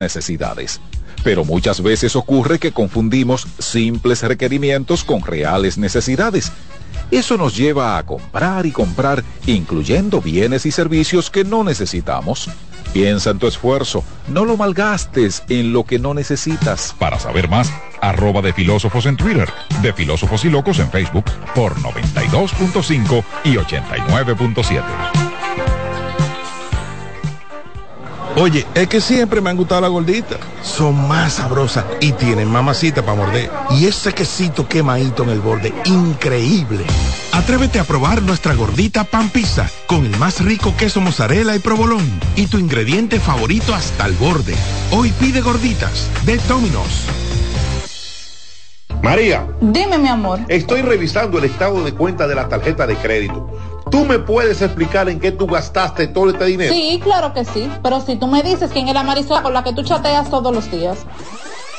necesidades. Pero muchas veces ocurre que confundimos simples requerimientos con reales necesidades. Eso nos lleva a comprar y comprar, incluyendo bienes y servicios que no necesitamos. Piensa en tu esfuerzo, no lo malgastes en lo que no necesitas. Para saber más, arroba de filósofos en Twitter, de filósofos y locos en Facebook, por 92.5 y 89.7. Oye, es que siempre me han gustado las gorditas. Son más sabrosas y tienen mamacita para morder. Y ese quesito quemadito en el borde, increíble. Atrévete a probar nuestra gordita pan pizza con el más rico queso mozzarella y provolón y tu ingrediente favorito hasta el borde. Hoy pide gorditas de Domino's. María. Dime, mi amor. Estoy revisando el estado de cuenta de la tarjeta de crédito. ¿Tú me puedes explicar en qué tú gastaste todo este dinero? Sí, claro que sí. Pero si tú me dices quién es la Marisol con la que tú chateas todos los días.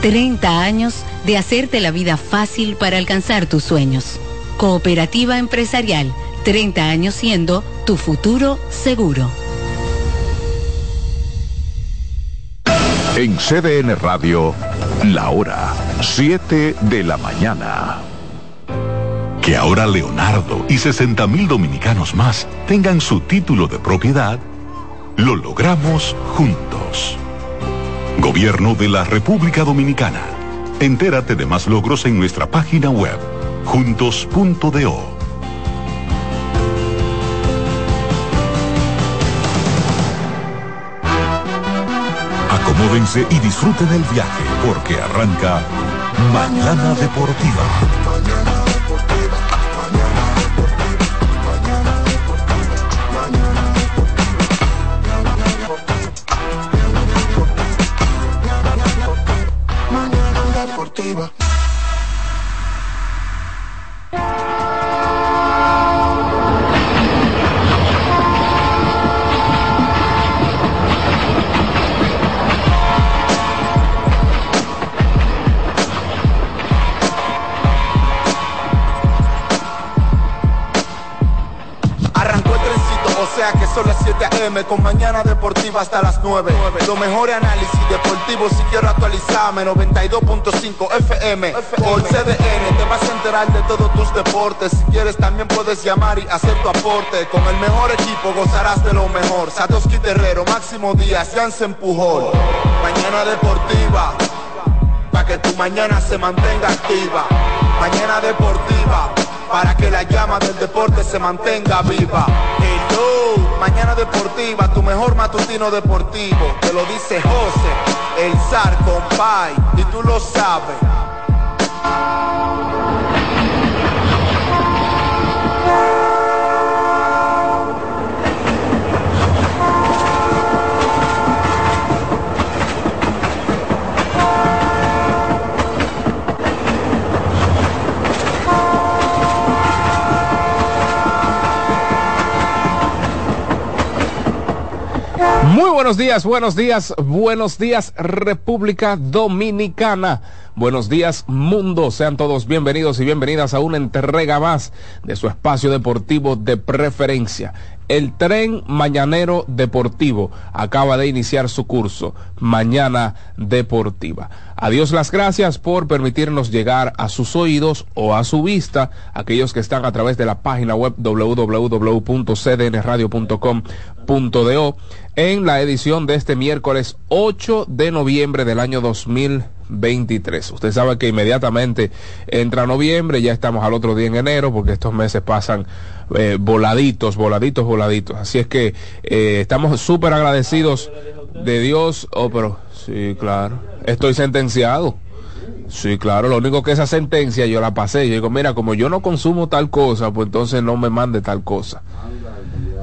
30 años de hacerte la vida fácil para alcanzar tus sueños. Cooperativa empresarial, 30 años siendo tu futuro seguro. En CDN Radio, la hora 7 de la mañana. Que ahora Leonardo y 60 mil dominicanos más tengan su título de propiedad, lo logramos juntos. Gobierno de la República Dominicana. Entérate de más logros en nuestra página web, juntos.do. Acomódense y disfruten el viaje porque arranca Mañana Deportiva. Deportiva. Son las 7 a.m. con mañana deportiva hasta las 9. Lo mejor análisis deportivo si quiero actualizarme. 92.5 FM por CDN. Te vas a enterar de todos tus deportes. Si quieres también puedes llamar y hacer tu aporte. Con el mejor equipo gozarás de lo mejor. Satoshi Terrero, Máximo Díaz, se empujó. Mañana deportiva. Para que tu mañana se mantenga activa. Mañana deportiva para que la llama del deporte se mantenga viva. Mañana deportiva, tu mejor matutino deportivo. Te lo dice José, el zar compay, y tú lo sabes. Muy buenos días, buenos días, buenos días República Dominicana. Buenos días mundo, sean todos bienvenidos y bienvenidas a una entrega más de su espacio deportivo de preferencia. El tren mañanero deportivo acaba de iniciar su curso, Mañana Deportiva. Adiós las gracias por permitirnos llegar a sus oídos o a su vista, aquellos que están a través de la página web www.cdnradio.com.do en la edición de este miércoles 8 de noviembre del año 2023. Usted sabe que inmediatamente entra noviembre, ya estamos al otro día en enero, porque estos meses pasan eh, voladitos, voladitos, voladitos. Así es que eh, estamos súper agradecidos de Dios. Oh, pero sí, claro. Estoy sentenciado. Sí, claro, lo único que esa sentencia yo la pasé. Yo digo, mira, como yo no consumo tal cosa, pues entonces no me mande tal cosa.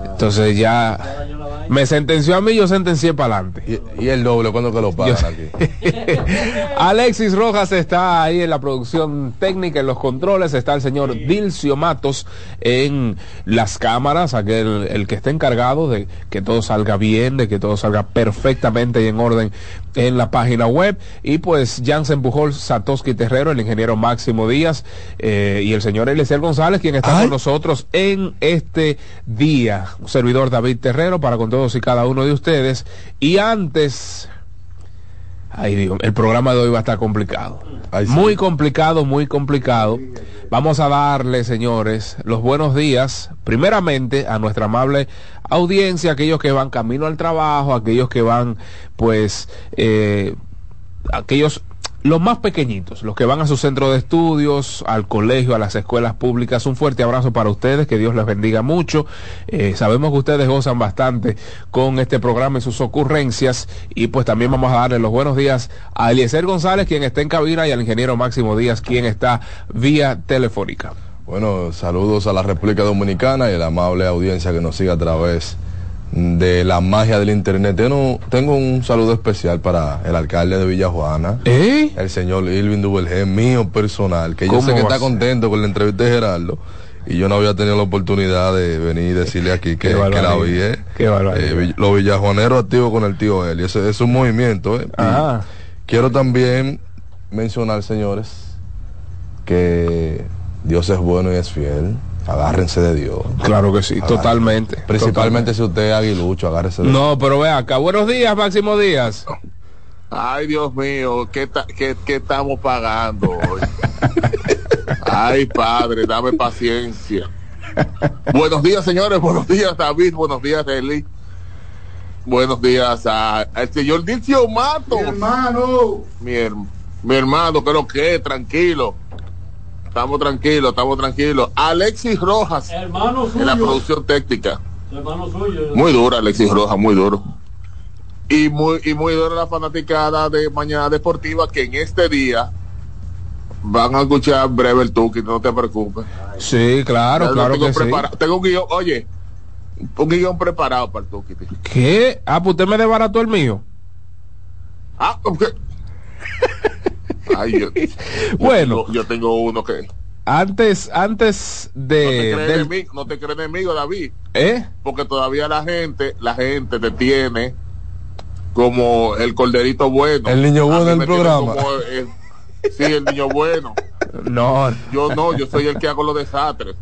Entonces ya me sentenció a mí, yo sentencié para adelante. ¿Y, el doble cuando que lo pagan aquí? Alexis Rojas está ahí en la producción técnica, en los controles, está el señor Dilcio Matos en las cámaras, aquel el que está encargado de que todo salga bien, de que todo salga perfectamente y en orden en la página web. Y pues Jansen Pujol, Satoshi Terrero, el ingeniero Máximo Díaz eh, y el señor Eliezer González, quien está con nosotros en este día. Un servidor David Terrero para con todos y cada uno de ustedes. Y antes, ay Dios, el programa de hoy va a estar complicado. Muy complicado, muy complicado. Vamos a darle, señores, los buenos días, primeramente a nuestra amable audiencia, aquellos que van camino al trabajo, aquellos que van, pues, eh, aquellos los más pequeñitos, los que van a su centro de estudios, al colegio, a las escuelas públicas, un fuerte abrazo para ustedes, que Dios les bendiga mucho. Eh, sabemos que ustedes gozan bastante con este programa y sus ocurrencias y pues también vamos a darle los buenos días a Eliezer González, quien está en cabina, y al ingeniero Máximo Díaz, quien está vía telefónica. Bueno, saludos a la República Dominicana y a la amable audiencia que nos sigue a través de la magia del internet. Tengo, tengo un saludo especial para el alcalde de Villajuana, ¿Eh? el señor Irving Dubelge, mío personal, que yo sé que está contento con la entrevista de Gerardo. Y yo no había tenido la oportunidad de venir y decirle aquí que, que la vi, ¿eh? eh los villajuaneros activos con el tío Eli. Ese es un movimiento, ¿eh? Ah. Quiero también mencionar, señores, que Dios es bueno y es fiel agárrense de Dios. Claro que sí, totalmente. Principalmente si usted es aguilucho, agárrese de No, pero ve acá. Buenos días, Máximo Díaz. Ay, Dios mío, ¿qué, qué, estamos pagando hoy? Ay, padre, dame paciencia. buenos días, señores. Buenos días, David. Buenos días, Eli. Buenos días al señor Dicio Mato. Mi hermano. Mi, mi hermano, lo que, tranquilo. Estamos tranquilos, estamos tranquilos. Alexis Rojas. Hermano suyo. En la producción técnica. Hermano suyo. Muy duro, Alexis Rojas, muy duro. Y muy, y muy dura la fanaticada de Mañana Deportiva que en este día van a escuchar breve el Tuki, no te preocupes. Sí, claro, claro que sí. Tengo un guion, oye, un guion preparado para el Tuki. ¿Qué? Ah, pues usted me desbarató el mío. Ah, porque Ay, bueno, yo tengo, uno que antes antes de no te crees enemigo, David. ¿Eh? porque todavía la gente la gente te tiene como el corderito bueno. El niño bueno del programa. sí el niño bueno. No yo no yo soy el que hago los desastres.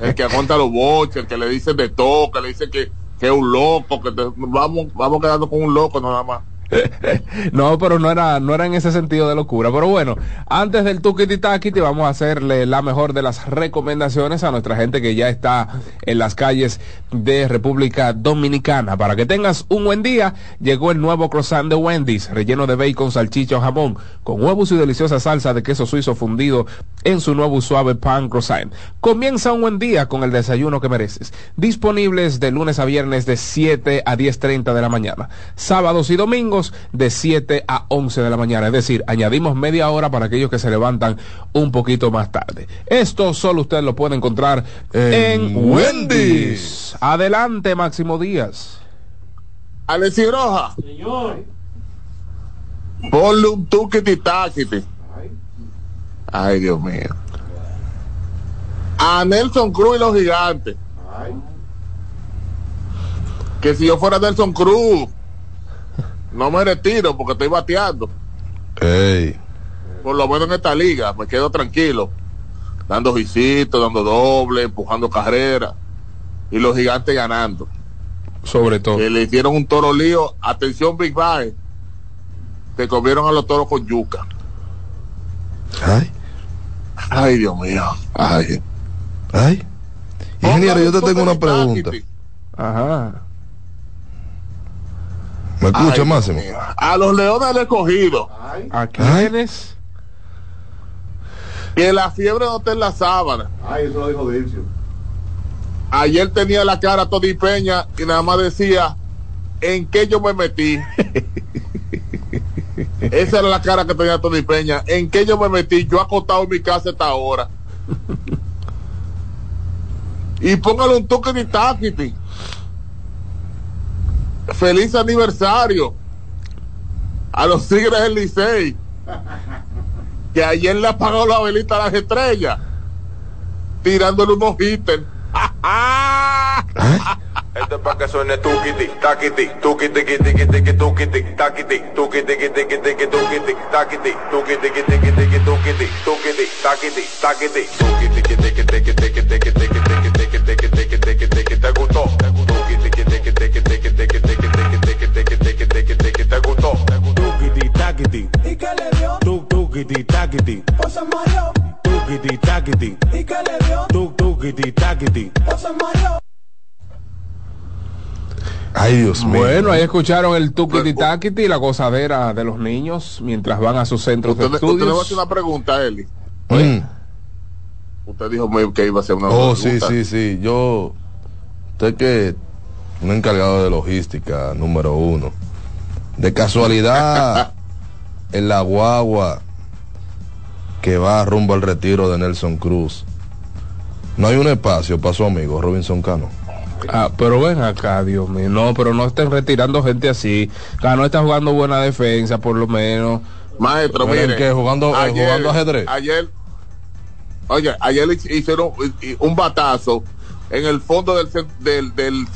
El que aguanta los boches el que le dice de todo que le dice que, que es un loco que vamos vamos quedando con un loco nada más no, pero no era, no era en ese sentido de locura. Pero bueno, antes del Tukiti te vamos a hacerle la mejor de las recomendaciones a nuestra gente que ya está en las calles de República Dominicana. Para que tengas un buen día, llegó el nuevo croissant de Wendy's, relleno de bacon, salchicha o jamón, con huevos y deliciosa salsa de queso suizo fundido en su nuevo suave pan croissant. Comienza un buen día con el desayuno que mereces. Disponibles de lunes a viernes de 7 a 10.30 de la mañana. Sábados y domingos de 7 a 11 de la mañana. Es decir, añadimos media hora para aquellos que se levantan un poquito más tarde. Esto solo usted lo puede encontrar en, Wendy's. Adelante, Máximo Díaz. Alexi Roja. Señor. Ponle un tuquiti Ay, Dios mío. A Nelson Cruz y los gigantes. Que si yo fuera Nelson Cruz, no me retiro porque estoy bateando. Por lo menos en esta liga, me quedo tranquilo. Dando visitos, dando doble, empujando carreras. Y los gigantes ganando. Sobre todo. Que le hicieron un toro lío. Atención, Big Bang. te comieron a los toros con yuca. Ay. Ay, Dios mío. Ay. Ay. Ingeniero, yo te tengo una pregunta. Ajá. ¿Me escucha, Máximo? A los leones del escogido. ¿A quiénes? Que la fiebre no está en la sábana. Ay, eso lo dijo Dircio. Ayer tenía la cara Tony Peña y nada más decía, ¿en qué yo me metí? Esa era la cara que tenía Tony Peña. ¿En qué yo me metí? Yo acostado en mi casa esta hora. y póngale un toque de táquiti. Feliz aniversario a los Tigres del Licey. Que ayer le apagó la velita a las estrellas. Tirándole unos hitters. Esto es para que suene tiki, tiki, tiki, tukiti, takiti, ¿y qué le dio? Tuk, tukiti, takiti, o se mareó, tukiti, takiti, ¿y qué le dio? Tuk, tukiti, takiti, o se mareó. Ay, Dios mío. Bueno, ahí escucharon el tuquiti taquiti y la gozadera de los niños mientras van a sus centros de Usted, usted estudios. le va a hacer una pregunta, Eli. Mm. Usted dijo que iba a hacer una Oh, sí, pregunta. sí, sí. Yo, usted que un encargado de logística número uno. De casualidad, en la guagua que va rumbo al retiro de Nelson Cruz, no hay un espacio para su amigo Robinson Cano. Ah, pero ven acá, Dios mío. No, pero no estén retirando gente así. Cano está jugando buena defensa, por lo menos. Maestro, Pero mire. ¿en qué? ¿Jugando- eh, jugando ajedrez? Ayer, oye, ayer hicieron un batazo en el fondo del, del, del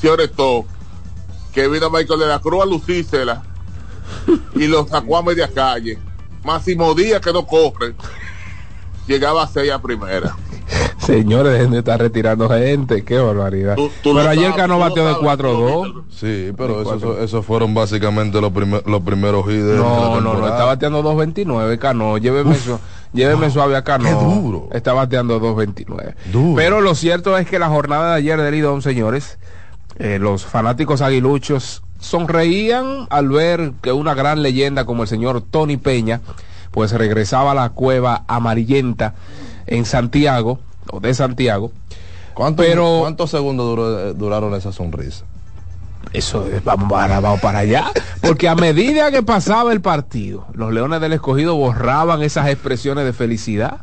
que vino Michael de la Cruz a lucírsela y lo sacó a media calle. Máximo Díaz que no corre. Llegaba a seis a primera. Señores, dejen de estar retirando gente. Qué barbaridad. tú pero ayer sabes, Cano bateó de sabes, 4-2. Sí, pero esos esos fueron básicamente los, primer- los primeros hits No, no, no, está bateando 2.29, Cano. Lléveme, lléveme suave a Cano. qué duro. Está bateando 2.29. Duro. Pero lo cierto es que la jornada de ayer del Lidón, señores, eh, los fanáticos aguiluchos sonreían al ver que una gran leyenda como el señor Tony Peña, pues regresaba a la cueva amarillenta en Santiago, o de Santiago. ¿Cuántos, Pero- ¿Cuántos segundos duró- duraron esa sonrisa? Eso es, vamos para, vamos para allá. Porque a medida que pasaba el partido, los Leones del Escogido borraban esas expresiones de felicidad.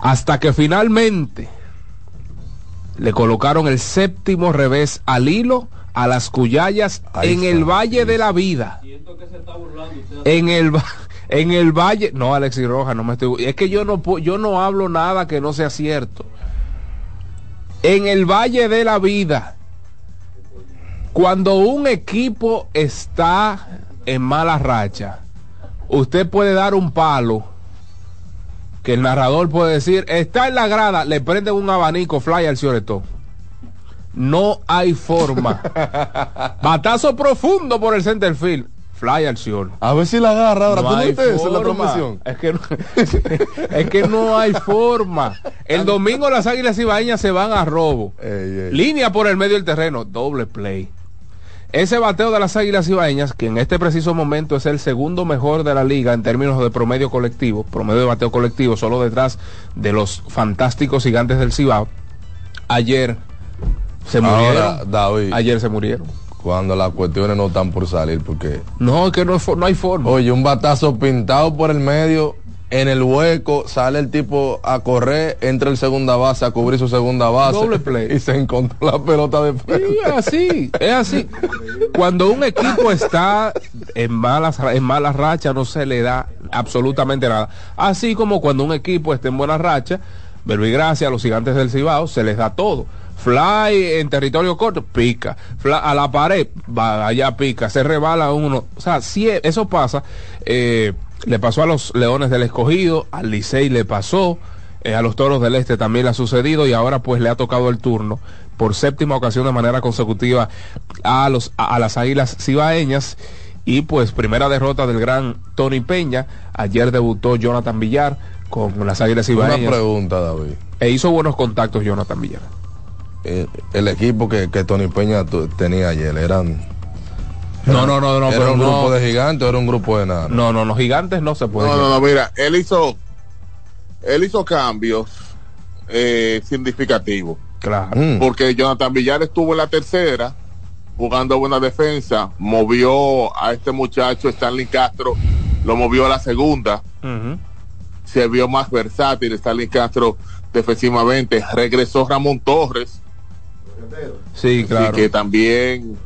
Hasta que finalmente le colocaron el séptimo revés al hilo a las cuyayas Ay, en el Valle de la Vida. En el en el Valle, no Alexis Rojas, no me estoy, es que yo no yo no hablo nada que no sea cierto. En el Valle de la Vida. Cuando un equipo está en mala racha, usted puede dar un palo que el narrador puede decir, está en la grada, le prenden un abanico, fly al cioretón. No hay forma. Batazo profundo por el center field. Fly al cielo. A ver si la agarra ahora. No ¿Tú no hay viste eso en la forma. transmisión? Es que, no, es que no hay forma. El domingo las águilas ibaeñas se van a robo. Ey, ey. Línea por el medio del terreno, doble play. Ese bateo de las águilas ibaeñas, que en este preciso momento es el segundo mejor de la liga en términos de promedio colectivo, promedio de bateo colectivo, solo detrás de los fantásticos gigantes del Cibao, ayer se murieron. Ahora, David, Ayer se murieron. cuando las cuestiones no están por salir, porque, No, es que no, no hay forma. oye, un batazo pintado por el medio, en el hueco, sale el tipo a correr, entra el segunda base a cubrir su segunda base. Doble play. Y se encontró la pelota de frente. Sí, es así, es así. Cuando un equipo está en malas en malas rachas no se le da absolutamente nada. Así como cuando un equipo está en buena racha, Gracia, los gigantes del Cibao, se les da todo. Fly en territorio corto, pica. Fly a la pared, va allá pica. Se rebala uno. O sea, si eso pasa. eh, le pasó a los Leones del Escogido, al Licey le pasó. Eh, a los toros del este también le ha sucedido y ahora pues le ha tocado el turno por séptima ocasión de manera consecutiva a los a, a las águilas cibaeñas Y pues primera derrota del gran Tony Peña. Ayer debutó Jonathan Villar con las Águilas Ibaeñas. Una pregunta, David. E hizo buenos contactos Jonathan Villar. Eh, el equipo que, que Tony Peña tenía ayer eran no, no, no, no, ¿Era pero un no. grupo de gigantes o era un grupo de nada? No, no, los gigantes no se pueden. No, no, no, mira, él hizo, él hizo cambios eh, significativos. Claro. Mm. Porque Jonathan Villar estuvo en la tercera, jugando buena defensa, movió a este muchacho Stanley Castro, lo movió a la segunda, se vio más versátil Stanley Castro defensivamente, regresó Ramón Torres, Sí, claro. Así que también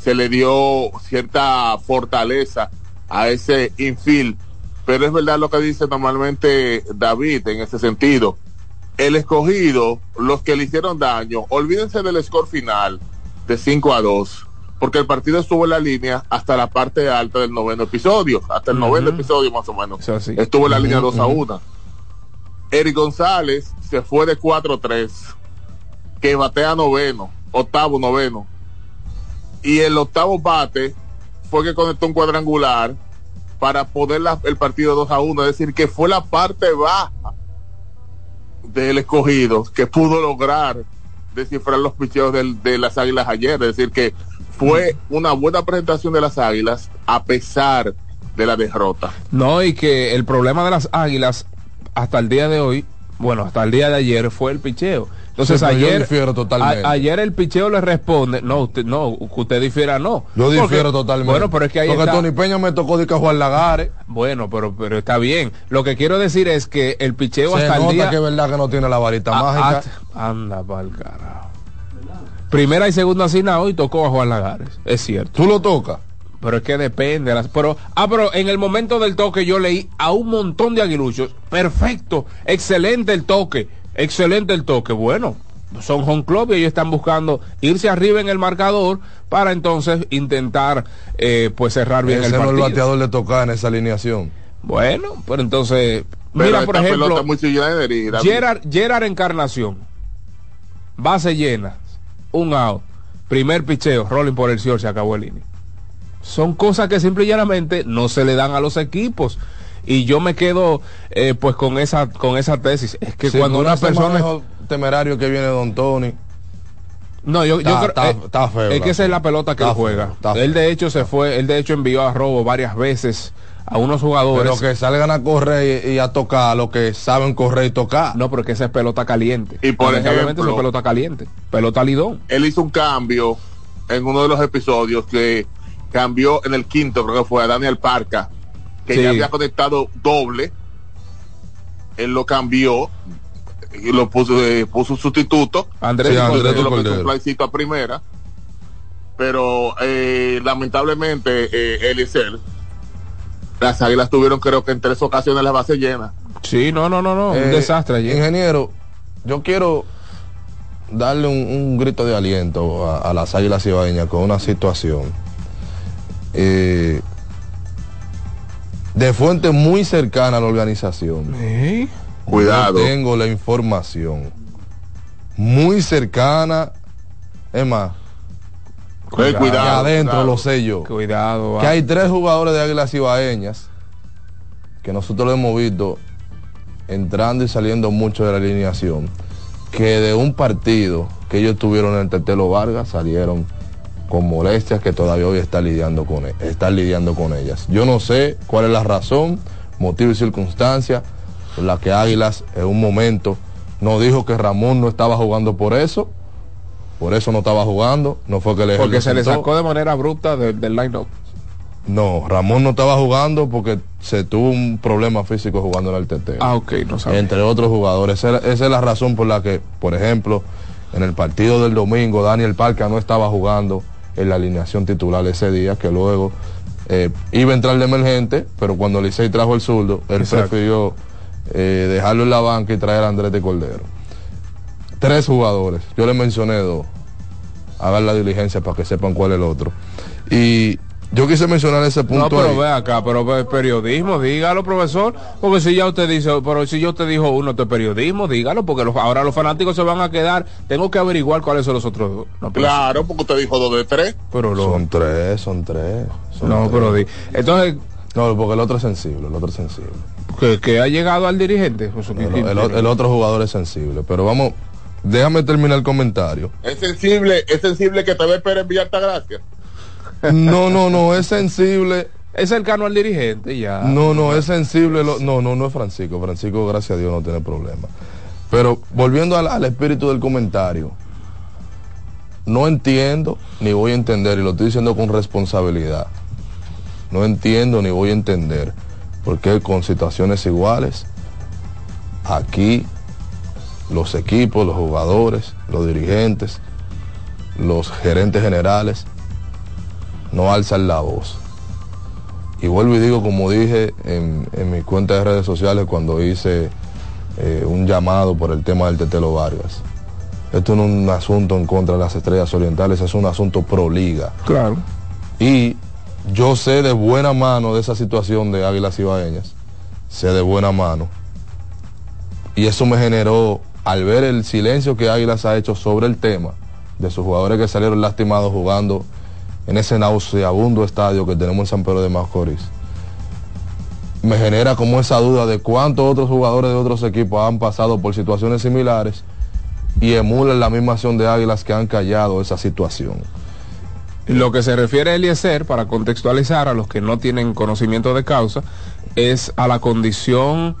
se le dio cierta fortaleza a ese infield. Pero es verdad lo que dice normalmente David en ese sentido. El escogido, los que le hicieron daño, olvídense del score final de 5 a 2, porque el partido estuvo en la línea hasta la parte alta del noveno episodio, hasta el noveno episodio más o menos. Sí. Estuvo en la línea Ujú, 2 a ujú. 1. Eric González se fue de 4-3, que batea noveno, octavo, noveno. Y el octavo bate fue que conectó un cuadrangular para poner la- el partido 2 a 1, es decir, que fue la parte baja del escogido que pudo lograr descifrar los picheos del- de las águilas ayer, es decir, que fue una buena presentación de las águilas a pesar de la derrota. No, y que el problema de las águilas hasta el día de hoy, bueno, hasta el día de ayer fue el picheo. Entonces Sí, pero yo ayer, difiero totalmente. a- ayer el picheo le responde, no, usted, no, usted difiera, no. Yo difiero totalmente. Bueno, pero es que ahí Porque está- Tony Peña me tocó de que Juan Lagares. Bueno, pero, pero está bien. Lo que quiero decir es que el picheo Se hasta nota el día... que es verdad que no tiene la varita Ah, mágica. ah, anda pa'l carajo. Primera y segunda asignado y tocó a Juan Lagares, es cierto. ¿Tú lo tocas? Pero es que depende. las- pero, ah, pero en el momento del toque yo leí a un montón de aguiluchos. Perfecto, excelente el toque, excelente el toque. Bueno, son home club y ellos están buscando irse arriba en el marcador para entonces intentar eh, pues cerrar bien Ese el no es el partido. bateador le toca en esa alineación. Bueno, pero entonces, Pero mira por ejemplo, Gerard Encarnación, base llena, un out, primer picheo, rolling por el señor, se acabó el inning. Son cosas que simple y llanamente no se le dan a los equipos. Y yo me quedo eh, pues con esa con esa tesis. Es que Sí, cuando una persona... manejo temerario que viene Don Tony. No, yo, yo creo está- eh, está feo, es que esa es la pelota que él juega. feo, él de hecho se fue, él de hecho envió a robo varias veces a unos jugadores. Pero que salgan a correr y, y a tocar a los que saben correr y tocar. No, porque esa es pelota caliente. Y por Lamentablemente ejemplo- es pelota caliente. Pelota lidón. él hizo un cambio en uno de los episodios que cambió en el quinto, creo que fue a Daniel Parca, que Sí. ya había conectado doble. Él lo cambió y lo puso, eh, puso un sustituto. Andrés Sí, Andrés lo Cordero. un a primera. Pero eh, lamentablemente, eh, Eliezer, las águilas tuvieron creo que en tres ocasiones la base llena. Sí, no, no, no, no. un Eh, desastre. Ingeniero, yo quiero darle un, un grito de aliento a, a las águilas ibaeñas con una situación. eh, de fuente muy cercana a la organización. Cuidado. Yo tengo la información. Muy cercana. Es más, que cuidado, adentro cuidado. lo sé yo. Cuidado. Que va. hay tres jugadores de Águilas Ibaeñas que nosotros lo hemos visto entrando y saliendo mucho de la alineación, que de un partido que ellos tuvieron en el Tetelo Vargas salieron con molestias que todavía hoy está lidiando con, e- está lidiando con ellas. Yo no sé cuál es la razón, motivo y circunstancia por la que Águilas en un momento no dijo que Ramón no estaba jugando por eso, por eso no estaba jugando, no fue que le Porque se le sacó de manera abrupta del, del line-up. No, Ramón no estaba jugando porque se tuvo un problema físico jugando en el TT. Ah, ok, no sabía. Entre otros jugadores. Esa, esa es la razón por la que, por ejemplo, en el partido del domingo, Daniel Parca no estaba jugando en la alineación titular ese día, que luego eh, iba a entrar de emergente, pero cuando Licey trajo el zurdo, él Exacto. prefirió eh, dejarlo en la banca y traer a Andrés de Cordero. Tres jugadores, yo les mencioné dos. Hagan la diligencia para que sepan cuál es el otro. Y yo quise mencionar ese punto. No, pero ahí. ve acá, pero ve periodismo, dígalo, profesor. Porque si ya usted dice, pero si yo te dijo uno de periodismo, dígalo, porque los- ahora los fanáticos se van a quedar. Tengo que averiguar cuáles son los otros dos. No, Claro, porque usted dijo dos de tres. Pero lo- Son tres, son tres. No, pero di. Entonces. No, porque el otro es sensible, el otro es sensible. Que, ha llegado al dirigente. El, otro jugador es sensible. Pero vamos, déjame terminar el comentario. Es sensible, es sensible que te ve Pérez Gracia. No, no, no, es sensible. Es cercano al dirigente ya. No, no, es sensible. no, no, no es Francisco. Francisco, gracias a Dios, no tiene problema. Pero volviendo al, espíritu del comentario, no entiendo ni voy a entender, y lo estoy diciendo con responsabilidad, no entiendo ni voy a entender por qué con situaciones iguales, aquí los equipos, los jugadores, los dirigentes, los gerentes generales, no alzan la voz. Y vuelvo y digo, como dije en, en mi cuenta de redes sociales cuando hice eh, un llamado por el tema del Tetelo Vargas. Esto no es un asunto en contra de las estrellas orientales, es un asunto pro liga. Claro. Y yo sé de buena mano de esa situación de Águilas Ibaeñas. Sé de buena mano. Y eso me generó, al ver el silencio que Águilas ha hecho sobre el tema, de sus jugadores que salieron lastimados jugando en ese nauseabundo estadio que tenemos en San Pedro de Macorís me genera como esa duda de cuántos otros jugadores de otros equipos han pasado por situaciones similares y emulan la misma acción de Águilas que han callado esa situación. Lo que se refiere a Eliezer, para contextualizar a los que no tienen conocimiento de causa, es a la condición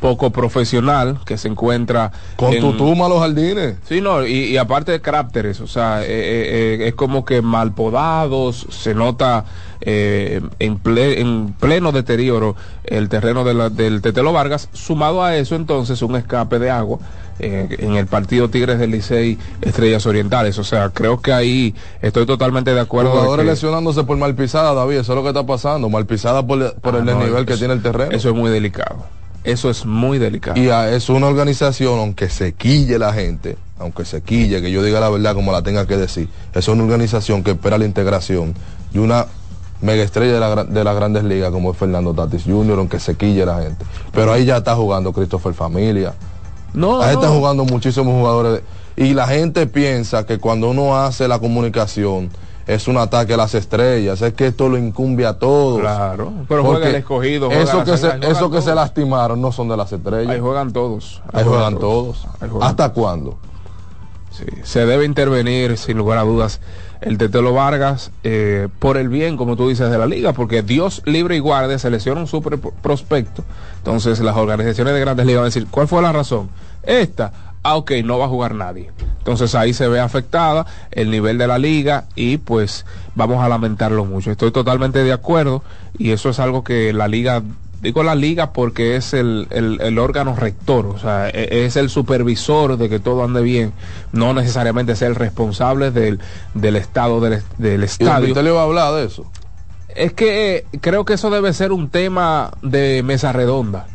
poco profesional que se encuentra con tu tumba los jardines. Sí no y, aparte de caracteres o sea eh, eh, eh, es como que mal podados se nota en, en, pleno deterioro el terreno del Tetelo Vargas. Sumado a eso entonces un escape de agua en el partido Tigres del Licey Estrellas Orientales. O sea creo que ahí estoy totalmente de acuerdo jugadores lesionándose por mal pisada David eso es lo que está pasando. Mal pisada por, por ah, el nivel que tiene el terreno. eso es muy delicado eso es muy delicado. Y es una organización, aunque se quille la gente, aunque se quille, que yo diga la verdad como la tenga que decir, es una organización que espera la integración y una mega estrella de, la, de las grandes ligas como es Fernando Tatis Jr., aunque se quille la gente. Pero ahí ya está jugando Christopher Familia. No, ahí están jugando muchísimos jugadores. y la gente piensa que cuando uno hace la comunicación, es un ataque a las estrellas, es que esto lo incumbe a todos. Claro, pero juega el escogido. eso que, se, eso que se lastimaron no son de las estrellas. Ahí juegan todos. Ahí, juegan, todos. ¿Hasta cuándo? Sí, se debe intervenir, sin lugar a dudas, el Tetelo Vargas eh, por el bien, como tú dices, de la liga, porque Dios libre y guarde selecciona un super prospecto. Entonces las organizaciones de grandes ligas van a decir, ¿cuál fue la razón? Esta, ah, ok, no va a jugar nadie. Entonces ahí se ve afectada el nivel de la liga y pues vamos a lamentarlo mucho. Estoy totalmente de acuerdo y eso es algo que la liga, digo la liga porque es el, el, órgano rector, o sea, e, es el supervisor de que todo ande bien, no necesariamente es el responsable del, del estado del, del estadio. ¿Y usted le va a hablar de eso? Es que creo que eso debe ser un tema de mesa redonda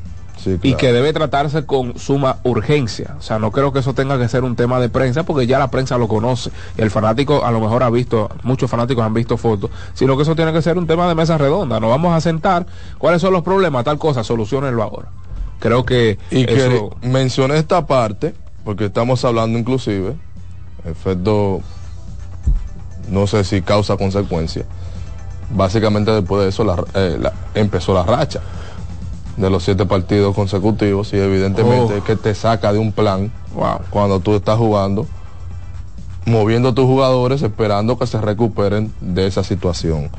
y que debe tratarse con suma urgencia. O sea, no creo que eso tenga que ser un tema de prensa porque ya la prensa lo conoce. Y el fanático a lo mejor ha visto, muchos fanáticos han visto fotos, sino que eso tiene que ser un tema de mesa redonda. Nos vamos a sentar, cuáles son los problemas, tal cosa, solucionenlo ahora. Creo que... Y que mencioné esta parte, porque estamos hablando inclusive, efecto, no sé si causa consecuencia. Básicamente después de eso la, eh, empezó la racha de los siete partidos consecutivos y evidentemente oh. que te saca de un plan cuando tú estás jugando, moviendo tus jugadores esperando que se recuperen de esa situación.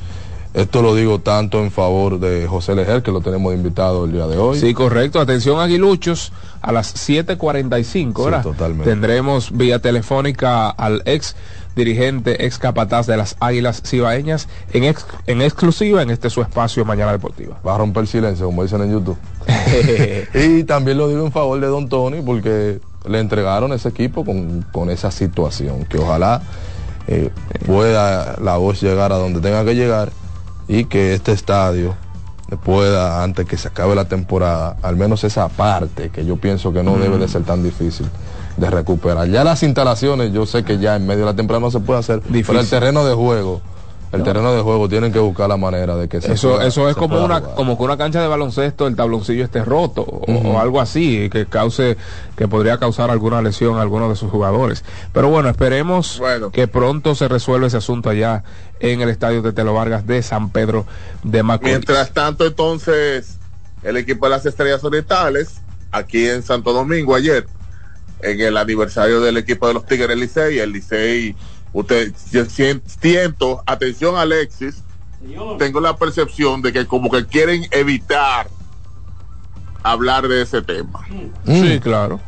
Esto lo digo tanto en favor de José Lejer, que lo tenemos invitado el día de hoy. Sí, correcto. Atención, Aguiluchos, a las 7.45, ¿verdad? totalmente. Tendremos vía telefónica al ex dirigente ex capataz de las Águilas Cibaeñas, en, en exclusiva en este su espacio Mañana Deportiva. Va a romper el silencio, como dicen en YouTube. y también lo digo en favor de Don Tony, porque le entregaron ese equipo con, esa situación, que ojalá eh, pueda la voz llegar a donde tenga que llegar y que este estadio pueda, antes que se acabe la temporada, al menos esa parte que yo pienso que no debe de ser tan difícil de recuperar. Ya las instalaciones, yo sé que ya en medio de la temporada no se puede hacer, Difícil. pero el terreno de juego El terreno de juego tienen que buscar la manera de que se eso eso es como una como que una cancha de baloncesto el tabloncillo esté roto o, algo así que cause que podría causar alguna lesión a alguno de sus jugadores. Pero bueno, esperemos que pronto se resuelva ese asunto allá en el estadio de Telo Vargas de San Pedro de Macorís. Mientras tanto, entonces, el equipo de las Estrellas Orientales, aquí en Santo Domingo ayer, en el aniversario del equipo de los Tigres Licey, el Licey, usted siento, atención Alexis, tengo la percepción de que como que quieren evitar hablar de ese tema. Sí, claro.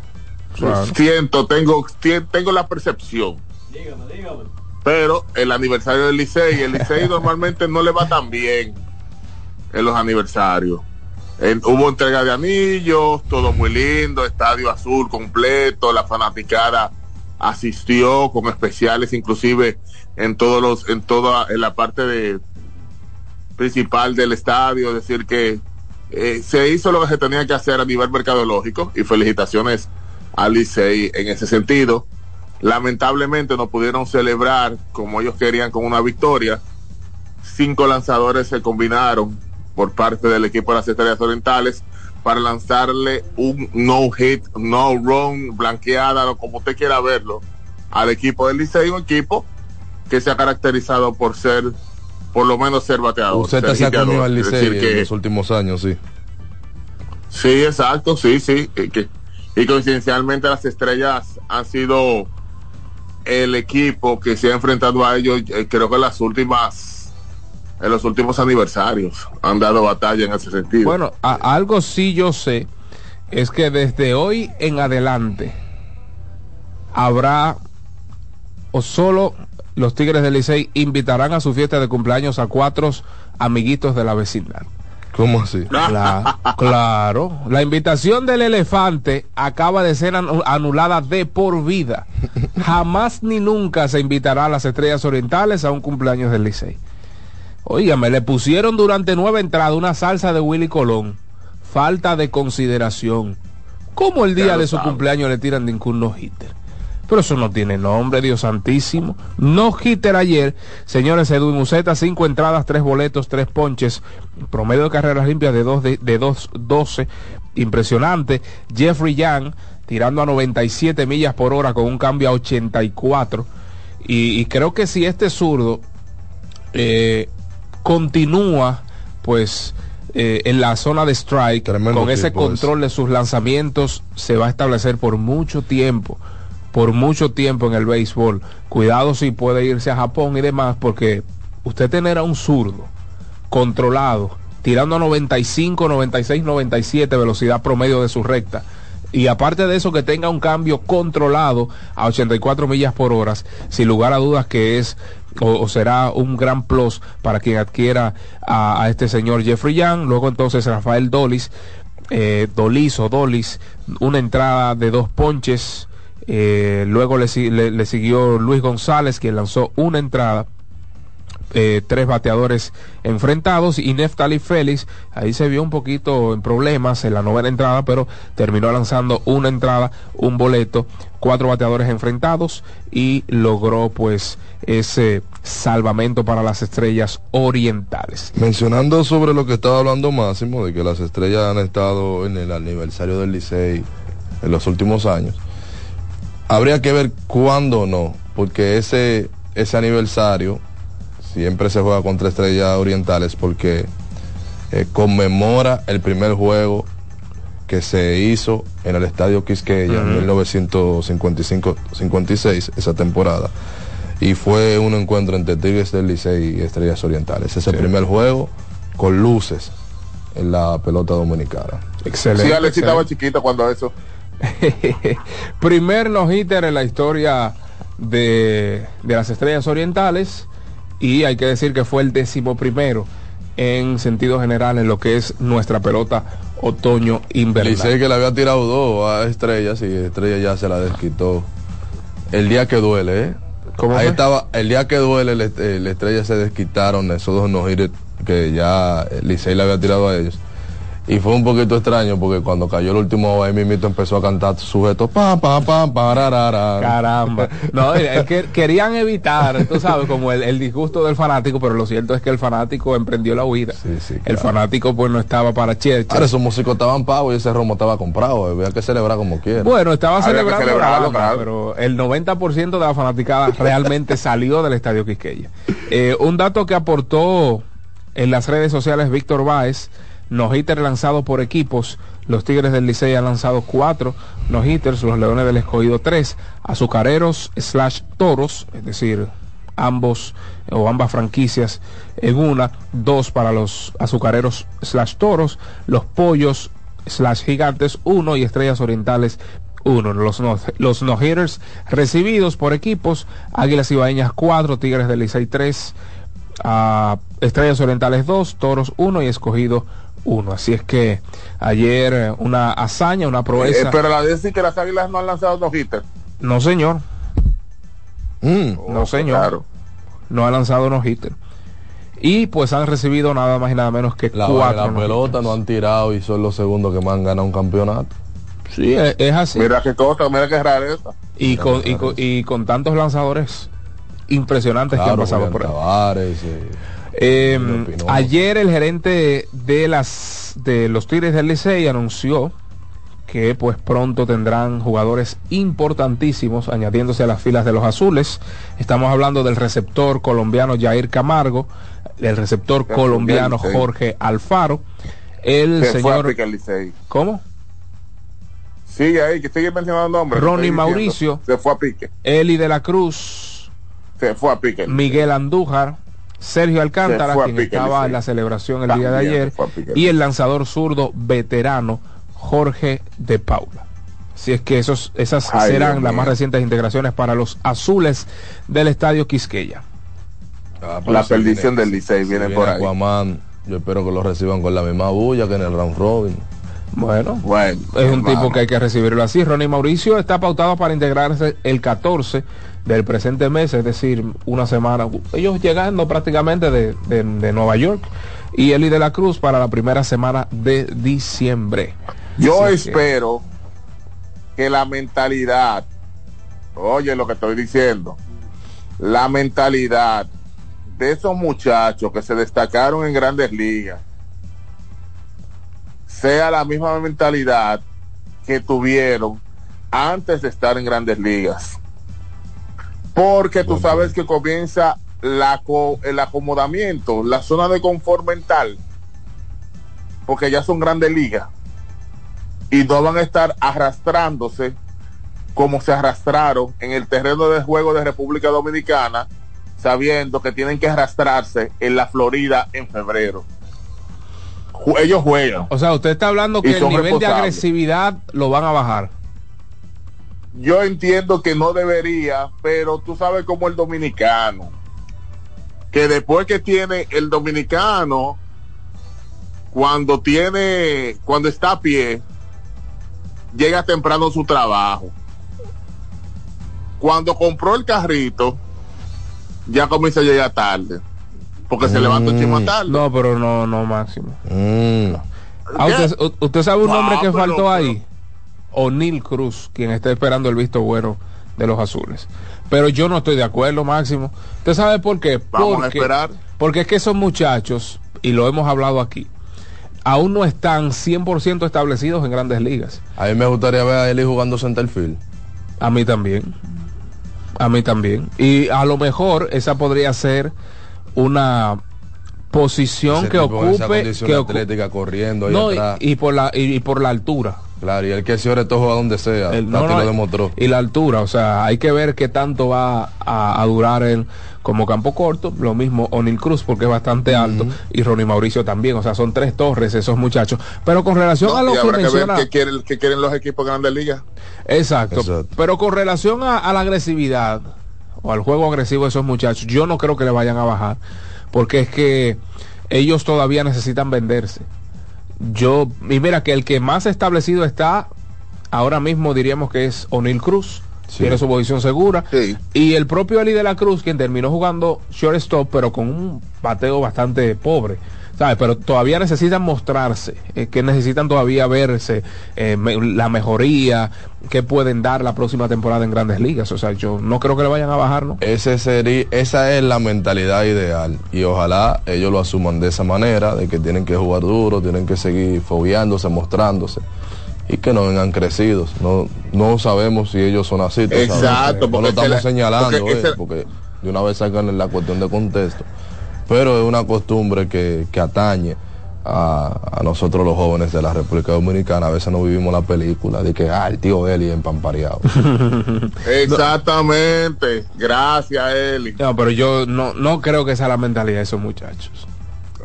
Siento, tengo, tengo la percepción. Dígame, dígame. Pero el aniversario del Licey, el Licey normalmente no le va tan bien en los aniversarios. Hubo entrega de anillos, todo muy lindo, estadio azul completo, la fanaticada asistió con especiales inclusive en todos los en toda en la parte de principal del estadio, es decir que eh, se hizo lo que se tenía que hacer a nivel mercadológico y felicitaciones al Licey en ese sentido. Lamentablemente no pudieron celebrar como ellos querían con una victoria. Cinco lanzadores se combinaron por parte del equipo de las Estrellas Orientales para lanzarle un no hit, no run, blanqueada, como usted quiera verlo, al equipo del Licey, un equipo que se ha caracterizado por ser, por lo menos ser bateador. Usted se ha comido al Licey en los últimos años, sí. Sí, exacto, sí, sí. y coincidencialmente las estrellas han sido el equipo que se ha enfrentado a ellos, eh, creo que en las últimas, en los últimos aniversarios han dado batalla en ese sentido. Bueno, algo sí yo sé es que desde hoy en adelante habrá o solo los Tigres del Licey invitarán a su fiesta de cumpleaños a cuatro amiguitos de la vecindad. ¿Cómo así? claro. La invitación del elefante acaba de ser anulada de por vida. Jamás ni nunca se invitará a las estrellas orientales a un cumpleaños del Licey. Me le pusieron durante nueve entradas una salsa de Willy Colón. Falta de consideración. ¿Cómo el día de su cumpleaños le tiran ningún no-hitter? Pero eso no tiene nombre, Dios santísimo. No hitter ayer, señores, Edwin Museta, cinco entradas, tres boletos, tres ponches, promedio de carreras limpias de 2 de, de 12, impresionante. Jeffrey Young tirando a 97 millas por hora con un cambio a 84. Y, y creo que si este zurdo eh, continúa, pues eh, en la zona de strike, con ese control de sus lanzamientos, se va a establecer por mucho tiempo por mucho tiempo en el béisbol. Cuidado si puede irse a Japón y demás, porque usted tener a un zurdo controlado, tirando a 95, 96, 97 velocidad promedio de su recta. Y aparte de eso, que tenga un cambio controlado a 84 millas por hora, sin lugar a dudas que es o, será un gran plus para quien adquiera a, este señor Jeffrey Young. Luego entonces Rafael Dolis, eh, Dolis o Dolis, una entrada de dos ponches, eh, luego le, siguió Luis González, quien lanzó una entrada. Eh, tres bateadores enfrentados. Y Neftali Félix ahí se vio un poquito en problemas en la novena entrada pero terminó lanzando una entrada un boleto cuatro bateadores enfrentados y logró pues ese salvamento para las estrellas orientales. Mencionando sobre lo que estaba hablando Máximo de que las estrellas han estado en el aniversario del Licey en los últimos años Habría que ver cuándo no, porque ese, ese aniversario siempre se juega contra estrellas orientales porque eh, conmemora el primer juego que se hizo en el Estadio Quisqueya en 1955-56, esa temporada. Y fue un encuentro entre Tigres del Licey y Estrellas Orientales. Ese primer juego con luces en la pelota dominicana. Excelente. Sí, Alex estaba chiquito cuando eso. Primer no-hitter en la historia de, las estrellas orientales y hay que decir que fue el décimo primero en sentido general en lo que es nuestra pelota otoño invernal. Dice que le había tirado dos a estrellas y estrella ya se la desquitó. El día que duele, ¿eh? Ahí estaba, el día que duele, la estrella se desquitaron esos dos no que ya Licey le había tirado a ellos Y fue un poquito extraño porque cuando cayó el último ahí mismo empezó a cantar sujeto pa pa pa pararara. Caramba. No, es que querían evitar, tú sabes, como el, disgusto del fanático, pero lo cierto es que el fanático emprendió la huida. El fanático pues no estaba para che. Ahora esos músicos estaban pagos y ese romo estaba comprado, había que celebrar como quiera. Bueno, estaba celebrando, pero el 90% de la fanaticada realmente salió del estadio Quisqueya. Eh, un dato que aportó en las redes sociales Víctor Báez no hitters lanzados por equipos. Los Tigres del Licey han lanzado cuatro no hitters, los Leones del Escogido tres, Azucareros slash Toros, es decir, ambos o ambas franquicias en una, dos para los Azucareros slash Toros, los Pollos slash Gigantes uno y Estrellas Orientales uno. Los no, los no hitters recibidos por equipos, Águilas Ibaeñas cuatro, Tigres del Licey tres, a Estrellas Orientales dos, Toros uno y Escogido uno. Así es que ayer eh, una hazaña, una proeza. Eh, pero la decir que las águilas no han lanzado dos hitters. No, señor. Mm. no, señor. No ha lanzado dos hitters. Y pues han recibido nada más y nada menos que la, cuatro. La pelota no han tirado y son los segundos que más han ganado un campeonato. Sí, es, así. Mira qué cosa, mira qué rara esa. Y, con, y, con, tantos lanzadores impresionantes que han pasado por ahí. Em, ayer el gerente de las de los Tigres del Licey anunció que pues pronto tendrán jugadores importantísimos añadiéndose a las filas de los azules. Estamos hablando del receptor colombiano Jair Camargo, el receptor colombiano Jorge Alfaro, el señor ¿Cómo? Sigue ahí, que sigue mencionando nombres. Ronnie Mauricio. Se fue a pique. Eli de la Cruz. Se fue a pique. Miguel Andújar. Sergio Alcántara, quien estaba en la celebración el día de ayer, y el lanzador zurdo veterano Jorge de Paula. Si es que esos, esas serán las más recientes integraciones para los azules del estadio Quisqueya. Ah, la perdición del Licey viene, por ahí. yo espero que lo reciban con la misma bulla que en el round robin. Bueno, bueno es un tipo que hay que recibirlo así. Ronnie Mauricio está pautado para integrarse el 14 del presente mes, es decir, una semana, ellos llegando prácticamente de, Nueva York y Eli de la Cruz para la primera semana de diciembre. Yo espero que... la mentalidad, oye lo que estoy diciendo, la mentalidad de esos muchachos que se destacaron en grandes ligas sea la misma mentalidad que tuvieron antes de estar en grandes ligas. Porque tú sabes que comienza la, el acomodamiento, la zona de confort mental, porque ya son grandes ligas y no van a estar arrastrándose como se arrastraron en el terreno de juego de República Dominicana, sabiendo que tienen que arrastrarse en la Florida en febrero. Ellos juegan. O sea, usted está hablando que el nivel de agresividad lo van a bajar yo entiendo que no debería, pero tú sabes como el dominicano, que después que tiene el dominicano, cuando tiene, cuando está a pie, llega temprano su trabajo. Cuando compró el carrito, ya comienza a llegar tarde. Porque se levanta un tarde. No, pero no, no máximo. Mm. Ah, usted, sabe un nombre que faltó ahí? O'Neill Cruz, quien está esperando el visto bueno de los azules. Pero yo no estoy de acuerdo, Máximo. ¿Usted sabe por qué? Vamos porque, a esperar. Porque es que esos muchachos, y lo hemos hablado aquí, aún no están 100% establecidos en grandes ligas. A mí me gustaría ver a Eli jugando centerfield. A mí también. A mí también. Y a lo mejor esa podría ser una posición que ocupe que atlética corriendo Y, por la y por la altura Claro, y el que se ore a donde sea, el, no, lo demostró. Y la altura, o sea, hay que ver qué tanto va a, durar él como campo corto, lo mismo O'Neill Cruz porque es bastante alto y Ronnie Mauricio también, o sea, son tres torres esos muchachos. Pero con relación a lo que menciona... Que quieren, que quieren los equipos grandes ligas. Exacto. Pero con relación a, la agresividad o al juego agresivo de esos muchachos, yo no creo que le vayan a bajar, porque es que ellos todavía necesitan venderse yo, y mira que el que más establecido está, ahora mismo diríamos que es O'Neill Cruz. Tiene su posición segura. Y el propio Eli de la Cruz, quien terminó jugando shortstop, pero con un bateo bastante pobre. ¿Sabes? Pero todavía necesitan mostrarse, eh, que necesitan todavía verse eh, la mejoría que pueden dar la próxima temporada en Grandes Ligas. O sea, yo no creo que le vayan a bajar, ¿no? Ese sería, esa es la mentalidad ideal y ojalá ellos lo asuman de esa manera, de que tienen que jugar duro, tienen que seguir fobiándose, mostrándose y que no vengan crecidos. No, no sabemos si ellos son así. Exacto, porque no lo estamos señalando, porque, de una vez sacan la cuestión de contexto pero es una costumbre que, atañe a, nosotros los jóvenes de la República Dominicana. A veces no vivimos la película de que, ah, el tío Eli empampareado. Exactamente. Gracias, Eli. No, pero yo no, no creo que sea la mentalidad de esos muchachos.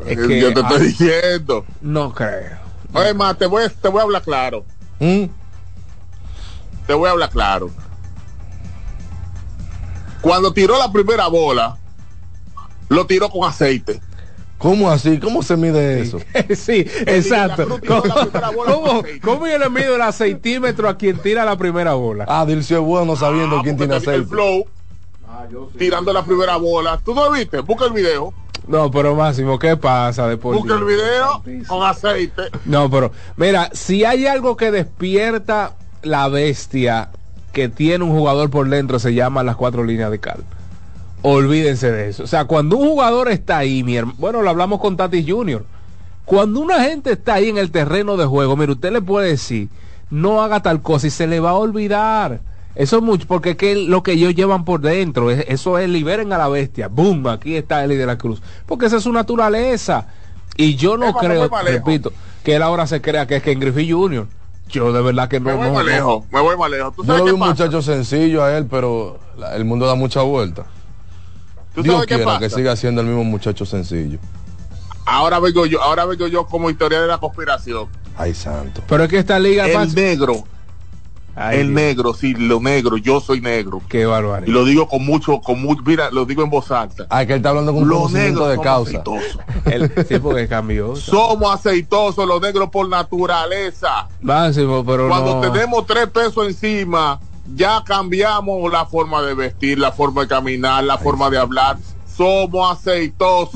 Es que, yo te estoy diciendo. No creo. Oye, más, te voy, te voy a hablar claro. ¿Mm? Te voy a hablar claro. Cuando tiró la primera bola, lo tiró con aceite. ¿Cómo así? ¿Cómo se mide eso? sí, exacto. ¿Cómo, ¿Cómo, yo le mido el aceitímetro a quien tira la primera bola? Ah, Dilcio es bueno sabiendo ah, quién tiene aceite. El flow, ah, tirando la primera bola. ¿Tú no viste? Busca el video. No, pero Máximo, ¿qué pasa después? Busca el video con aceite. No, pero mira, si hay algo que despierta la bestia que tiene un jugador por dentro, se llama las cuatro líneas de cal olvídense de eso. O sea, cuando un jugador está ahí, mi bueno, lo hablamos con Tatis Junior. Cuando una gente está ahí en el terreno de juego, mire, usted le puede decir, no haga tal cosa y se le va a olvidar. Eso es mucho, porque es lo que ellos llevan por dentro, eso es liberen a la bestia. Boom, aquí está Eli de la Cruz. Porque esa es su naturaleza. Y yo no creo, repito, que él ahora se crea que es Ken Griffey Jr. Yo de verdad que no. Me voy más lejos, me voy más lejos. yo lo vi un muchacho sencillo a él, pero el mundo da mucha vuelta. Dios quiera que siga siendo el mismo muchacho sencillo. Ahora vengo yo, ahora vengo yo como historia de la conspiración. Ay, santo. Pero es que esta liga el negro. el negro, sí, lo negro, yo soy negro. Qué barbaridad. Y lo digo con mucho, con mucho, mira, lo digo en voz alta. Ay, que él está hablando con un conocimiento de causa. el, sí, porque cambió. Somos aceitosos los negros por naturaleza. Máximo, pero Cuando tenemos tres pesos encima, ya cambiamos la forma de vestir, la forma de caminar, la forma de hablar. Somos aceitosos.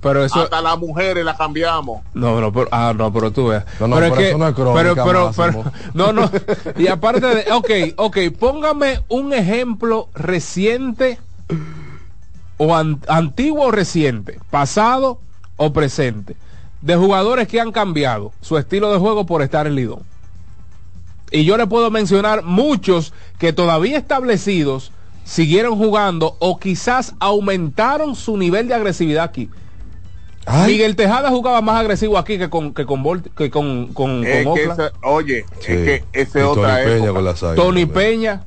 pero, eso... Hasta las mujeres la cambiamos. No, no, pero, ah, no, pero tú veas. No, no, pero, es que, no es crónica, pero, pero, no, no. Y aparte de, ok, ok, póngame un ejemplo reciente o antiguo o reciente, pasado o presente, de jugadores que han cambiado su estilo de juego por estar en Lidón. Y yo le puedo mencionar muchos que todavía establecidos siguieron jugando o quizás aumentaron su nivel de agresividad aquí. Miguel Tejada jugaba más agresivo aquí que con que con que con, con, Oye, es que esa es otra época. Tony Peña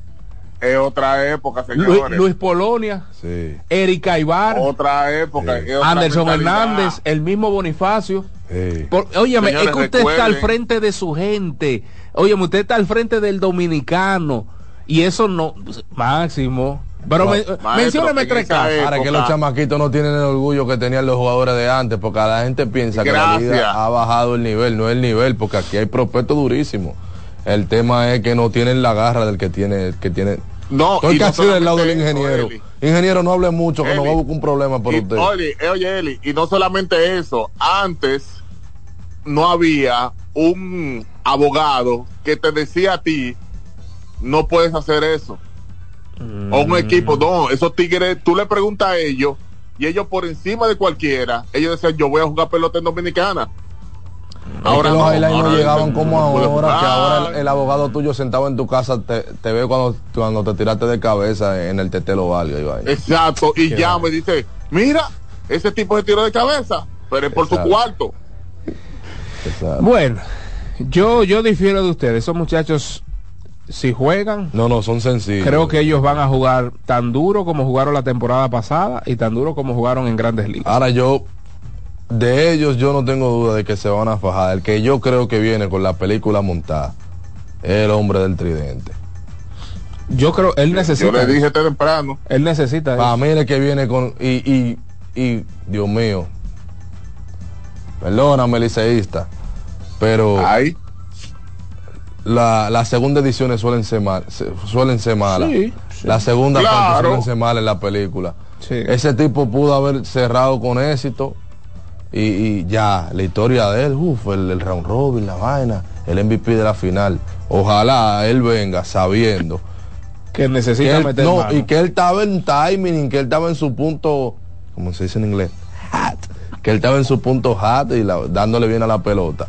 es otra época, señores. Luis, Polonia, sí. Erika Ibar, otra época, Anderson Hernández, el mismo Bonifacio. Sí. óyeme, es que usted está al frente de su gente. Oye, usted está al frente del dominicano y eso no, máximo. Pero mencióneme tres casos. Para que los chamaquitos no tienen el orgullo que tenían los jugadores de antes, porque la gente piensa que la liga ha bajado el nivel, no es el nivel, porque aquí hay prospectos durísimos. El tema es que no tienen la garra del que tiene, que tiene. No, Estoy casi del lado del ingeniero. ingeniero, no hable mucho, que no va a buscar un problema por usted. Oye, eh, oye, Eli, y no solamente eso, antes no había un abogado que te decía a ti, no puedes hacer eso. O un equipo, no, esos tigres, tú le preguntas a ellos y ellos por encima de cualquiera, ellos decían, yo voy a jugar pelota en Dominicana. Ahora los no llegaban como ahora, que ahora el, abogado tuyo sentado en tu casa te, ve cuando, cuando te tiraste de cabeza en el tetelo valga. Exacto, y ya me dice, mira, ese tipo se tiró de cabeza, pero es por su cuarto. Bueno, yo, yo difiero de ustedes. Esos muchachos, si juegan. No, no, son sencillos. Creo que ellos van a jugar tan duro como jugaron la temporada pasada y tan duro como jugaron en grandes ligas. Ahora yo, de ellos, yo no tengo duda de que se van a fajar. El que yo creo que viene con la película montada es el hombre del tridente. Yo creo, él necesita. Yo le dije temprano. Él necesita. Para mí, el que viene con. Y, y, y Dios mío. Perdóname, liceísta pero La, las segundas ediciones suelen ser, mal, suelen ser malas. La segunda parte suelen ser malas en la película. Ese tipo pudo haber cerrado con éxito y, ya, la historia de él, uff, el, el round robin, la vaina, el MVP de la final. Ojalá él venga sabiendo que necesita meter no, y que él estaba en timing, que él estaba en su punto, como se dice en inglés, que él estaba en su punto hat y dándole bien a la pelota.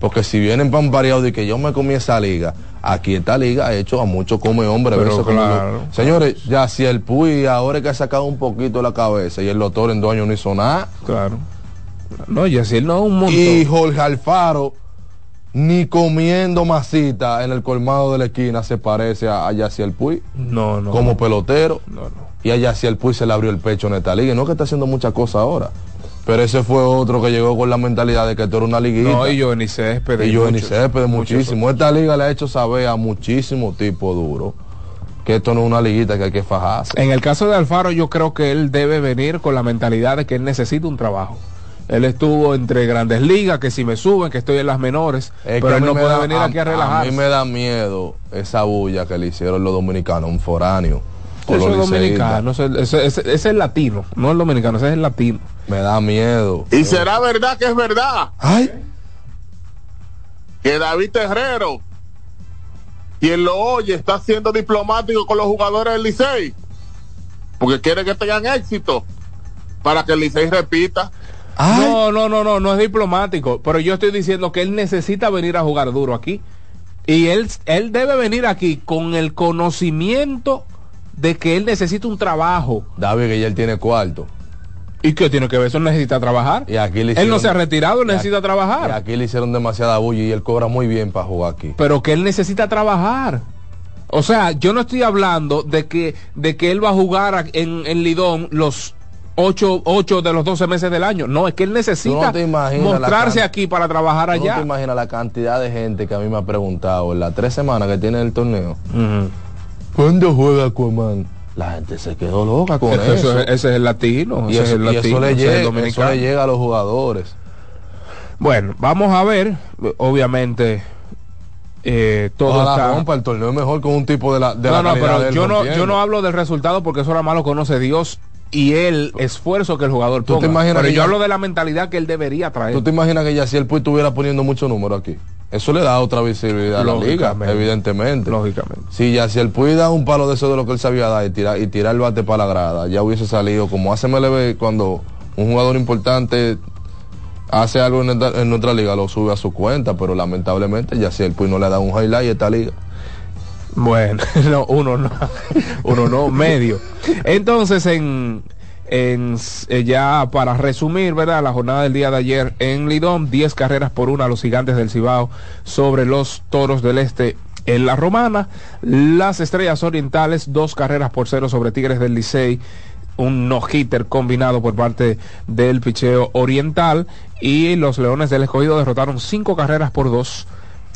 Porque si vienen pan pareado y que yo me comí esa liga, aquí esta liga ha hecho a mucho come hombre. Señores, ya si el Puy ahora que ha sacado un poquito la cabeza y el doctor en dos años no hizo nada. Claro. No, y así no un montón. Y Jorge Alfaro ni comiendo masita en el colmado de la esquina se parece a, a el Puy. No, no. Como pelotero. No, no. Y a el Puy se le abrió el pecho en esta liga. Y no que está haciendo muchas cosas ahora. Pero ese fue otro que llegó con la mentalidad de que esto era una liguita. No, y yo ni Céspedes. Y yo ni Céspedes muchísimo. Esta liga le ha hecho saber a muchísimo tipo duro que esto no es una liguita que hay que fajarse. En el caso de Alfaro, yo creo que él debe venir con la mentalidad de que él necesita un trabajo. Él estuvo entre grandes ligas, que si me suben, que estoy en las menores, pero él no puede venir aquí a relajarse. A mí me da miedo esa bulla que le hicieron los dominicanos, un foráneo. Eso es dominicano, ese, es el latino, no el dominicano, ese es el latino. Me da miedo. Y será verdad que es verdad. Ay. Que David Terrero, quien lo oye, está siendo diplomático con los jugadores del Licey. Porque quiere que tengan éxito para que el Licey repita. No, no, no, no, no es diplomático. Pero yo estoy diciendo que él necesita venir a jugar duro aquí. Y él, él debe venir aquí con el conocimiento de que él necesita un trabajo. David, que ya él tiene cuarto. ¿Y qué tiene que ver? Eso necesita trabajar. Y aquí le él no se ha retirado, necesita trabajar. Y aquí le hicieron demasiada bulla y él cobra muy bien para jugar aquí. Pero que él necesita trabajar. O sea, yo no estoy hablando de que, de que él va a jugar en, en Lidón los 8, de los 12 meses del año. No, es que él necesita mostrarse aquí para trabajar allá. No te imaginas la cantidad de gente que a mí me ha preguntado en las tres semanas que tiene el torneo. ¿Cuándo juega Aquaman? La gente se quedó loca con eso. ese es el latino. Y, eso, le llega, a los jugadores. Bueno, vamos a ver. Obviamente, eh, todo está... el torneo mejor con un tipo de la, de no, no, pero yo no, yo no hablo del resultado porque eso era malo conoce Dios y el esfuerzo que el jugador ponga. Pero yo hablo de la mentalidad que él debería traer. ¿Tú te imaginas que ya si el Puy estuviera poniendo mucho número aquí? Eso le da otra visibilidad a la liga, evidentemente. Lógicamente. Si ya si el Puy da un palo de eso de lo que él sabía dar y tirar, y tirar el bate para la grada, ya hubiese salido como hace MLB cuando un jugador importante hace algo en, en nuestra liga, lo sube a su cuenta, pero lamentablemente ya si el Puy no le da un highlight a esta liga. Bueno, no, uno no, uno no, medio. Entonces, en, en, eh, ya para resumir, ¿verdad? La jornada del día de ayer en Lidón, 10 carreras por una a los gigantes del Cibao sobre los toros del Este en la Romana. Las estrellas orientales, dos carreras por cero sobre Tigres del Licey. Un no-hitter combinado por parte del picheo oriental. Y los Leones del Escogido derrotaron cinco carreras por dos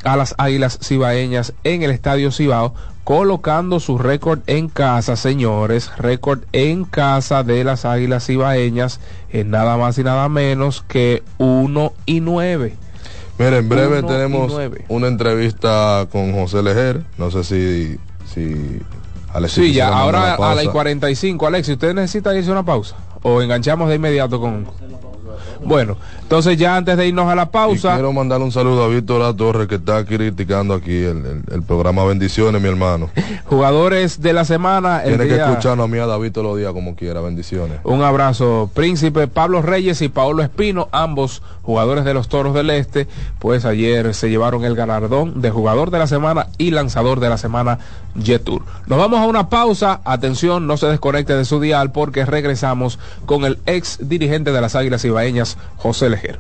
a las Águilas Cibaeñas en el Estadio Cibao, colocando su récord en casa, señores, récord en casa de las Águilas Cibaeñas en nada más y nada menos que 1 y 9. Mira, en breve tenemos una entrevista con José Lejer, no sé si... si Alexis sí, ya, ahora a las 45. Alexis, ¿usted necesita irse una pausa? ¿O enganchamos de inmediato con... Bueno, entonces ya antes de irnos a la pausa. quiero mandar un saludo a Víctor La Torre que está criticando aquí el, programa Bendiciones, mi hermano. Jugadores de la semana. Tiene que escucharnos a mí a David todos los días como quiera. Bendiciones. Un abrazo. Príncipe Pablo Reyes y Paolo Espino, ambos jugadores de los Toros del Este, pues ayer se llevaron el galardón de jugador de la semana y lanzador de la semana Tour. Nos vamos a una pausa. Atención, no se desconecte de su dial porque regresamos con el ex dirigente de las Águilas Ibaeñas, José Lejer.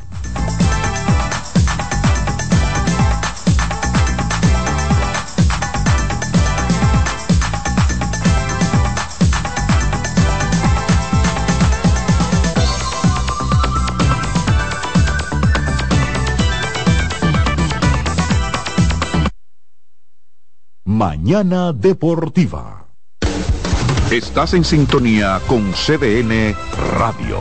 Mañana Deportiva. Estás en sintonía con CDN Radio.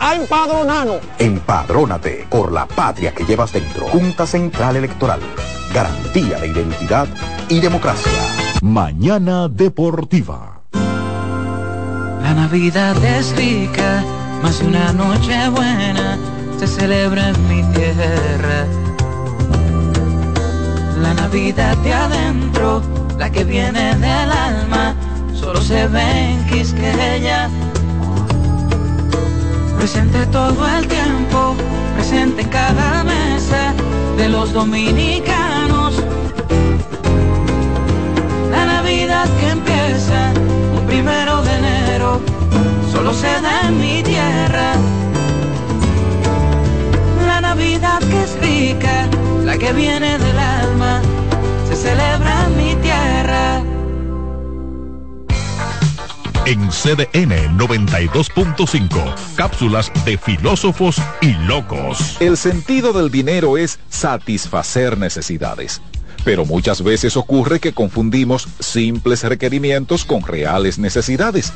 a empadronarnos. Empadrónate por la patria que llevas dentro. Junta Central Electoral. Garantía de identidad y democracia. Mañana Deportiva. La Navidad es rica, más una noche buena se celebra en mi tierra. La Navidad de adentro, la que viene del alma, solo se ve en Quisqueya. Presente todo el tiempo, presente en cada mesa de los dominicanos. La Navidad que empieza un primero de enero, solo se da en mi tierra. La Navidad que es rica, la que viene del alma, se celebra en mi tierra. En CDN 92.5, cápsulas de filósofos y locos. El sentido del dinero es satisfacer necesidades. Pero muchas veces ocurre que confundimos simples requerimientos con reales necesidades.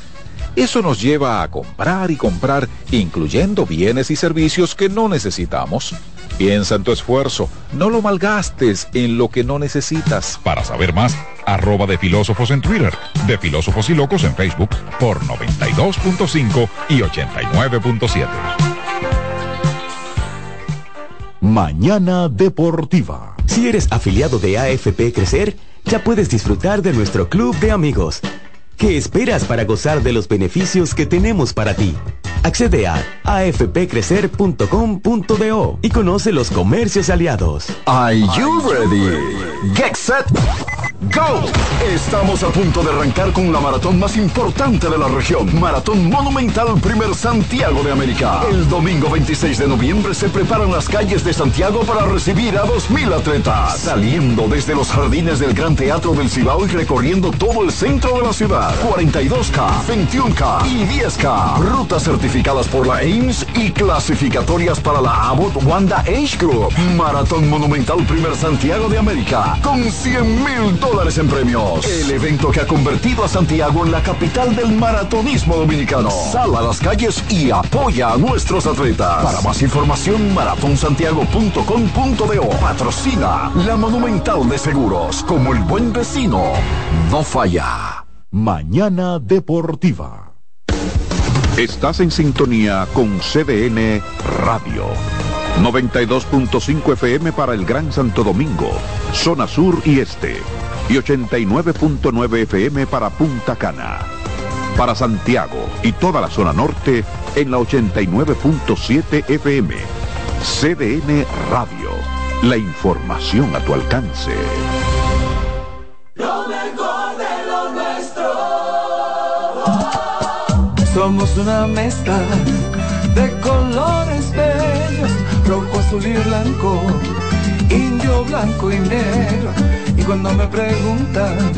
Eso nos lleva a comprar y comprar, incluyendo bienes y servicios que no necesitamos. Piensa en tu esfuerzo, no lo malgastes en lo que no necesitas. Para saber más, arroba de filósofos en Twitter, de filósofos y locos en Facebook por 92.5 y 89.7. Mañana Deportiva. Si eres afiliado de AFP Crecer, ya puedes disfrutar de nuestro club de amigos. ¿Qué esperas para gozar de los beneficios que tenemos para ti? Accede a afpcrecer.com.do y conoce los comercios aliados. Are you ready? Get set. Go! Estamos a punto de arrancar con la maratón más importante de la región. Maratón Monumental Primer Santiago de América. El domingo 26 de noviembre se preparan las calles de Santiago para recibir a 2.000 atletas. Saliendo desde los jardines del Gran Teatro del Cibao y recorriendo todo el centro de la ciudad. 42K, 21K y 10K. Rutas certificadas por la Ames y clasificatorias para la Abbott Wanda Age Group. Maratón Monumental Primer Santiago de América. Con 100 mil dólares en premios. El evento que ha convertido a Santiago en la capital del maratonismo dominicano. Sal a las calles y apoya a nuestros atletas. Para más información, maratonsantiago.com.do. Patrocina la Monumental de Seguros. Como el buen vecino, no falla. Mañana Deportiva. Estás en sintonía con CDN Radio. 92.5 FM para el Gran Santo Domingo, zona sur y este. Y 89.9 FM para Punta Cana. Para Santiago y toda la zona norte en la 89.7 FM. CDN Radio. La información a tu alcance. Lo mejor de lo nuestro. Somos una mezcla de colores bellos, rojo, azul y blanco, indio, blanco y negro. Y cuando me preguntan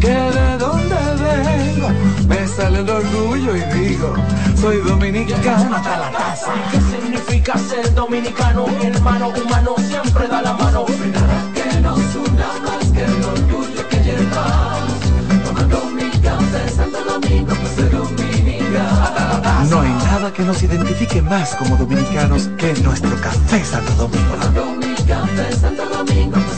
que de dónde vengo, me sale el orgullo y digo, soy dominicano hasta la casa. ¿Qué significa ser dominicano? Mi hermano humano siempre da la mano. Nada que nos una más que el orgullo que llevamos. Tomando mi café Santo Domingo, pues dominicano. No hay nada que nos identifique más como dominicanos que nuestro café Santo Domingo. Tomando mi café Santo Domingo, pues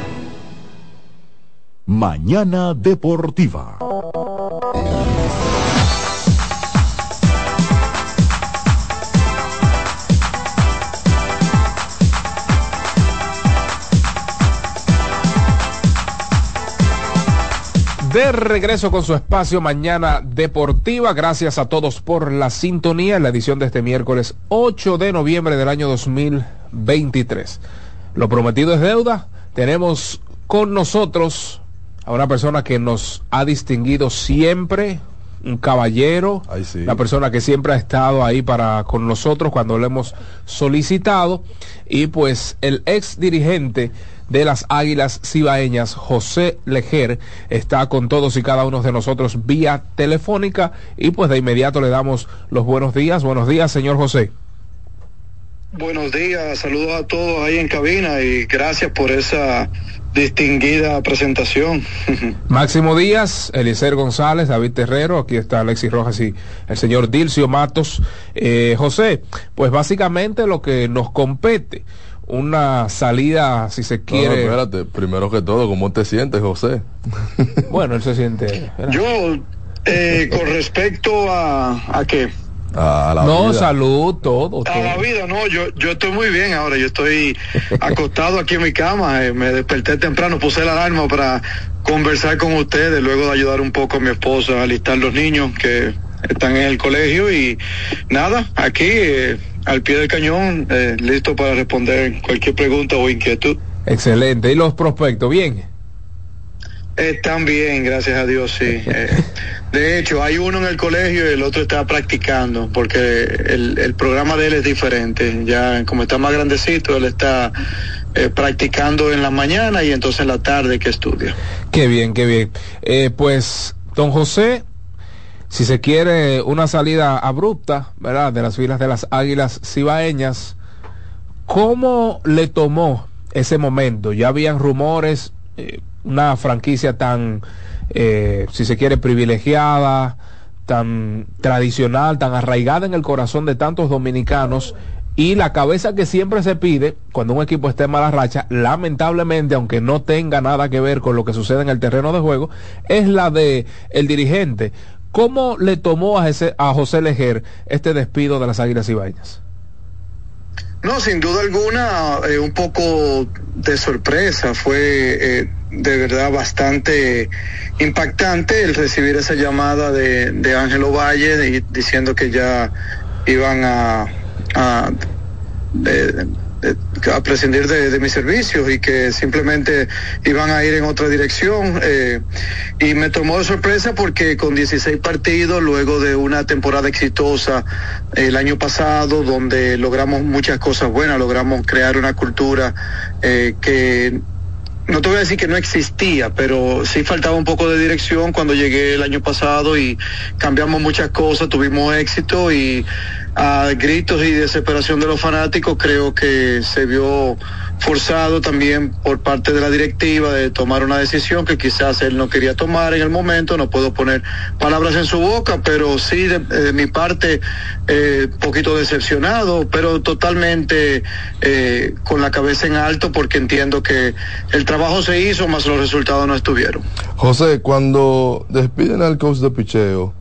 Mañana Deportiva. De regreso con su espacio Mañana Deportiva. Gracias a todos por la sintonía en la edición de este miércoles 8 de noviembre del año 2023. Lo prometido es deuda. Tenemos con nosotros a una persona que nos ha distinguido siempre, un caballero, una persona que siempre ha estado ahí para con nosotros cuando lo hemos solicitado y pues el ex dirigente de las Águilas Cibaeñas, José Lejer, está con todos y cada uno de nosotros vía telefónica y pues de inmediato le damos los buenos días. Buenos días, señor José. Buenos días, saludos a todos ahí en cabina y gracias por esa distinguida presentación. Máximo Díaz, Eliezer González, David Terrero, aquí está Alexis Rojas y el señor Dilcio Matos. Eh, José, pues básicamente lo que nos compete una salida, si se quiere. espérate, primero que todo, ¿cómo te sientes, José? bueno, él se siente. Yo, eh, con respecto a, a qué? A la no, salud, todo, A la vida, no, yo, yo estoy muy bien ahora, yo estoy acostado aquí en mi cama, eh, me desperté temprano, puse la alarma para conversar con ustedes, luego de ayudar un poco a mi esposa a alistar los niños que están en el colegio y nada, aquí eh, al pie del cañón, eh, listo para responder cualquier pregunta o inquietud. Excelente. ¿Y los prospectos? ¿Bien? Están bien, gracias a Dios, sí. Eh, de hecho, hay uno en el colegio y el otro está practicando, porque el, el programa de él es diferente. Ya como está más grandecito, él está eh, practicando en la mañana y entonces en la tarde que estudia. Qué bien, qué bien. pues, don José, si se quiere una salida abrupta, ¿verdad? De las filas de las Águilas Cibaeñas, ¿cómo le tomó ese momento? Ya habían rumores, eh, una franquicia tan, eh, si se quiere, privilegiada, tan tradicional, tan arraigada en el corazón de tantos dominicanos. Y la cabeza que siempre se pide cuando un equipo está en mala racha, lamentablemente, aunque no tenga nada que ver con lo que sucede en el terreno de juego, es la de el dirigente. ¿Cómo le tomó a, ese, a José Lejer este despido de las Águilas Ibañas? No, sin duda alguna, eh, un poco de sorpresa. Fue eh, de verdad bastante impactante el recibir esa llamada de, de Ángelo Valle diciendo que ya iban a, a a prescindir de, mis servicios y que simplemente iban a ir en otra dirección. Eh, y me tomó de sorpresa porque con 16 partidos, luego de una temporada exitosa el año pasado, donde logramos muchas cosas buenas, logramos crear una cultura eh, que no te voy a decir que no existía, pero sí faltaba un poco de dirección cuando llegué el año pasado y cambiamos muchas cosas, tuvimos éxito y a gritos y desesperación de los fanáticos creo que se vio forzado también por parte de la directiva de tomar una decisión que quizás él no quería tomar en el momento, no puedo poner palabras en su boca, pero sí de, mi parte eh, poquito decepcionado, pero totalmente eh, con la cabeza en alto porque entiendo que el trabajo se hizo, más los resultados no estuvieron. José, cuando despiden al coach de picheo,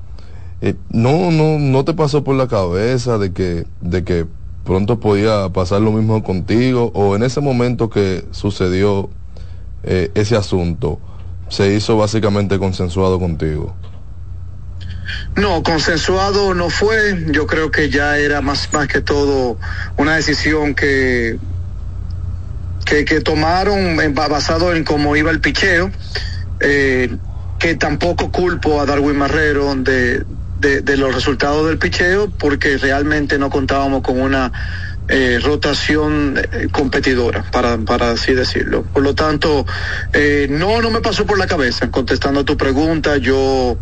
eh, no, no, no te pasó por la cabeza de que, de que pronto podía pasar lo mismo contigo o en ese momento que sucedió eh, ese asunto se hizo básicamente consensuado contigo. No, consensuado no fue. Yo creo que ya era más, más que todo una decisión que, que, tomaron basado en cómo iba el picheo. Eh, que tampoco culpo a Darwin Marrero de, de, los resultados del picheo porque realmente no contábamos con una eh, rotación eh, competidora, para, para así decirlo. Por lo tanto, eh, no, no me pasó por la cabeza. Contestando a tu pregunta, yo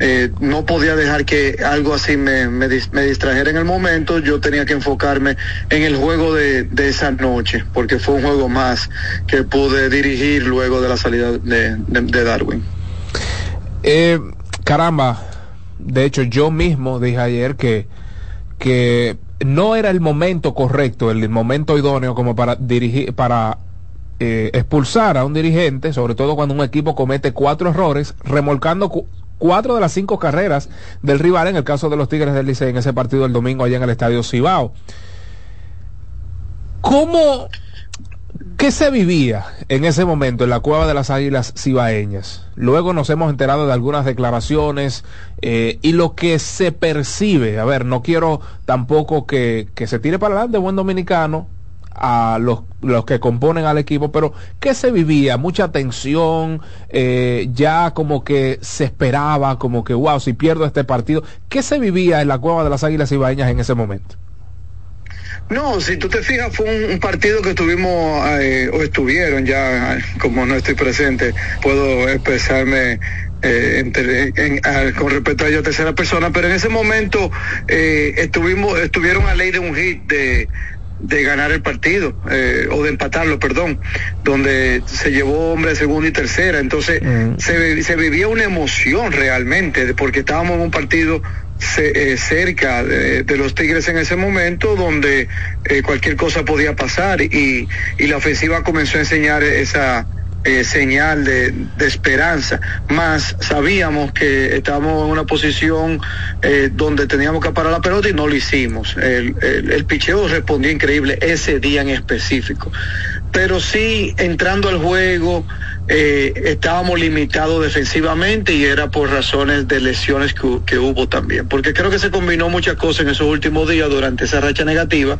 eh, no podía dejar que algo así me, me, me, distrajera en el momento, yo tenía que enfocarme en el juego de, de, esa noche, porque fue un juego más que pude dirigir luego de la salida de, de Darwin. Eh, caramba, de hecho yo mismo dije ayer que, que no era el momento correcto, el momento idóneo como para dirigir, para eh, expulsar a un dirigente, sobre todo cuando un equipo comete cuatro errores, remolcando cuatro de las cinco carreras del rival en el caso de los Tigres del Licey en ese partido del domingo allá en el Estadio Cibao. ¿Cómo, qué se vivía en ese momento en la cueva de las Águilas Cibaeñas? Luego nos hemos enterado de algunas declaraciones eh, y lo que se percibe, a ver, no quiero tampoco que, que se tire para adelante buen dominicano, a los, los que componen al equipo, pero ¿qué se vivía? Mucha tensión, eh, ya como que se esperaba, como que, wow, si pierdo este partido, ¿qué se vivía en la cueva de las Águilas Ibaeñas en ese momento? No, si tú te fijas, fue un, un partido que estuvimos, eh, o estuvieron ya, como no estoy presente, puedo expresarme eh, en, a, con respecto a ello tercera persona, pero en ese momento eh, estuvimos, estuvieron a ley de un hit de de ganar el partido, eh, o de empatarlo, perdón, donde se llevó hombre segunda y tercera. Entonces mm. se, se, vivía una emoción realmente, porque estábamos en un partido se, eh, cerca de, los Tigres en ese momento, donde eh, cualquier cosa podía pasar y, y la ofensiva comenzó a enseñar esa eh, señal de, de, esperanza, más sabíamos que estábamos en una posición eh, donde teníamos que parar la pelota y no lo hicimos. El, el, el picheo respondió increíble ese día en específico. Pero sí, entrando al juego, eh, estábamos limitados defensivamente y era por razones de lesiones que, que, hubo también. Porque creo que se combinó muchas cosas en esos últimos días durante esa racha negativa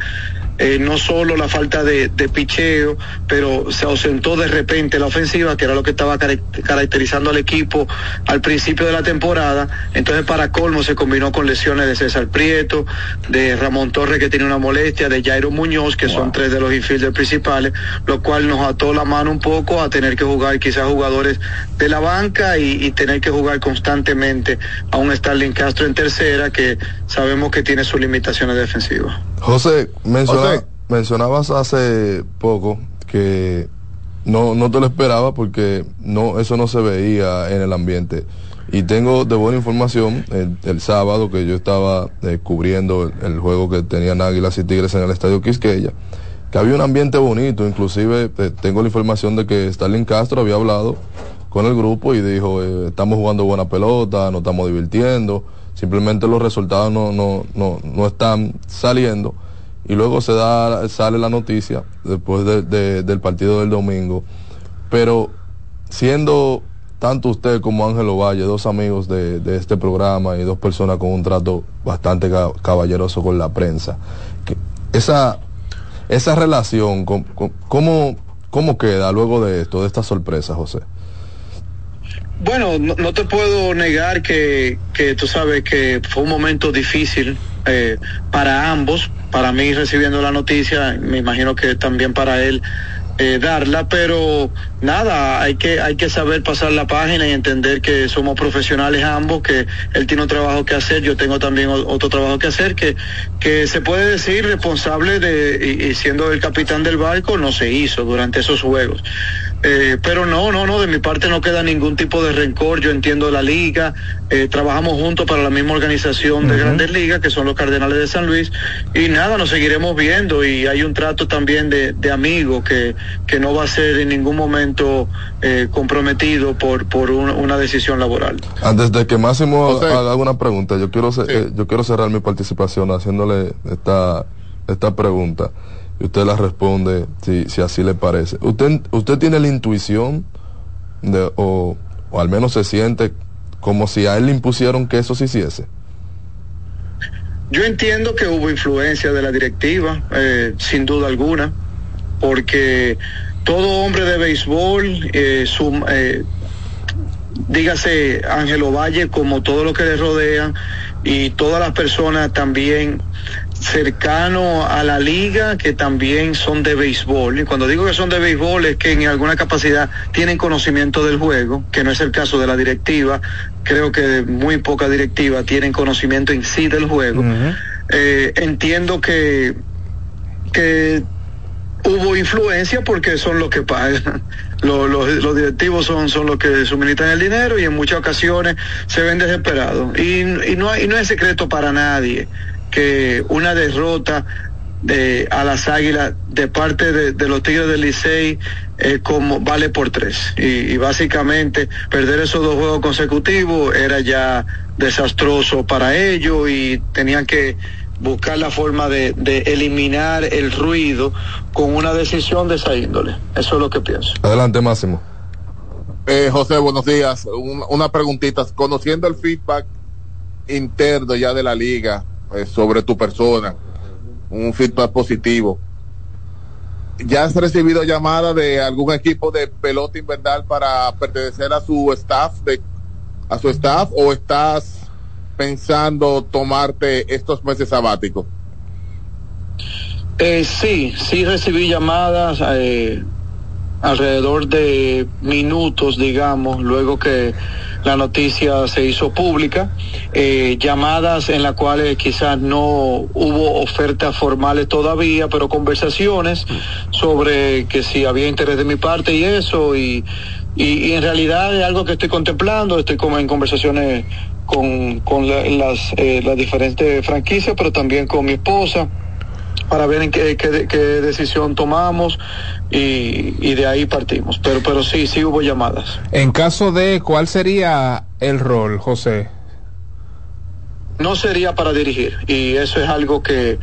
eh, no solo la falta de, de, picheo, pero se ausentó de repente la ofensiva, que era lo que estaba car caracterizando al equipo al principio de la temporada. Entonces, para colmo, se combinó con lesiones de César Prieto, de Ramón Torres, que tiene una molestia, de Jairo Muñoz, que wow. son tres de los infielders principales, lo cual nos ató la mano un poco a tener que jugar quizás jugadores de la banca y, y tener que jugar constantemente a un Starling Castro en tercera, que sabemos que tiene sus limitaciones defensivas. José, menciona, José. Mencionabas hace poco que no, no te lo esperaba porque no, eso no se veía en el ambiente. Y tengo de buena información el, sábado que yo estaba eh, cubriendo el, el, juego que tenían Águilas y Tigres en el Estadio Quisqueya, que había un ambiente bonito, inclusive eh, tengo la información de que Stalin Castro había hablado con el grupo y dijo, eh, estamos jugando buena pelota, nos estamos divirtiendo, simplemente los resultados no, no, no, no están saliendo y luego se da sale la noticia después de, de, del partido del domingo. Pero siendo tanto usted como Ángelo Valle dos amigos de, de, este programa y dos personas con un trato bastante caballeroso con la prensa esa esa relación cómo cómo queda luego de esto de esta sorpresa José bueno, no, no, te puedo negar que, que tú sabes que fue un momento difícil eh, para ambos, para mí recibiendo la noticia, me imagino que también para él eh, darla, pero nada, hay que, hay que saber pasar la página y entender que somos profesionales ambos, que él tiene un trabajo que hacer, yo tengo también otro trabajo que hacer, que, que se puede decir responsable de, y, y siendo el capitán del barco, no se hizo durante esos juegos. Eh, pero no, no, no, de mi parte no queda ningún tipo de rencor, yo entiendo la liga, eh, trabajamos juntos para la misma organización de uh -huh. Grandes Ligas, que son los Cardenales de San Luis, y nada, nos seguiremos viendo y hay un trato también de, de amigo que, que no va a ser en ningún momento eh, comprometido por, por un, una decisión laboral. Antes de que Máximo okay. haga una pregunta, yo quiero, sí. eh, yo quiero cerrar mi participación haciéndole esta, esta pregunta y usted la responde si, si así le parece. ¿Usted, usted tiene la intuición o, o al menos se siente como si a él le impusieron que eso se hiciese? Yo entiendo que hubo influencia de la directiva, eh, sin duda alguna, porque todo hombre de béisbol, eh, eh, dígase Ángelo Valle, como todo lo que le rodea, y todas las personas también cercano a la liga que también son de béisbol. Y cuando digo que son de béisbol es que en alguna capacidad tienen conocimiento del juego, que no es el caso de la directiva. Creo que muy poca directiva tienen conocimiento en sí del juego. Eh, entiendo que, que hubo influencia porque son los que pagan. Los, los, directivos son, son los que suministran el dinero y en muchas ocasiones se ven desesperados. Y, y, no, y no es secreto para nadie que una derrota de, a las Águilas de parte de, los Tigres del Licey eh, como vale por tres y, básicamente perder esos dos juegos consecutivos era ya desastroso para ellos y tenían que buscar la forma de, eliminar el ruido con una decisión de esa índole. Eso es lo que pienso. Adelante, Máximo. Eh, José, buenos días. una preguntita. Conociendo el feedback interno ya de la liga, eh, sobre tu persona, un feedback positivo. ¿Ya has recibido llamada de algún equipo de pelota invernal para pertenecer a su staff, de, a su staff, o estás pensando tomarte estos meses sabáticos? Eh, sí, sí recibí llamadas eh, alrededor de minutos, digamos, luego que la noticia se hizo pública, eh, llamadas en las cuales quizás no hubo ofertas formales todavía, pero conversaciones sobre que si había interés de mi parte y eso, y, y, en realidad es algo que estoy contemplando, estoy como en conversaciones con, con las, eh, las diferentes franquicias, pero también con mi esposa para ver en qué, qué, qué decisión tomamos y, y, de ahí partimos. Pero, pero sí, sí hubo llamadas. En caso de, ¿cuál sería el rol, José? No sería para dirigir y eso es algo que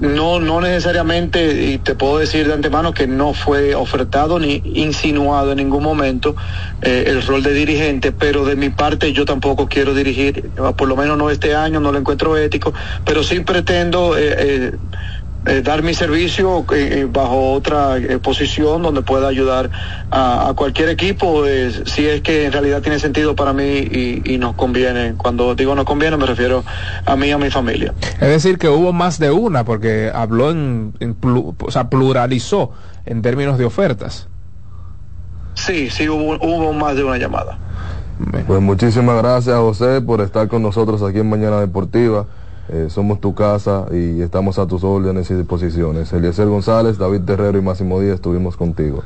no, no necesariamente, y te puedo decir de antemano que no fue ofertado ni insinuado en ningún momento eh, el rol de dirigente, pero de mi parte yo tampoco quiero dirigir, por lo menos no este año, no lo encuentro ético, pero sí pretendo eh, eh, eh, dar mi servicio eh, eh, bajo otra posición donde pueda ayudar a, cualquier equipo si es que en realidad tiene sentido para mí y, nos conviene. Cuando digo no conviene me refiero a mí y a mi familia. Es decir, que hubo más de una porque habló en, o sea, pluralizó en términos de ofertas. Sí, sí, hubo, hubo más de una llamada. Pues muchísimas gracias José por estar con nosotros aquí en Mañana Deportiva. Eh, somos tu casa y estamos a tus órdenes y disposiciones. Eliezer González, David Terrero y Máximo Díaz estuvimos contigo.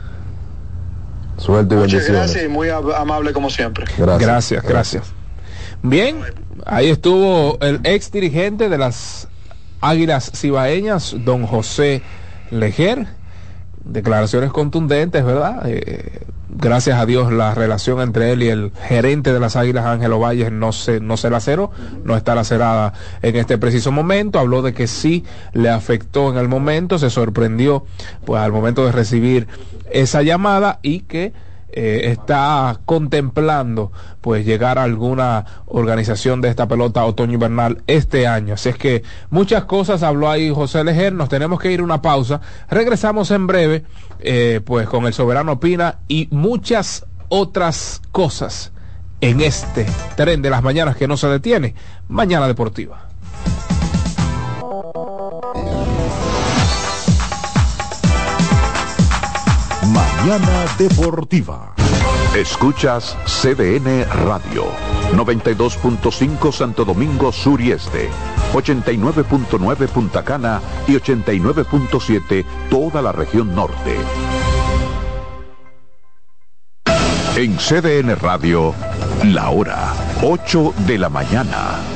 Suerte y Muchas Gracias y muy amable como siempre. Gracias, gracias. Bien, ahí estuvo el ex dirigente de las Águilas Cibaeñas, don José Lejer. Declaraciones contundentes, ¿verdad? Eh, gracias a Dios la relación entre él y el gerente de las Águilas Ángelo Valles no se no se laceró, no está lacerada en este preciso momento, habló de que sí le afectó en el momento, se sorprendió pues al momento de recibir esa llamada y que eh, está contemplando pues llegar a alguna organización de esta pelota otoño invernal este año. Así es que muchas cosas habló ahí José Lejer, nos tenemos que ir una pausa. Regresamos en breve eh, pues con el soberano Pina y muchas otras cosas en este tren de las mañanas que no se detiene. Mañana Deportiva. Mañana Deportiva. Escuchas CDN Radio. 92.5 Santo Domingo Sur y Este. 89.9 Punta Cana y 89.7 toda la región norte. En CDN Radio, la hora 8 de la mañana.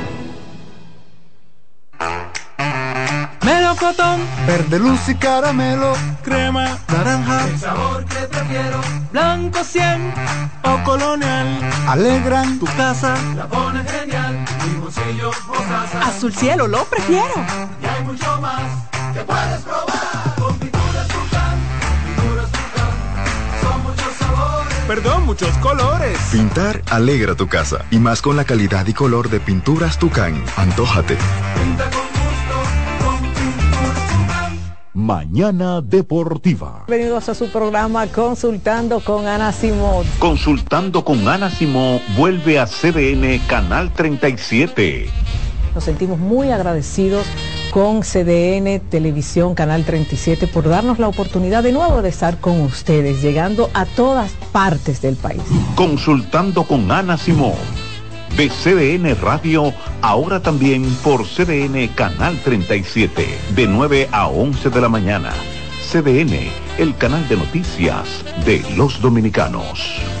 Melocotón, verde luz y caramelo, crema, naranja, el sabor que prefiero, blanco 100 o colonial, alegran. Tu casa, la pones genial, bolsillo mostaza. Azul cielo, lo prefiero. Y hay mucho más que puedes probar. Perdón, muchos colores. Pintar alegra tu casa y más con la calidad y color de pinturas Tucán. Antójate. Pinta con gusto, con pinturas Tucán. Mañana Deportiva. Bienvenidos a su programa Consultando con Ana Simón. Consultando con Ana Simón vuelve a CDN Canal 37. Nos sentimos muy agradecidos con CDN Televisión Canal 37 por darnos la oportunidad de nuevo de estar con ustedes, llegando a todas partes del país. Consultando con Ana Simón. De CDN Radio, ahora también por CDN Canal 37, de 9 a 11 de la mañana. CDN, el canal de noticias de los dominicanos.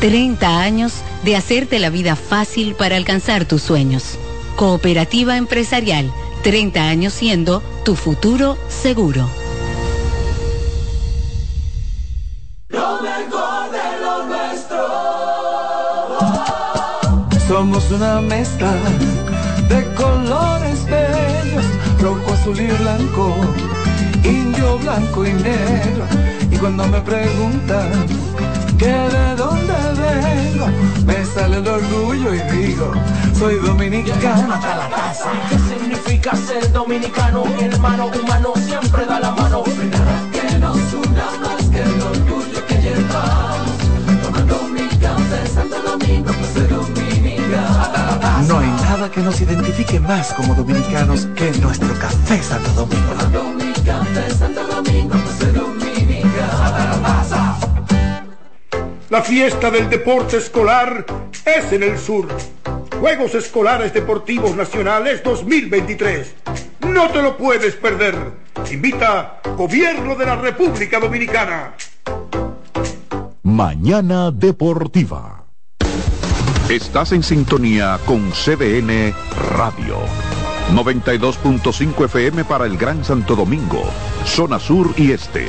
30 años de hacerte la vida fácil para alcanzar tus sueños. Cooperativa Empresarial, 30 años siendo tu futuro seguro. Lo mejor de lo nuestro. Somos una mezcla de colores bellos, rojo, azul y blanco, indio, blanco y negro. Y cuando me preguntan que de dónde vengo, me sale el orgullo y digo, soy dominicano hasta la casa. ¿Qué significa ser dominicano? Mi hermano humano siempre da la mano. Nada que nos una más que el orgullo que llevamos. Tomando mi café Santo Domingo, pues soy dominicano. No hay nada que nos identifique más como dominicanos que nuestro café Santo Domingo. Tomando mi café Santo Domingo, La fiesta del deporte escolar es en el sur. Juegos Escolares Deportivos Nacionales 2023. No te lo puedes perder. Invita Gobierno de la República Dominicana. Mañana Deportiva. Estás en sintonía con CDN Radio. 92.5 FM para el Gran Santo Domingo, zona sur y este.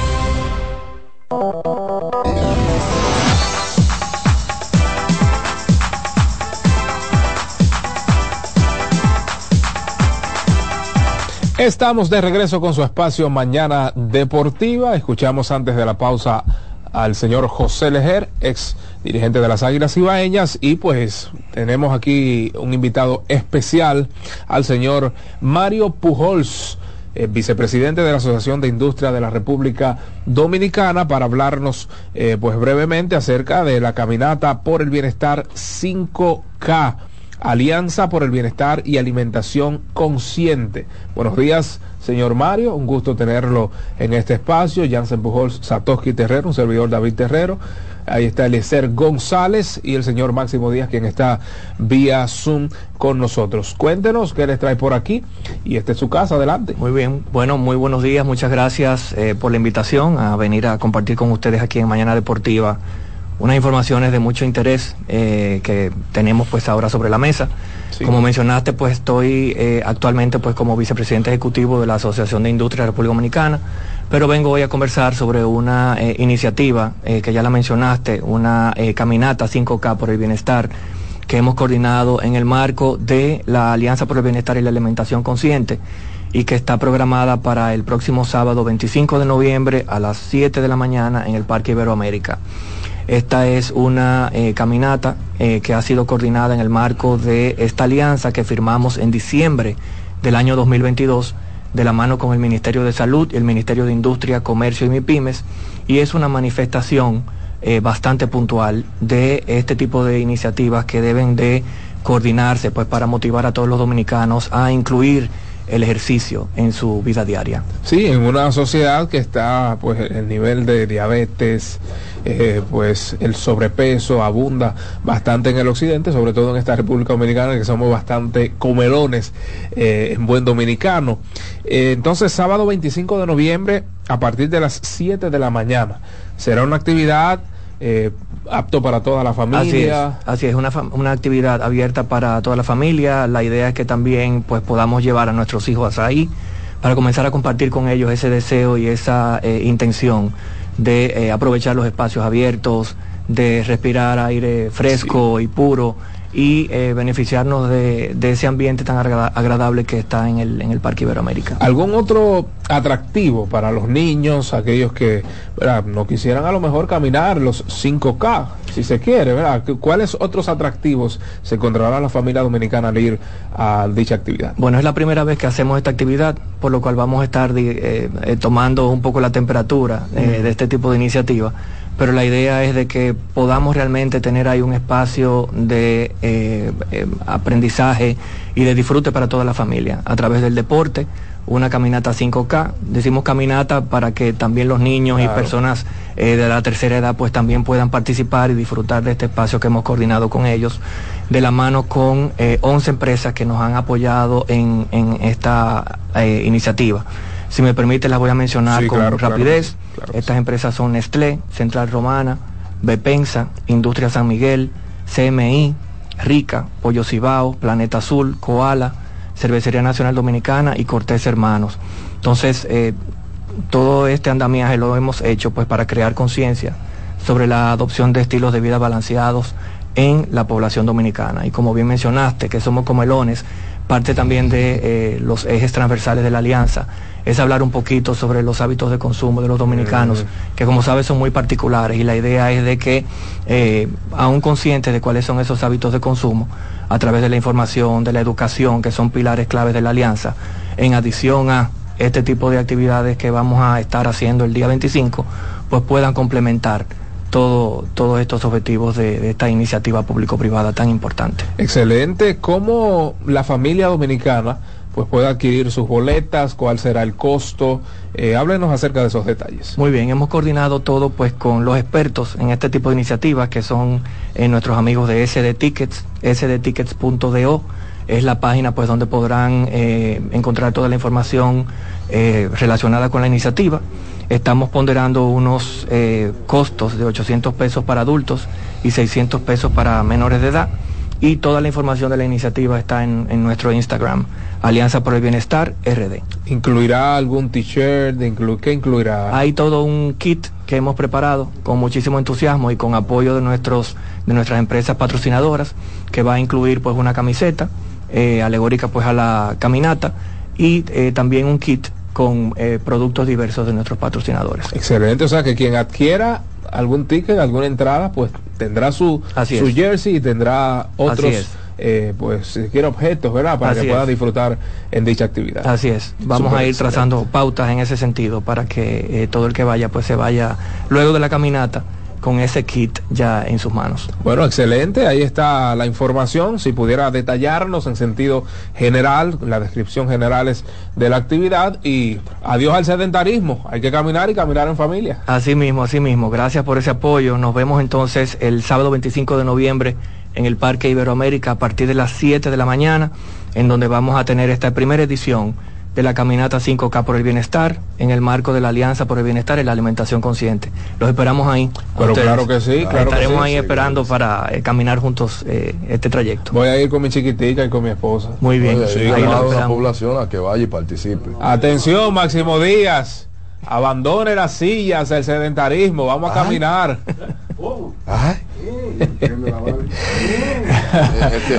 Estamos de regreso con su espacio Mañana Deportiva. Escuchamos antes de la pausa al señor José Lejer, ex dirigente de las Águilas Ibaeñas, y pues tenemos aquí un invitado especial al señor Mario Pujols, eh, vicepresidente de la Asociación de Industria de la República Dominicana, para hablarnos eh, pues brevemente acerca de la caminata por el bienestar 5K. Alianza por el Bienestar y Alimentación Consciente. Buenos días, señor Mario. Un gusto tenerlo en este espacio. Jansen Pujols, Satoshi Terrero, un servidor David Terrero. Ahí está Eliezer González y el señor Máximo Díaz, quien está vía Zoom con nosotros. Cuéntenos qué les trae por aquí y esta es su casa, adelante. Muy bien, bueno, muy buenos días, muchas gracias eh, por la invitación a venir a compartir con ustedes aquí en Mañana Deportiva unas informaciones de mucho interés eh, que tenemos pues ahora sobre la mesa. Como mencionaste, pues estoy eh, actualmente pues como vicepresidente ejecutivo de la Asociación de Industria de la República Dominicana, pero vengo hoy a conversar sobre una eh, iniciativa que ya la mencionaste, una caminata 5K por el bienestar que hemos coordinado en el marco de la Alianza por el Bienestar y la Alimentación Consciente y que está programada para el próximo sábado 25 de noviembre a las 7 de la mañana en el Parque Iberoamérica. Esta es una eh, caminata eh, que ha sido coordinada en el marco de esta alianza que firmamos en diciembre del año 2022 de la mano con el Ministerio de Salud el Ministerio de Industria, Comercio y MIPIMES y es una manifestación eh, bastante puntual de este tipo de iniciativas que deben de coordinarse pues para motivar a todos los dominicanos a incluir el ejercicio en su vida diaria. Sí, en una sociedad que está, pues, el nivel de diabetes, eh, pues, el sobrepeso abunda bastante en el occidente, sobre todo en esta República Dominicana, que somos bastante comelones eh, en buen dominicano. Eh, entonces, sábado 25 de noviembre, a partir de las 7 de la mañana, será una actividad eh, apto para toda la familia. Así es, una, una, actividad abierta para toda la familia. La idea es que también pues podamos llevar a nuestros hijos ahí para comenzar a compartir con ellos ese deseo y esa eh, intención de eh, aprovechar los espacios abiertos, de respirar aire fresco y puro y eh, beneficiarnos de, ese ambiente tan agradable que está en el, en el Parque Iberoamérica. ¿Algún otro atractivo para los niños, aquellos que no quisieran a lo mejor caminar los 5K, si se quiere, ¿verdad? ¿Cuáles otros atractivos se encontrará la familia dominicana al ir a dicha actividad? Bueno, es la primera vez que hacemos esta actividad, por lo cual vamos a estar eh, eh, tomando un poco la temperatura de este tipo de iniciativa pero la idea es de que podamos realmente tener ahí un espacio de eh, eh, aprendizaje y de disfrute para toda la familia a través del deporte, una caminata 5K. Decimos caminata para que también los niños y personas eh, de la tercera edad pues también puedan participar y disfrutar de este espacio que hemos coordinado con ellos, de la mano con 11 empresas que nos han apoyado en, esta iniciativa. Si me permite, las voy a mencionar con rapidez. Estas empresas son Nestlé, Central Romana, Bepensa, Industria San Miguel, CMI, Rica, Pollo Cibao, Planeta Azul, Koala, Cervecería Nacional Dominicana y Cortés Hermanos. Entonces, eh, todo este andamiaje lo hemos hecho pues para crear conciencia sobre la adopción de estilos de vida balanceados en la población dominicana. Y como bien mencionaste, que somos comelones, parte también de eh, los ejes transversales de la alianza es hablar un poquito sobre los hábitos de consumo de los dominicanos, que como sabes son muy particulares y la idea es de que, eh, aún conscientes de cuáles son esos hábitos de consumo, a través de la información, de la educación, que son pilares claves de la alianza, en adición a este tipo de actividades que vamos a estar haciendo el día 25, pues puedan complementar todo, todos estos objetivos de, de esta iniciativa público-privada tan importante. Excelente. ¿Cómo la familia dominicana pues puede adquirir sus boletas, cuál será el costo. Eh, háblenos acerca de esos detalles. Muy bien, hemos coordinado todo pues con los expertos en este tipo de iniciativas que son eh, nuestros amigos de SD Tickets, sdtickets.do es la página pues donde podrán eh, encontrar toda la información relacionada con la iniciativa. Estamos ponderando unos costos de 800 pesos para adultos y 600 pesos para menores de edad y toda la información de la iniciativa está en, nuestro Instagram, Alianza por el Bienestar RD. ¿Incluirá algún t-shirt? ¿Qué incluirá? Hay todo un kit que hemos preparado con muchísimo entusiasmo y con apoyo de, nuestros, de nuestras empresas patrocinadoras, que va a incluir pues una camiseta eh, alegórica pues a la caminata y eh, también un kit con eh, productos diversos de nuestros patrocinadores. Excelente, o sea que quien adquiera algún ticket, alguna entrada, pues tendrá su, su jersey y tendrá otros, eh, pues si quiere objetos, ¿verdad? Para que pueda disfrutar en dicha actividad. Así es. Vamos a ir trazando pautas en ese sentido para que eh, todo el que vaya, pues se vaya luego de la caminata con ese kit ya en sus manos. Bueno, excelente, ahí está la información. Si pudiera detallarnos en sentido general, la descripción generales de la actividad y adiós al sedentarismo. Hay que caminar y caminar en familia. Así mismo, así mismo. Gracias por ese apoyo. Nos vemos entonces el sábado 25 de noviembre en el Parque Iberoamérica a partir de las 7 de la mañana, en donde vamos a tener esta primera edición de la caminata 5K por el bienestar, en el marco de la Alianza por el Bienestar y la Alimentación Consciente. Los esperamos ahí. Pero claro que sí, claro Estaremos ahí esperando para eh, caminar juntos eh, este trayecto. Voy a ir con mi chiquitica y con mi esposa. Muy bien. Sí, ahí la población a que vaya y participe. Atención, Máximo Díaz. Abandone las sillas, el sedentarismo, vamos a caminar.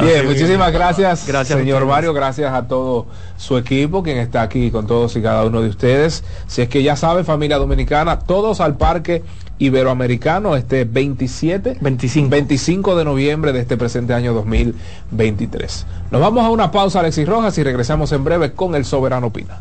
Bien, muchísimas gracias, gracias señor Mario, gracias a todo su equipo, quien está aquí con todos y cada uno de ustedes. Si es que ya sabe, familia dominicana, todos al parque iberoamericano este 27 25. 25 de noviembre de este presente año 2023. Nos vamos a una pausa Alexis Rojas y regresamos en breve con el Soberano Pina.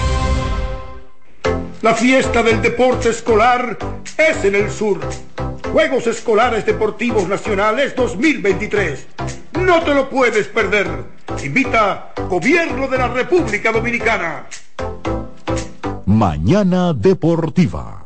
La fiesta del deporte escolar es en el sur. Juegos Escolares Deportivos Nacionales 2023. No te lo puedes perder. Invita Gobierno de la República Dominicana. Mañana Deportiva.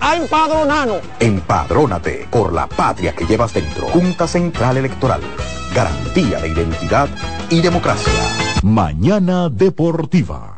a empadronarnos. Empadrónate por la patria que llevas dentro. Junta Central Electoral. Garantía de identidad y democracia. Mañana Deportiva.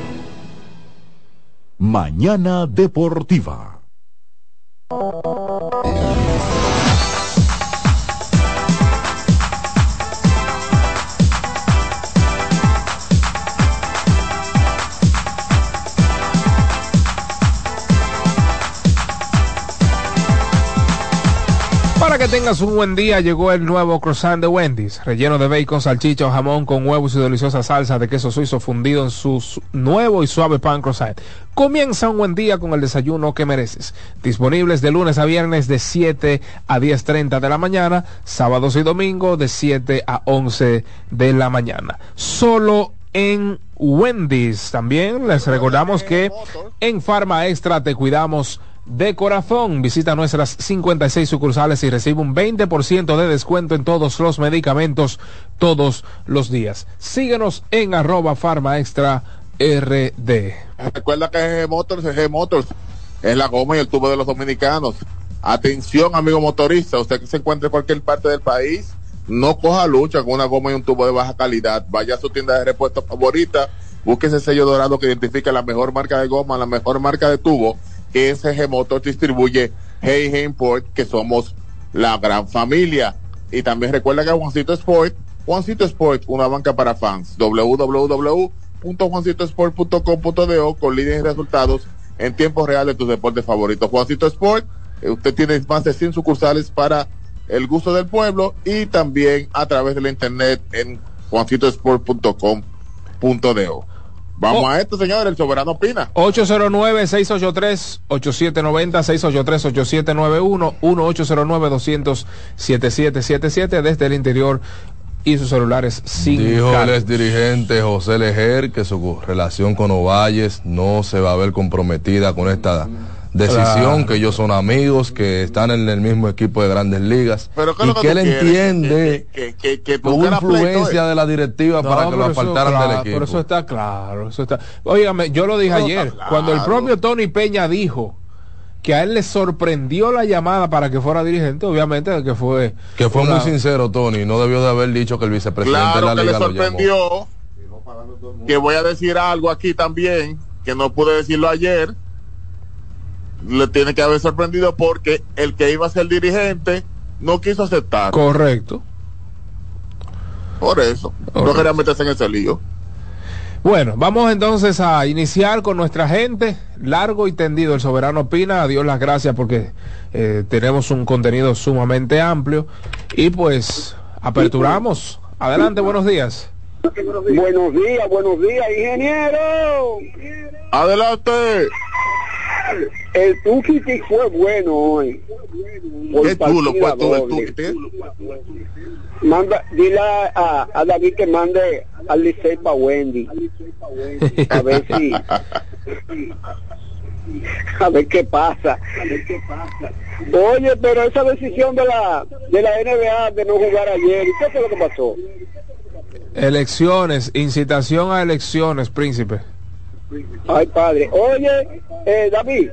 Mañana Deportiva. Que tengas un buen día, llegó el nuevo croissant de Wendy's, relleno de bacon, salchicha o jamón con huevos y deliciosa salsa de queso suizo fundido en su nuevo y suave pan croissant. Comienza un buen día con el desayuno que mereces. Disponibles de lunes a viernes de 7 a 10.30 de la mañana, sábados y domingos de 7 a 11 de la mañana. Solo en Wendy's. También les recordamos que en Farma Extra te cuidamos de corazón. Visita nuestras 56 sucursales y recibe un 20% de descuento en todos los medicamentos todos los días. Síguenos en arroba farma extra RD. Recuerda que G Motors es G Motors. Es la goma y el tubo de los dominicanos. Atención, amigo motorista. Usted que se encuentre en cualquier parte del país, no coja lucha con una goma y un tubo de baja calidad. Vaya a su tienda de repuesto favorita. Busque ese sello dorado que identifica la mejor marca de goma, la mejor marca de tubo SG Motors distribuye Hey Import, que somos la gran familia. Y también recuerda que Juancito Sport, Juancito Sport, una banca para fans, www.juancitosport.com.do con líneas y resultados en tiempo real de tus deportes favoritos. Juancito Sport, eh, usted tiene más de 100 sucursales para el gusto del pueblo y también a través de la internet en juancitosport.com.do. Vamos a esto, señor, el soberano opina. 809-683-8790, 683-8791, 1-809-200-7777 desde el interior y sus celulares sin Dijo el ex dirigente José Lejer que su relación con Ovalles no se va a ver comprometida con esta decisión, que ellos son amigos, que están en el mismo equipo de grandes ligas y que, él entiende que, que, influencia de la directiva para que lo apartaran del equipo. Pero eso está claro, eso está. Óigame, yo lo dije ayer, cuando el propio Tony Peña dijo que a él le sorprendió la llamada para que fuera dirigente, obviamente que fue que fue muy sincero Tony, no debió de haber dicho que el vicepresidente claro de la que liga le sorprendió. Que voy a decir algo aquí también que no pude decirlo ayer. Le tiene que haber sorprendido porque el que iba a ser dirigente no quiso aceptar. Correcto. Por eso. No quería meterse en ese lío. Bueno, vamos entonces a iniciar con nuestra gente. Largo y tendido, el soberano opina. A Dios las gracias porque eh, tenemos un contenido sumamente amplio. Y pues, aperturamos. Adelante, buenos días. Buenos días, buenos días, ingeniero. Adelante. El Tukiti fue bueno hoy. Qué todo el Tukiti. Manda, dile a, a, David que mande al Licey para Wendy. A ver si. a ver qué pasa. Oye, pero esa decisión de la de la NBA de no jugar ayer, ¿y qué fue lo que pasó? Elecciones, incitación a elecciones, príncipe. Ay, padre. Oye, eh, David,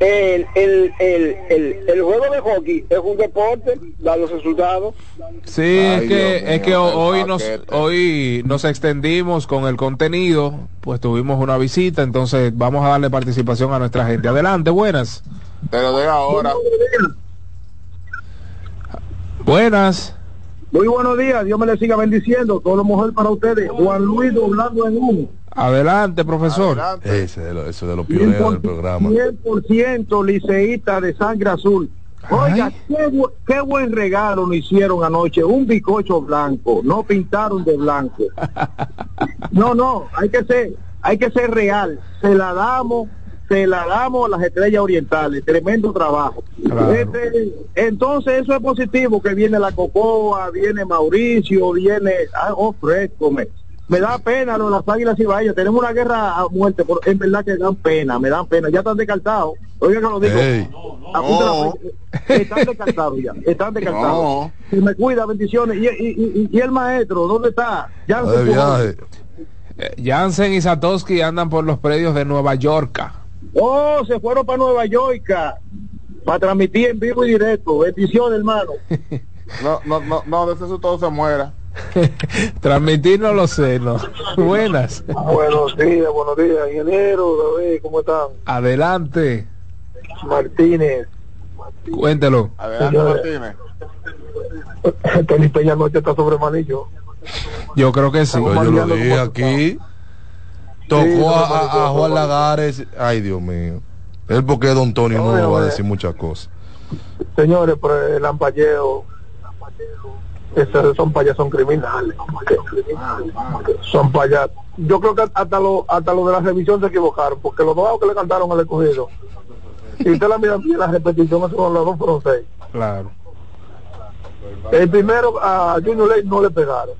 el, el, el, el, el juego de hockey es un deporte, da los resultados. Sí, es que, es que hoy nos, hoy nos extendimos con el contenido, pues tuvimos una visita, entonces vamos a darle participación a nuestra gente. Adelante, buenas. Pero de ahora. Buenas. Muy buenos días, Dios me le siga bendiciendo, todo lo mejor para ustedes. Juan Luis doblando en uno. Adelante, profesor. Ese de, lo, ese de los pioneros del programa. 100% liceísta de sangre azul. Oiga, qué, qué, buen regalo nos hicieron anoche. Un bicocho blanco. No pintaron de blanco. No, no, hay que ser, hay que ser real. Se la damos, se la damos a las estrellas orientales. Tremendo trabajo. Claro. Este, entonces eso es positivo, que viene la Cocoa, viene Mauricio, viene, ah, oh, fresco, me, me da pena lo de las águilas y bahías. Tenemos una guerra a muerte, por, en verdad que dan pena, me dan pena. Ya están descartados. Oiga que lo digo. Hey. No. Están descartados ya. Están descartados. No. Si me cuida, bendiciones. Y, y, y, y el maestro, ¿dónde está? Ya. Eh, Jansen y Satoshi andan por los predios de Nueva York. Oh, se fueron para Nueva York para transmitir en vivo y directo. Bendiciones, hermano. No, no, no, no, de eso todo se muera. Transmitir no lo sé, no. Buenas. Buenos días, buenos días, ingeniero, David, ¿cómo están? Adelante. Martínez. Cuéntelo. Adelante, Martínez. Tony Peña noche está sobre manillo. Yo creo que sí. Pues yo lo dije aquí. Tocó Sí, a, no, a- a no, Juan no. Lagares. Ay, Dios mío. Él porque Don Tony no, No, va a no, decir muchas cosas. Señores, pero el ampalleo, esos son payasos son criminales. Son payasos. Yo creo que hasta lo, hasta lo de la revisión se equivocaron, porque los dos que le cantaron al escogido. Si usted la mira bien, la repetición, son los dos fueron seis. Claro. El primero a Junior Ley no le pegaron.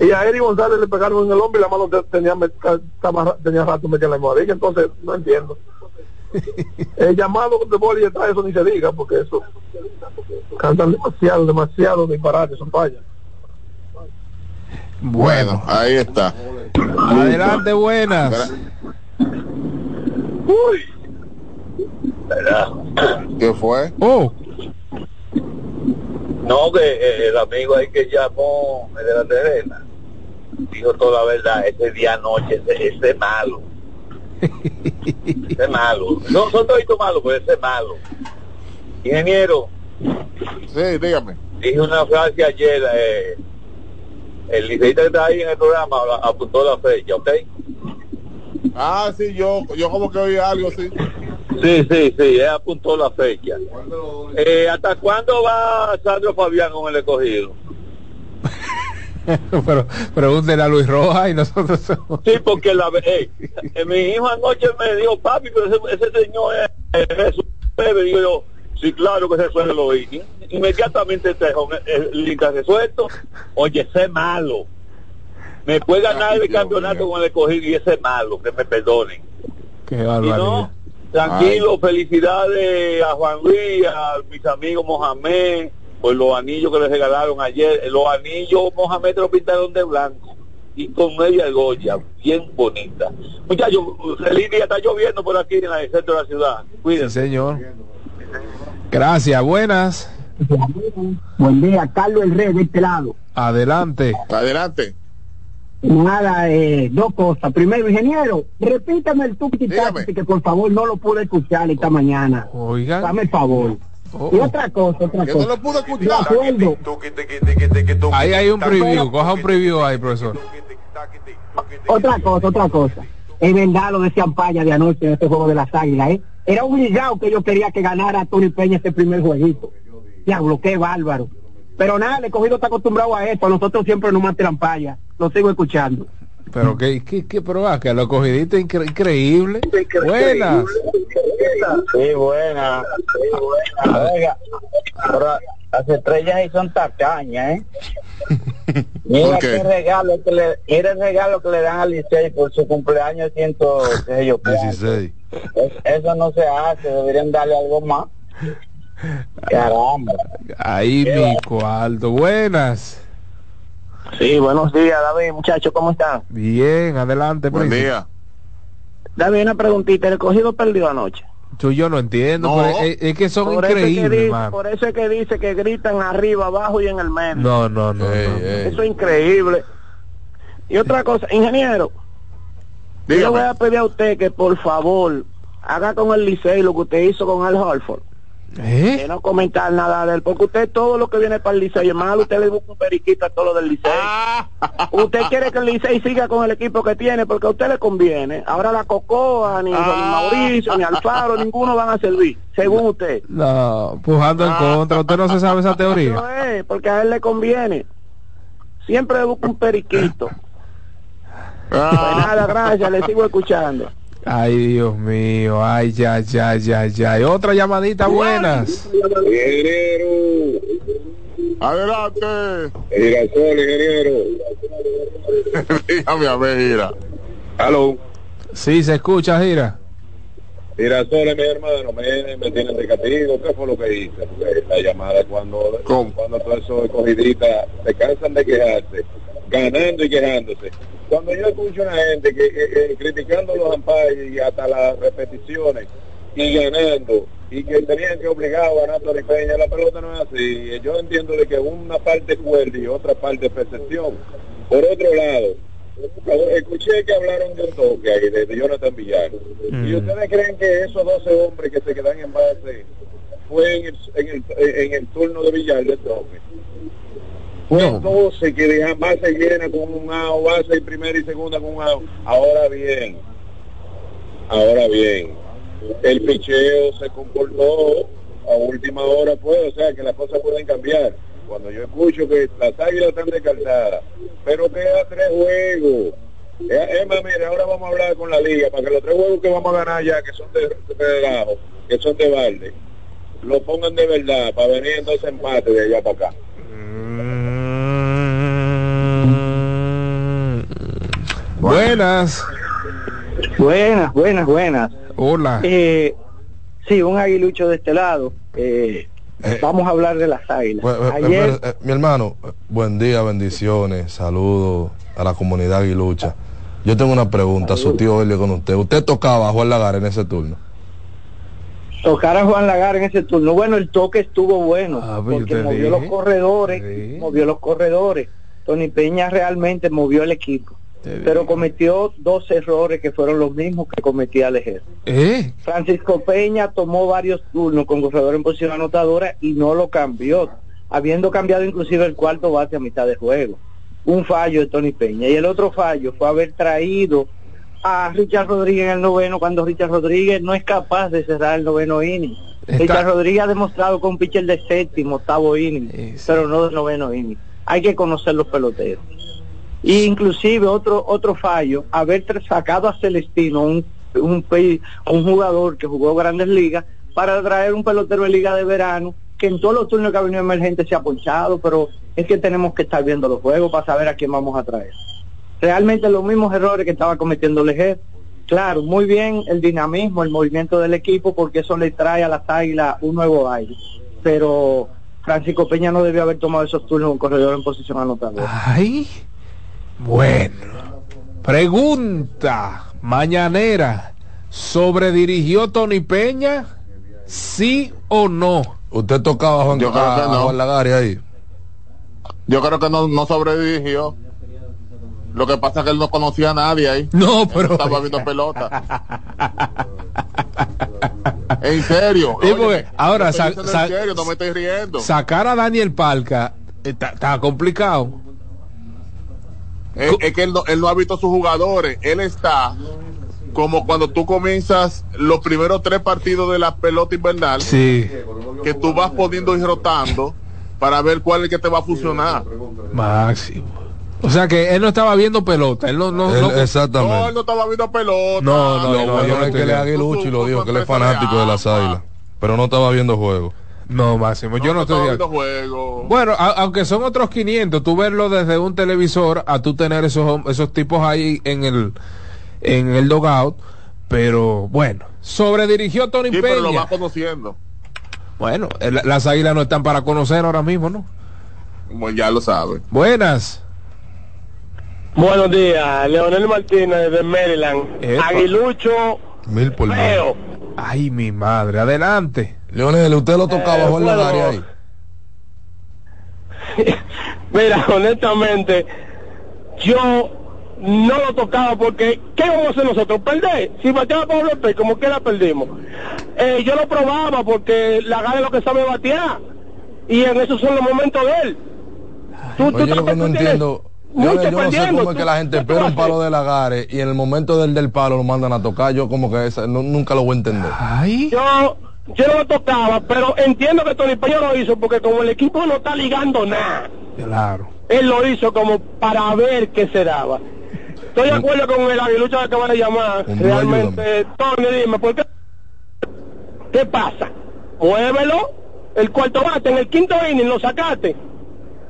Y a Eric González le pegaron en el hombro y la mano te- tenía, tenía rato metida en la almohadilla, entonces no entiendo. El llamado de boli detrás eso ni se diga, porque eso cantan demasiado, demasiado disparates, son payas. Bueno, ahí está. Adelante, buenas. ¿Qué fue? Oh, No, que eh, el amigo ahí que llamó el de la terrena dijo toda la verdad. Ese día anoche, ese, ese es malo. Es malo. No son todos malos, pero ese es malo. Ingeniero, Sí, dígame. dije una frase ayer. Eh, el liceísta que está ahí en el programa apuntó la fecha, ¿ok? Ah, sí, yo, yo como que oí algo, sí. Sí, sí, sí, él apuntó la fecha. Eh, ¿Hasta cuándo va Sandro Fabián con el escogido? pero pregúntele a Luis Rojas y nosotros somos. Sí, porque la eh, eh, mi hijo anoche me dijo, papi, pero ese, ese señor es, es Jesús Bebe. Digo yo, sí, claro que Jesús lo oí. Inmediatamente el, el link resuelto. Oye, ese es malo. Me puede ganar el campeonato con el escogido y ese es malo, que me perdonen. Qué Y barbaridad. no, tranquilo, felicidades a Juan Luis, a mis amigos Mohamed, por los anillos que les regalaron ayer. Los anillos Mohamed los pintaron de blanco. y con media goya, bien bonita. Muchachos, feliz día, está lloviendo por aquí en el centro de la ciudad. Cuídense. Sí, señor. Gracias, buenas. Buen día, Carlos el Rey de este lado. Adelante. Adelante. Nada, eh, dos cosas. Primero, ingeniero, repítame el tuki que por favor no lo pude escuchar esta mañana. Oiga. Dame el favor. Y otra cosa, otra Yo cosa. no lo pude De escuchar. acuerdo. Ahí hay un preview, coja un preview ahí, profesor. Otra cosa, otra cosa. Es verdad lo de Ciampaya de anoche en este juego de las águilas, ¿eh? Era obligado que yo quería que ganara Tony Peña ese primer jueguito. Diablo, qué bárbaro. Pero nada, el cogido está acostumbrado a esto. A nosotros siempre nos matan. Lo sigo escuchando. Pero que pero va, que lo cogidiste incre- increíble. Buenas. Sí, buena. Oiga, pero las estrellas ahí son tacañas, ¿eh? Mira ¿Por qué? qué regalo que le, mira el regalo que le dan al Licey por su cumpleaños ciento, qué sé yo, qué. 16. Es- Eso no se hace, deberían darle algo más. Caramba. Ahí mi cuarto. Buenas. Sí, buenos días, David, muchachos, ¿cómo están? Bien, adelante, Buen príncipe. día. David, una preguntita, el cogido perdió anoche. Yo, yo no entiendo, No. pero es, es que son Por eso, es que increíbles, dice, por eso es que dice que gritan arriba, abajo y en el medio. No, no, no. Ey, no. ey. Eso es increíble. Y otra cosa, ingeniero, yo voy a pedir a usted que por favor haga con el Licey lo que usted hizo con Al Holford. ¿Eh? Que no comentar nada de él, porque usted todo lo que viene para el Licey, es malo, usted le busca un periquito a todo lo del Licey. Usted quiere que el Licey siga con el equipo que tiene, porque a usted le conviene. Ahora la Cocoa, ni, ni Mauricio, ni Alfaro, ninguno van a servir, según usted. No, pujando en contra. Usted no se sabe esa teoría. Eso es, porque a él le conviene. Siempre le busca un periquito. Pues nada, gracias, le sigo escuchando. Ay, Dios mío. Ay, ya, ya, ya, ya. Y otra llamadita buenas. Ingeniero, Adelante. Girasol, ingeniero. Dígame a ver, mira. Aló, Sí, se escucha, gira. Girasol es mi hermano, me, me tienen de castigo. ¿Qué fue lo que hice? Porque la llamada cuando, cuando todos esos escogiditas se cansan de quejarse, ganando y quejándose. Cuando yo escucho a una gente que, que- que criticando los ampares y hasta las repeticiones y ganando y que tenían que obligar a ganar Tony Peña, la pelota no es así. Yo entiendo de que una parte cuerda y otra parte es percepción. Por otro lado, escuché que hablaron de un toque ahí, de Jonathan Villar. ¿Y ustedes creen que esos 12 hombres que se quedan en base fue en el, en el, en el turno de Villar del toque? Fue 12 que dejan base llena con un out, base y primera y segunda con un out. Ahora bien, ahora bien, el picheo se comportó a última hora, pues, o sea que las cosas pueden cambiar. Cuando yo escucho que las águilas están descartadas, pero queda tres juegos. Eh, Es más, mire, ahora vamos a hablar con la liga para que los tres juegos que vamos a ganar ya, que son de, de relajo, que son de balde, lo pongan de verdad para venir entonces empate de allá para acá. Buenas. Buenas, buenas, buenas. Hola. Eh, sí, un aguilucho de este lado. Eh, vamos a hablar de las águilas. Eh, Ayer, eh, eh, mi hermano, eh, buen día, bendiciones, saludos a la comunidad aguilucha. Yo tengo una pregunta, su tío Helio con usted. ¿Usted tocaba a Juan Lagar en ese turno? tocar a Juan Lagar en ese turno. Bueno, el toque estuvo bueno, pues yo porque movió dije. los corredores, movió los corredores. Tony Peña realmente movió el equipo, pero cometió dos errores que fueron los mismos que cometía Lejer. ¿Eh? Francisco Peña tomó varios turnos con corredor en posición anotadora y no lo cambió, habiendo cambiado inclusive el cuarto bate a mitad de juego. Un fallo de Tony Peña. Y el otro fallo fue haber traído a Richard Rodríguez en el noveno cuando Richard Rodríguez no es capaz de cerrar el noveno inning. Richard Rodríguez ha demostrado con un pitcher de séptimo, octavo inning, pero no de noveno inning. Hay que conocer los peloteros. Y inclusive otro otro fallo, haber sacado a Celestino, un, un, un jugador que jugó grandes ligas, para traer un pelotero de liga de verano, que en todos los turnos que ha venido emergente se ha ponchado, pero es que tenemos que estar viendo los juegos para saber a quién vamos a traer. Realmente los mismos errores que estaba cometiendo Lejer. Claro, muy bien el dinamismo, el movimiento del equipo, porque eso le trae a las águilas un nuevo aire. Pero Francisco Peña no debió haber tomado esos turnos con corredor en posición anotadora. Ay. Bueno, pregunta mañanera. ¿Sobredirigió Tony Peña? ¿Sí o no? ¿Usted tocaba a Juan, Yo creo que a no. Juan Lagari ahí? Yo creo que no, no sobredirigió. Lo que pasa es que él no conocía a nadie ahí. No, Él pero. estaba viendo pelota. en serio. Sí, Oye, porque ahora yo estoy sa- diciendo sa- en serio, no me estoy riendo. Sacar a Daniel Palca está, está complicado. Es, es que él no, él no ha visto a sus jugadores. Él está como cuando tú comienzas los primeros tres partidos de la pelota invernal. Sí. Que tú vas poniendo y rotando para ver cuál es el que te va a funcionar. Máximo. O sea que él no estaba viendo pelota. Él no, no, Él- no- exactamente. No, él no estaba viendo pelota. No, no, Lo no, bueno yo no es que le Aguilucho y lo dijo que él es fanático de las águilas. Pero no estaba viendo juego. No, Máximo, yo no, estoy de juego. Bueno, a- aunque son otros 500, tú verlo desde un televisor a tú tener esos, esos tipos ahí en el, en el dogout. Pero bueno, sobredirigió Tony Sí, pero lo Peña. va conociendo. Bueno, el- las águilas no están para conocer ahora mismo, ¿no? Como ya lo sabe. Buenas. Buenos días, Leonel Martínez de Maryland. Epa. Aguilucho Mil por. Ay, mi madre, adelante. Leonel, ¿usted lo tocaba Eh, a Juan bueno. Lagari ahí? Mira, honestamente, yo no lo tocaba porque ¿qué vamos a hacer nosotros? Perder. Si bateaba Pablo López, como que la perdimos. Eh, yo lo probaba porque la gana es lo que sabe batear. Y en esos son los momentos de él. Tú, tú Oye, yo lo que tú no entiendo. Leonel, yo no sé cómo es que tú- la gente ¿qué tú espera un palo de Lagares y en el momento del del palo lo mandan a tocar. Yo como que esa, no- nunca lo voy a entender. Ay. Yo, yo no lo tocaba, pero entiendo que Tony Peña lo hizo porque como el equipo no está ligando nada, Claro. él lo hizo como para ver qué se daba. Estoy de acuerdo con el aguilucho que acaba de llamar. Hombre, Realmente, Tony, dime, ¿por qué? ¿Qué pasa? Muévelo, el cuarto bate, en el quinto inning lo sacaste.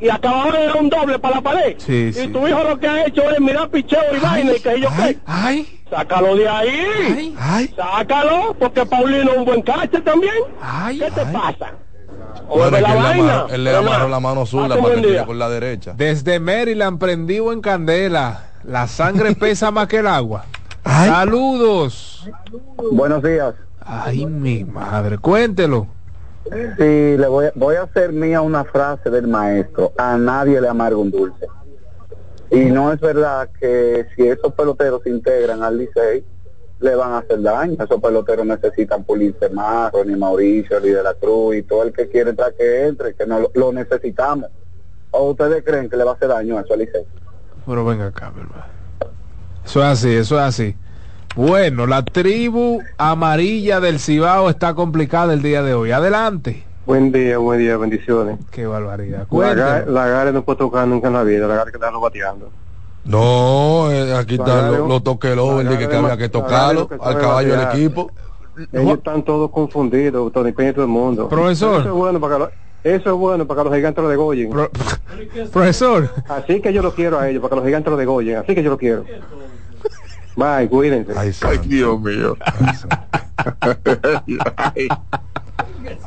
Y acababa de dar un doble para la pared. Sí, y sí. tu hijo lo que ha hecho es mirar picheo y vaina y que yo qué. Ay, Sácalo de ahí. ay, Sácalo, porque Paulino es un buen catcher también. ay. ¿Qué te pasa? Bueno, que la él le vaina. amarró, él le amarró la mano zurda para que con la derecha. Desde Maryland, prendido en candela. La sangre pesa más que el agua. Saludos. Buenos días. Ay, mi madre, cuéntelo. Sí, le voy, a- voy a hacer mía una frase del maestro. A nadie le amarga un dulce. Y no es verdad que si esos peloteros se integran al Licey, le van a hacer daño. Esos peloteros necesitan pulirse más, Ronnie Mauricio, Luis de la Cruz y todo el que quiere entrar que entre, que no lo, necesitamos. ¿O ustedes creen que le va a hacer daño eso al Licey? Pero venga acá, hermano. Eso es así, eso es así. Bueno, la tribu amarilla del Cibao está complicada el día de hoy. Adelante. Buen día, buen día, bendiciones. Qué barbaridad. La. Gare no puede tocar nunca en la vida, la Gare que darlo bateando. No, eh, aquí está, lo, lo toqué el que Lagares había que tocarlo lo que al caballo del equipo. Ellos están todos confundidos, Tony Peña y todo el mundo. Profesor. Eso es bueno para que, lo- eso es bueno para que los gigantes lo degollen. Profesor. Así que yo lo quiero a ellos, para que los gigantes lo degollen. Así que yo lo quiero. Bye, cuídense. Ay, Dios mío.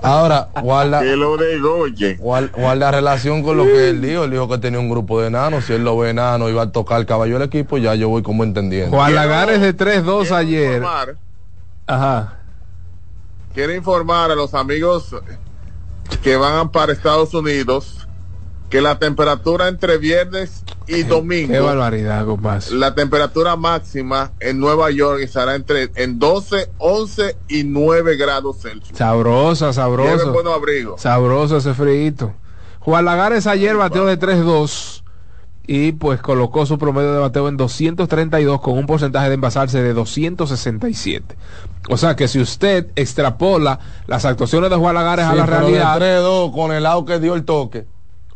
Ahora, guarda, que lo degollen. guarda, guarda relación con lo que él dijo. Él dijo que tenía un grupo de enanos. Si él lo ve enano y va a tocar el caballo del equipo, ya yo voy como entendiendo. Juan Lagares de 3-2 ayer. Informar, Ajá. quiero informar a los amigos que van para Estados Unidos que la temperatura entre viernes y domingo Qué barbaridad, compadre. la temperatura máxima en Nueva York estará entre en 12, 11 y 9 grados Celsius. Sabrosa, buenos abrigos. Sabroso ese frito. Juan Lagares ayer bateó de 3-2 y pues colocó su promedio de bateo en 232 con un porcentaje de envasarse de 267. O sea que si usted extrapola las actuaciones de Juan Lagares a la realidad, de 3-2 con el lado que dio el toque.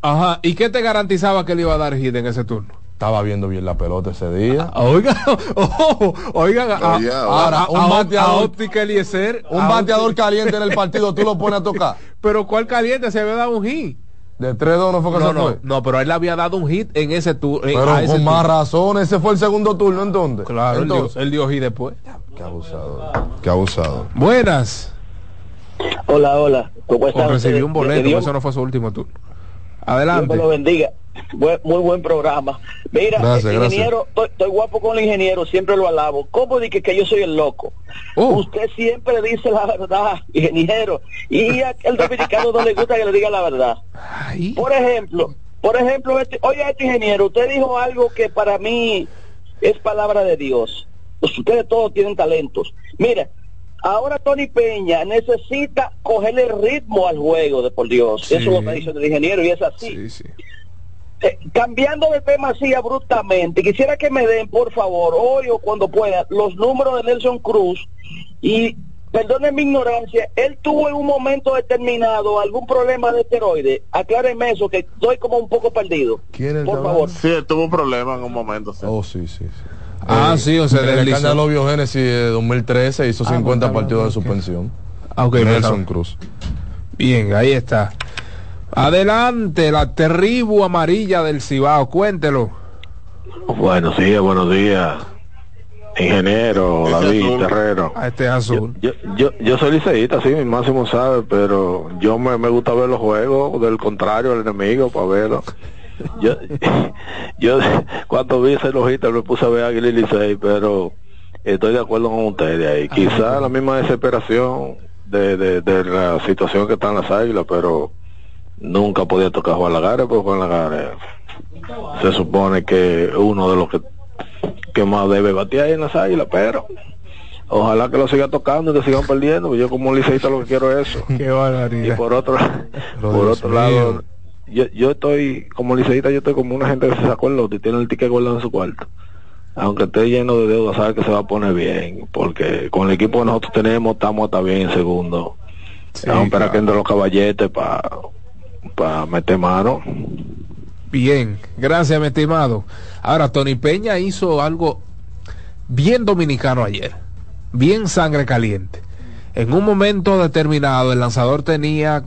Ajá, ¿y qué te garantizaba que le iba a dar hit en ese turno? Estaba viendo bien la pelota ese día. Oiga, oh, oigan, a, Oye, a- ahora, un a- bateador- a Óptica Eliezer, Un bateador caliente en el partido, tú lo pones a tocar. Pero ¿cuál caliente? Se había dado un hit. De 3-2 no fue que No, se no, fue. no, pero él le había dado un hit en ese turno. Pero con más razón, ese fue el segundo turno entonces. Claro, él dio, entonces. él dio hit después. Qué abusado. Qué abusado. Buenas. Hola, hola. Recibió un boleto, eso no fue su último turno. Dios Adelante. me lo bendiga. Muy buen programa. Mira, Gracias, ingeniero, estoy, estoy guapo con el ingeniero, siempre lo alabo. ¿Cómo dije que yo soy el loco? Oh. Usted siempre dice la verdad, ingeniero. Y el dominicano no le gusta que le diga la verdad. Por ejemplo, por ejemplo, este, oye, este ingeniero, usted dijo algo que para mí es palabra de Dios. Pues ustedes todos tienen talentos. Mira, ahora Tony Peña necesita cogerle el ritmo al juego, de por Dios. Sí. Eso es lo que dice el ingeniero y es así. Eh, cambiando de tema así abruptamente, quisiera que me den, por favor, hoy o cuando pueda, los números de Nelson Cruz y perdone mi ignorancia, él tuvo en un momento determinado algún problema de esteroide. Acláreme eso, que estoy como un poco perdido. Por favor. Sí, él tuvo un problema en un momento. Sí. Oh, sí, sí, sí. Ah, sí, o sea, el escándalo biogénesis de 2013 hizo Ah, 50 pues, partidos de suspensión. Ah, ok, Nelson Cruz. Bien, ahí está. Adelante, la tribu amarilla del Cibao, cuéntelo. Buenos días, buenos días. Ingeniero, David Terrero. A este es azul. Yo, yo, yo soy liceísta, sí, mi máximo sabe, pero yo me, me gusta ver los juegos, del contrario, el enemigo, para verlo. Yo, yo cuando vi ese lojita me puse a ver Águila y Licey, pero estoy de acuerdo con ustedes ahí. Quizá la misma desesperación de, de, de la situación que están las águilas, pero nunca podía tocar Juan Lagares, porque Juan Lagares se supone que es uno de los que, que más debe batear ahí en las águilas, pero ojalá que lo siga tocando y que sigan perdiendo, porque yo como liceísta lo que quiero es eso. Qué barbaridad. Y por otro, por otro lado, yo, yo estoy, como liceísta, yo estoy como una gente que se sacó el lote y tiene el ticket guardado en su cuarto. Aunque esté lleno de deuda, sabe que se va a poner bien, porque con el equipo que nosotros tenemos estamos hasta bien en segundo. Vamos a esperar que entren los caballetes para para meter mano. Bien, gracias, mi estimado. Ahora, Tony Peña hizo algo bien dominicano ayer, bien sangre caliente. En un momento determinado, el lanzador tenía,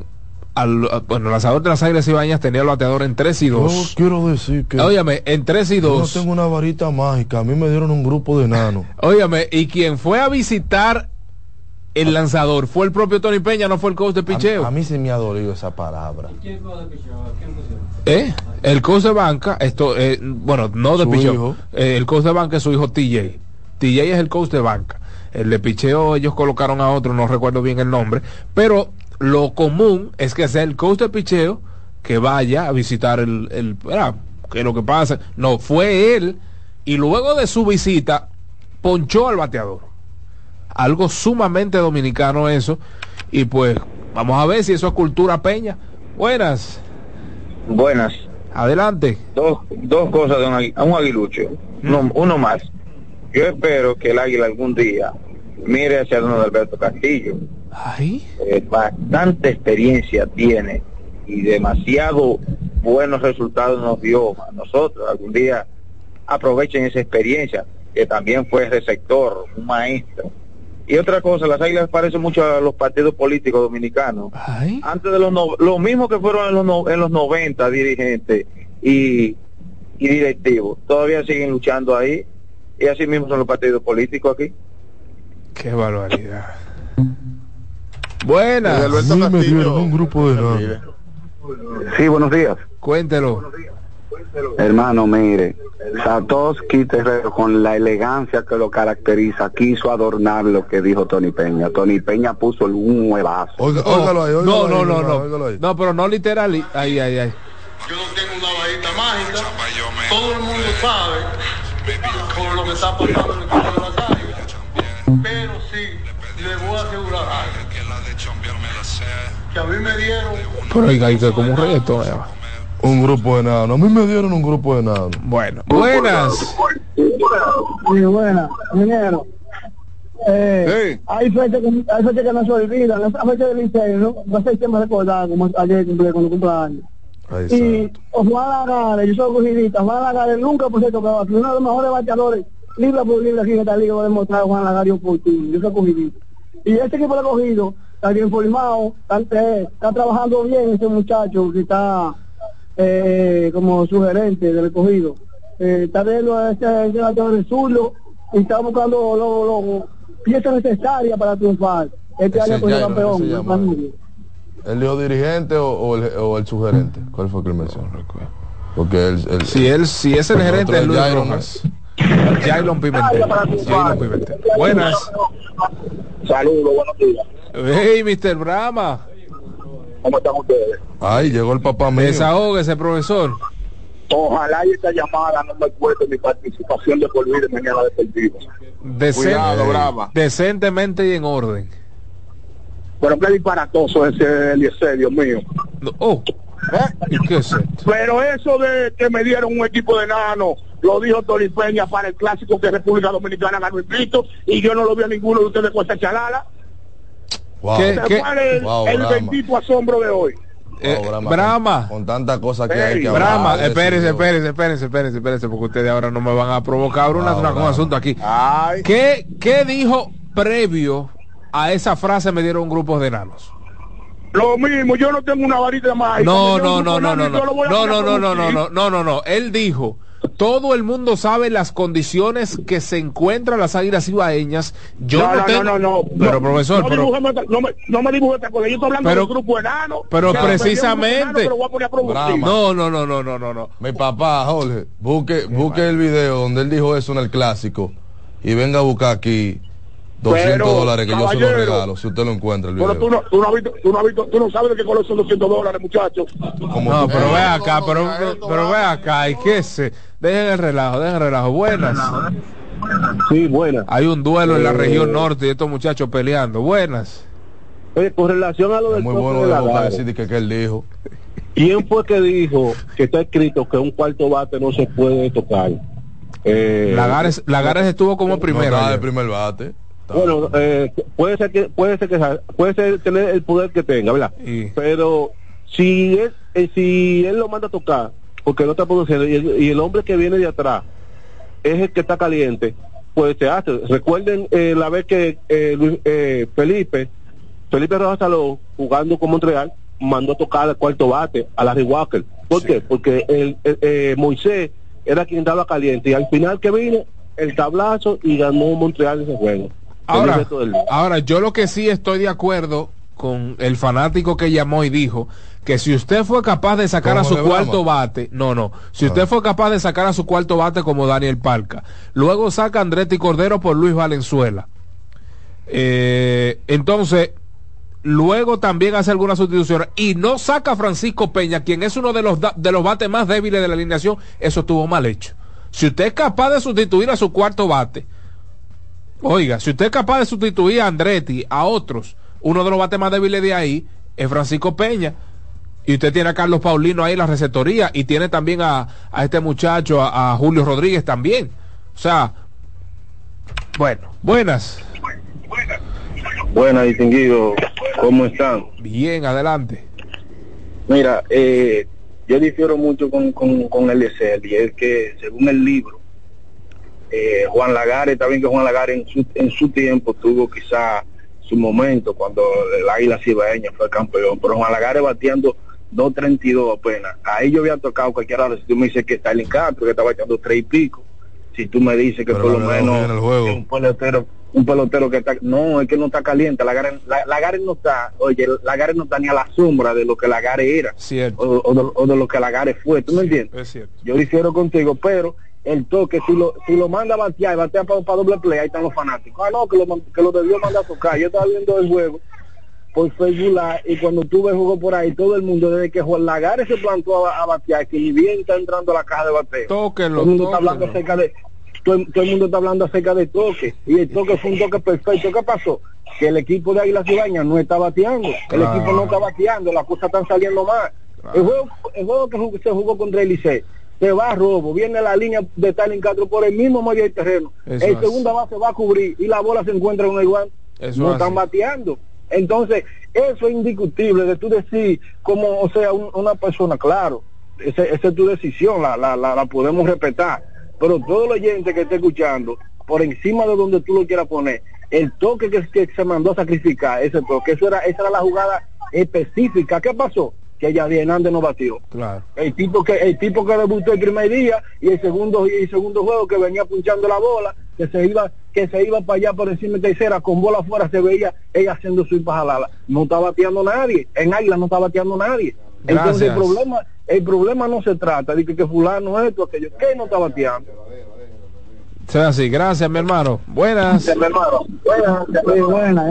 al, bueno, el lanzador de las Águilas Ibañas tenía el bateador en 3 y Yo 2. quiero decir que Óyame, en 3 y yo no 2. tengo una varita mágica. A mí me dieron un grupo de enanos. Óyame, y quien fue a visitar el lanzador fue el propio Tony Peña, no fue el coach de picheo. A, a mí se me ha dolido esa palabra. ¿Eh? El coach de banca, esto, eh, bueno, no de Su picheo. hijo. Eh, el coach de banca es su hijo TJ. TJ es el coach de banca. El de picheo ellos colocaron a otro, no recuerdo bien el nombre, pero lo común es que sea el coach de picheo que vaya a visitar el, el ah, que lo que pasa, no, fue él y luego de su visita ponchó al bateador. Algo sumamente dominicano eso y pues vamos a ver si eso es cultura peña. Buenas. Buenas. Adelante. Dos, dos cosas de un, a un aguilucho. Uno, uno más. Yo espero que el águila algún día mire hacia don Alberto Castillo. Eh, bastante experiencia tiene y demasiado buenos resultados nos dio a nosotros. Algún día aprovechen esa experiencia, que también fue receptor, un maestro. Y otra cosa, las águilas parecen mucho a los partidos políticos dominicanos. Antes de los no- lo mismo que fueron en los, no- en los 90 dirigentes y, y directivos, todavía siguen luchando ahí. Y así mismo son los partidos políticos aquí. Qué barbaridad. Buenas. A mí me dieron un grupo de. Sí, buenos días. Cuéntelo. Hermano, mire, Satoshi Terrero con la elegancia que lo caracteriza quiso adornar lo que dijo Tony Peña. Tony Peña puso un nuevazo. Oiga, óigalo ahí, óigalo no, ahí, no, no, no. ahí. No, pero no literal. y- Ay, ay, ay. mágica. Todo el mundo sabe por lo que está pasando en el de las águilas. Pero sí, le voy a asegurar algo. Que a mí me dieron Pero oiga, hay que como un ya va. Un grupo de enanos. A mí me dieron un grupo de enanos. Bueno, buenas. Muy buena, ingeniero. Eh, hay fechas que, hay fechas que no se olvidan. Esa fecha del liceo, ¿no? Va a ser siempre recordada, como ayer cumple, cuando cumpla años. Y Juan Lagares, yo soy cogidita, Juan Lagares nunca por cierto que va uno de los mejores bateadores, libra por libra aquí en esta liga, va a demostrar a Juan Lagares oportuno, yo soy cogidita. Y este equipo de cogido está bien formado, está, eh, está trabajando bien ese muchacho que está eh, como sugerente del escogido. Eh, está viendo a ese, ese bateador de zurdo y está buscando lo, lo- piezas necesarias para triunfar. Este Ese año fue campeón. ¿El dijo dirigente o, o el, o el sugerente? ¿Cuál fue que él mencionó? Porque él, él- Si él, si es el gerente de Luis Rojas. Jailon Pimentel. Jailon Pimentel. Buenas. Saludos, buenos días. Hey, Mr. Brahma. ¿Cómo están ustedes? Ay, llegó el papá mío. Desahógese, profesor. Ojalá y esta llamada no me cueste mi participación de por vida mañana deportiva. Decen- Cuidado, Brahma. Decentemente y en orden. Pero qué disparatoso ese Eliezer, Dios mío. Oh. ¿Y qué es esto? Pero eso de que me dieron un equipo de nano, lo dijo Tony Peña para el clásico que República Dominicana ganó invicto y yo no lo vi a ninguno de ustedes con esa chalala. Wow. ¿Qué- qué- ¿Cuál es Wow, el bendito asombro de hoy? Eh, Wow, Brahma, Brahma. Con, con tantas cosas que hay que hablar. Brahma, eso, espérese, espérese, espérese, espérese, porque ustedes ahora no me van a provocar una, Wow, una- un asunto aquí. Ay, ¿Qué, ¿Qué dijo previo a esa frase me dieron grupos de enanos? lo mismo, yo no tengo una varita más. No, no, no, no, no, no, no, no, no, no, no, no, no, no, no, no. Él dijo, todo el mundo sabe las condiciones que se encuentran las águilas ibaeñas. Yo no, no, no, tengo- no, no, no. Pero profesor, no, pero, otra- no, me, no me dibuje otra cosa. Yo estoy hablando Pero- grupo enano. un grupo precisamente- enano, pero. Brahma. no, no, no, no, no, no, no. Mi papá, Jorge, busque, busque el video donde él dijo eso en el clásico y venga a buscar aquí 200 Pero, dólares que yo se los regalo si usted lo encuentra el Pero video. tú no, tú no has visto, tú no has visto, tú no sabes de qué color son 200 dólares, muchachos. No, pero Eh, ve acá, pero, pero ve acá, y qué se, dejen el relajo, dejen el relajo. Buenas. Sí, buena. Hay un duelo en la Eh, región norte y estos muchachos peleando. Buenas. Oye, con relación a lo es del muy bueno de la boca decir que, que él dijo. ¿quién fue que dijo que está escrito que un cuarto bate no se puede tocar? Eh, Lagares, Lagares estuvo como No primero. estaba de primer bate. Bueno, eh, puede ser que puede ser que puede ser tener el poder que tenga, ¿verdad? Pero si es eh, si él lo manda a tocar porque no está produciendo y el, y el hombre que viene de atrás es el que está caliente, pues se hace. Recuerden eh, la vez que eh, Luis- eh, Felipe Felipe Rojas Salón jugando con Montreal mandó a tocar al cuarto bate a Larry Walker. ¿Por qué? Porque el, el- eh, Moisés era quien estaba caliente y al final que vino el tablazo y ganó Montreal ese juego. Ahora, ahora, yo lo que sí estoy de acuerdo con el fanático que llamó y dijo que si usted fue capaz de sacar a ¿Cómo su cuarto bate, no, no, si Ah. usted fue capaz de sacar a su cuarto bate como Daniel Palca, luego saca a Andretti Cordero por Luis Valenzuela, eh, entonces luego también hace algunas sustituciones y no saca a Francisco Peña, quien es uno de los, de los bates más débiles de la alineación, eso estuvo mal hecho. Si usted es capaz de sustituir a su cuarto bate, Oiga, si usted es capaz de sustituir a Andretti, a otros, uno de los bates más débiles de ahí es Francisco Peña. Y usted tiene a Carlos Paulino ahí en la receptoría y tiene también a, a este muchacho, a, a Julio Rodríguez también. O sea, bueno, buenas. Buenas, distinguido. ¿Cómo están? Bien, adelante. Mira, eh, yo difiero mucho con, con, con el ESL y es que según el libro, eh, Juan Lagares, está bien que Juan Lagares en su, en su tiempo tuvo quizá su momento cuando el Águila Cibaeña fue campeón, pero Juan Lagares bateando 2.32 apenas. Ahí yo había tocado cualquiera hora, si tú me dices que está el encanto, que está bateando tres y pico, si tú me dices que Pero por lo menos un pelotero un pelotero que está no es que no está caliente Lagares, la, Lagares no está oye Lagares no está ni a la sombra de lo que Lagares era o, o de, o de lo que Lagares fue ¿tú me entiendes? Es cierto. yo difiero contigo pero el toque si lo si lo manda a batear y batea para, para doble play ahí están los fanáticos. Ah no que lo, que lo debió mandar a tocar. Yo estaba viendo el juego por Facebook y cuando tuve el juego por ahí todo el mundo desde que Juan Lagares se plantó a, a batear que ni bien está entrando a la caja de bateo. Todo el mundo está hablando acerca de todo, el- todo el mundo está hablando acerca de toque y el toque fue un toque perfecto. ¿qué pasó? que el equipo de Águilas Ibañas no está bateando el equipo no está bateando las cosas están saliendo mal. El juego el juego que se jugó contra el Licey se va a robo viene la línea de Stalin Castro por el mismo medio del terreno. Eso el es. segunda base va a cubrir y la bola se encuentra en el Eso no es están bateando. Entonces eso es indiscutible de tú decir como o sea un- una persona claro ese- esa es tu decisión la, la, la, la podemos respetar. Pero todo el oyente que esté escuchando por encima de donde tú lo quieras poner el toque que, que se mandó a sacrificar ese toque eso era esa era la jugada específica. ¿qué pasó? Que Yadier Hernández no batió Claro. el tipo que el tipo que debutó el primer día y el segundo y el segundo juego que venía punchando la bola que se iba que se iba para allá por encima de tercera con bola afuera se veía ella haciendo su jalala no está bateando nadie en Águila no está bateando nadie Entonces el problema, el problema no se trata de que, que fulano esto, aquello, que no está bateando. Sea así, gracias mi hermano. Buenas. Buenas. Buenas.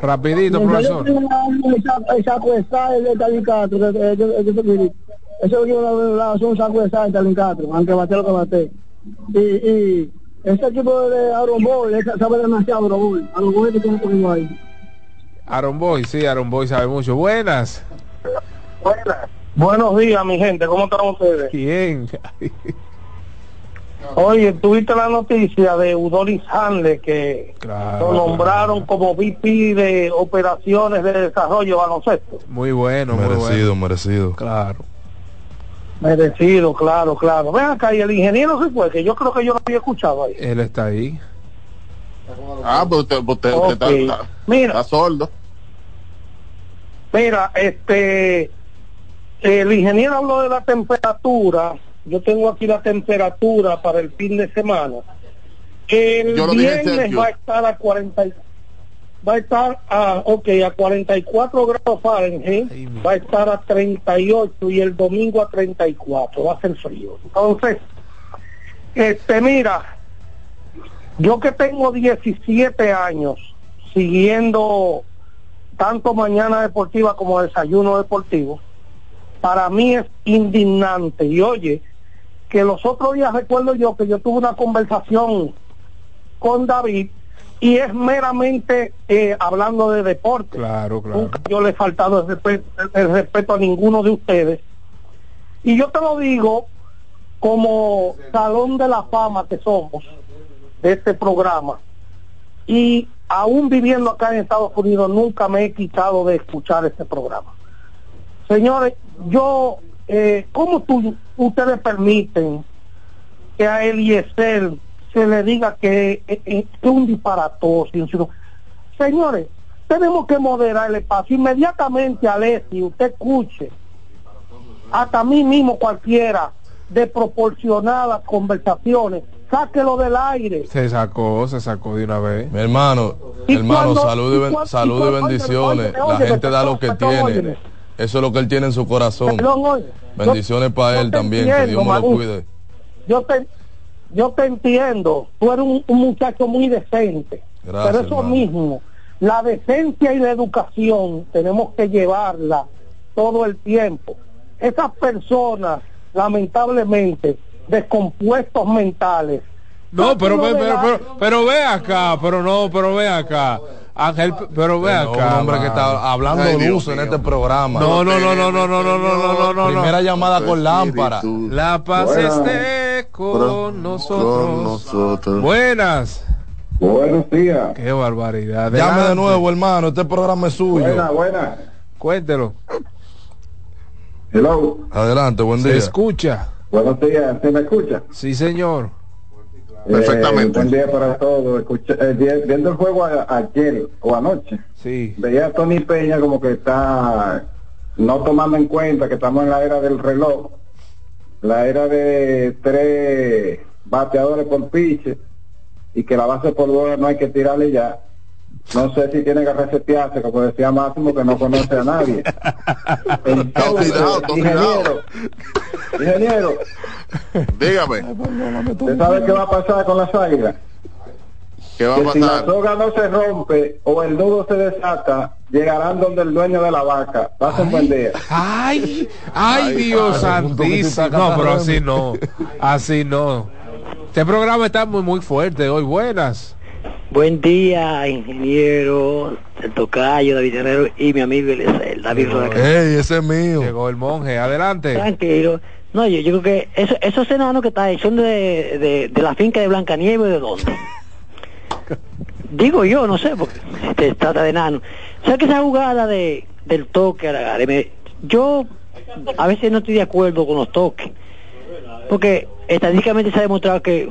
Rapidito, profesor. Eso es un saco de sal de Castro, aunque bate lo que bate. Y, y ese equipo de Aaron Boy sabe demasiado Aaron Boy. Aaron Boy que tiene conmigo ahí. Aaron Boy, sí, Aaron Boy sabe mucho. Buenas. Buenas. Buenos días, mi gente. ¿Cómo están ustedes? Bien. Oye, tuviste la noticia de Udonis Hanle que lo nombraron como VP de operaciones de desarrollo baloncesto. Muy bueno, merecido, muy merecido. Claro. Merecido, claro, claro. Ven acá, y el ingeniero se fue, que yo creo que yo lo había escuchado ahí. Él está ahí. Ah, pero usted, usted, usted está, Mira, está sordo. Mira, este, el ingeniero habló de la temperatura. Yo tengo aquí la temperatura para el fin de semana. El Yo viernes va a estar a 40 y- va a estar a ok a 44 grados Fahrenheit va a estar a 38 y el domingo a 34 va a ser frío entonces este mira yo que tengo 17 años siguiendo tanto mañana deportiva como desayuno deportivo para mí es indignante y oye que los otros días recuerdo yo que yo tuve una conversación con David y es meramente eh, hablando de deporte. Claro, claro. Nunca yo le he faltado el respeto, el respeto a ninguno de ustedes. Y yo te lo digo como salón de la fama que somos de este programa. Y aún viviendo acá en Estados Unidos nunca me he quitado de escuchar este programa. Señores, yo, eh, ¿cómo tú, ustedes permiten que a Eliezer se le diga que eh, eh, es un disparatoso? Señores, tenemos que moderar el espacio. Inmediatamente, Alessi, usted escuche, hasta a mí mismo cualquiera, de proporcionadas conversaciones, sáquelo del aire. Se sacó, se sacó de una vez. Mi hermano, ¿Y hermano, cuando- salud y, y ben- cuando- salud y y cuando- bendiciones. oye, La oye, gente da lo que tiene. Eso es lo que él tiene en su corazón. Perdón, oye, Bendiciones para él también, que Dios me lo cuide. yo te yo te entiendo tú eres un, un muchacho muy decente Gracias, pero eso hermano. mismo la decencia y la educación tenemos que llevarla todo el tiempo esas personas lamentablemente descompuestos mentales No, pero, pero, pero, pero ve acá, pero no, pero ve acá. Ángel, pero ve acá. un hombre que está hablando luz en este programa. No, no, no, no, no, no, no, no, no, no, no. Primera llamada con lámpara. La paz esté con nosotros. nosotros. Buenas. Buenos días. Qué barbaridad. Llame de nuevo, hermano. Este programa es suyo. Buena, buena. Cuéntelo. Hello. Adelante, buen Se día. escucha. Buenos días. ¿Se me escucha? Sí, señor. Perfectamente. buen día para todos. Escucha- eh, vi- viendo el juego a- ayer o anoche, Sí. veía a Tony Peña como que está no tomando en cuenta que estamos en la era del reloj, la era de tres bateadores por piche y que la base por bola no hay que tirarle ya. No sé si tiene que resetearse, como decía Máximo, que no conoce a nadie. Está ingeniero, ingeniero, Dígame, ¿usted sabe qué va a pasar con las águilas? ¿qué va a que si la pasar? soga no se rompe o el nudo se desata, llegarán donde el dueño de la vaca. Pasen buen día. Ay, ay, Dios santísimo. No, pero así no. Así no. Este programa está muy, muy fuerte hoy. Buenas. Buen día, ingeniero, el tocayo, David Herrero y mi amigo Eliezer, David Rodríguez. Ey, ese es mío. Llegó el monje. Adelante. Tranquilo. No, yo, yo creo que eso, esos enanos que está ahí son de, de, de la finca de Blancanieves, ¿de dónde? Digo yo, no sé, porque se trata de enanos. ¿Sabes que esa jugada de, del toque a la gare, me- Yo a veces no estoy de acuerdo con los toques, porque estadísticamente se ha demostrado que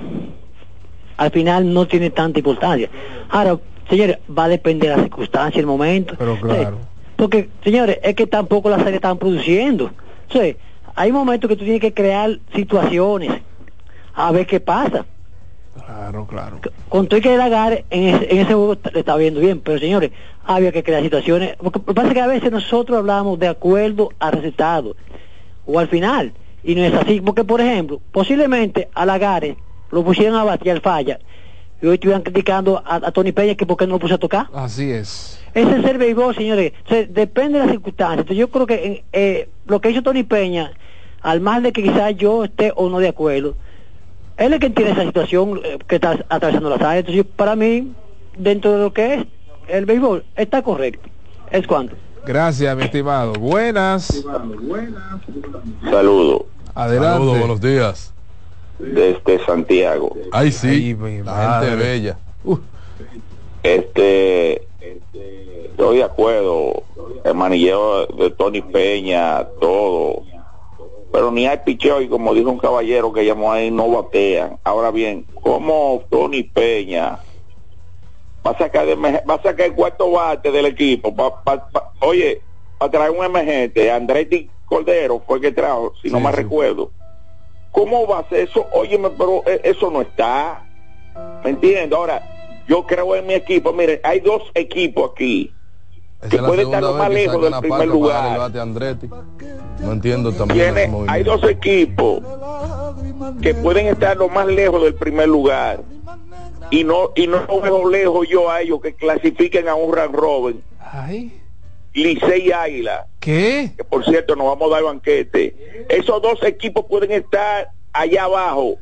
al final no tiene tanta importancia. Ahora, señores, va a depender de las circunstancias, el momento. Pero claro. Porque, señores, es que tampoco las series están produciendo. Sea, hay momentos que tú tienes que crear situaciones a ver qué pasa. Claro, claro. Con todo que Lagar en ese, en ese juego le está viendo bien, pero señores, había que crear situaciones. Porque pasa que a veces nosotros hablamos de acuerdo al resultado o al final. Y no es así. Porque, por ejemplo, posiblemente a Lagares lo pusieron a batear falla. Y hoy estuvieran criticando a, Tony Peña que por qué no lo puso a tocar. Así es. Ese es el béisbol, señores. depende de las circunstancias. Entonces, yo creo que eh, lo que hizo Tony Peña, al más de que quizás yo esté o no de acuerdo, él es quien tiene esa situación eh, que está atravesando las áreas. Entonces, para mí, dentro de lo que es el béisbol, está correcto. Es cuanto. Gracias, mi estimado. Buenas. Saludos. Adelante. Saludos, buenos días. Desde Santiago. Ay, sí. la gente bella. Uh. Este, estoy de acuerdo. El manilleo de Tony Peña, todo pero ni hay picheo y como dijo un caballero que llamó ahí, no batean. Ahora bien, como Tony Peña va a sacar, va a sacar el cuarto bate del equipo? oye, a traer un emergente, Andretti Cordero fue el que trajo, si no me recuerdo. ¿Cómo va a ser eso? Oye, pero eh, eso no está. ¿Me entiendo Ahora, yo creo en mi equipo. Miren, hay dos equipos aquí que pueden estar lo más lejos del primer lugar. No entiendo también. hay dos equipos que pueden estar lo más lejos del primer lugar y no y no veo lejos yo a ellos que clasifiquen a un round robin. Ay. Licey y Águila. ¿Qué? Que por cierto nos vamos a dar banquete. Esos dos equipos pueden estar allá abajo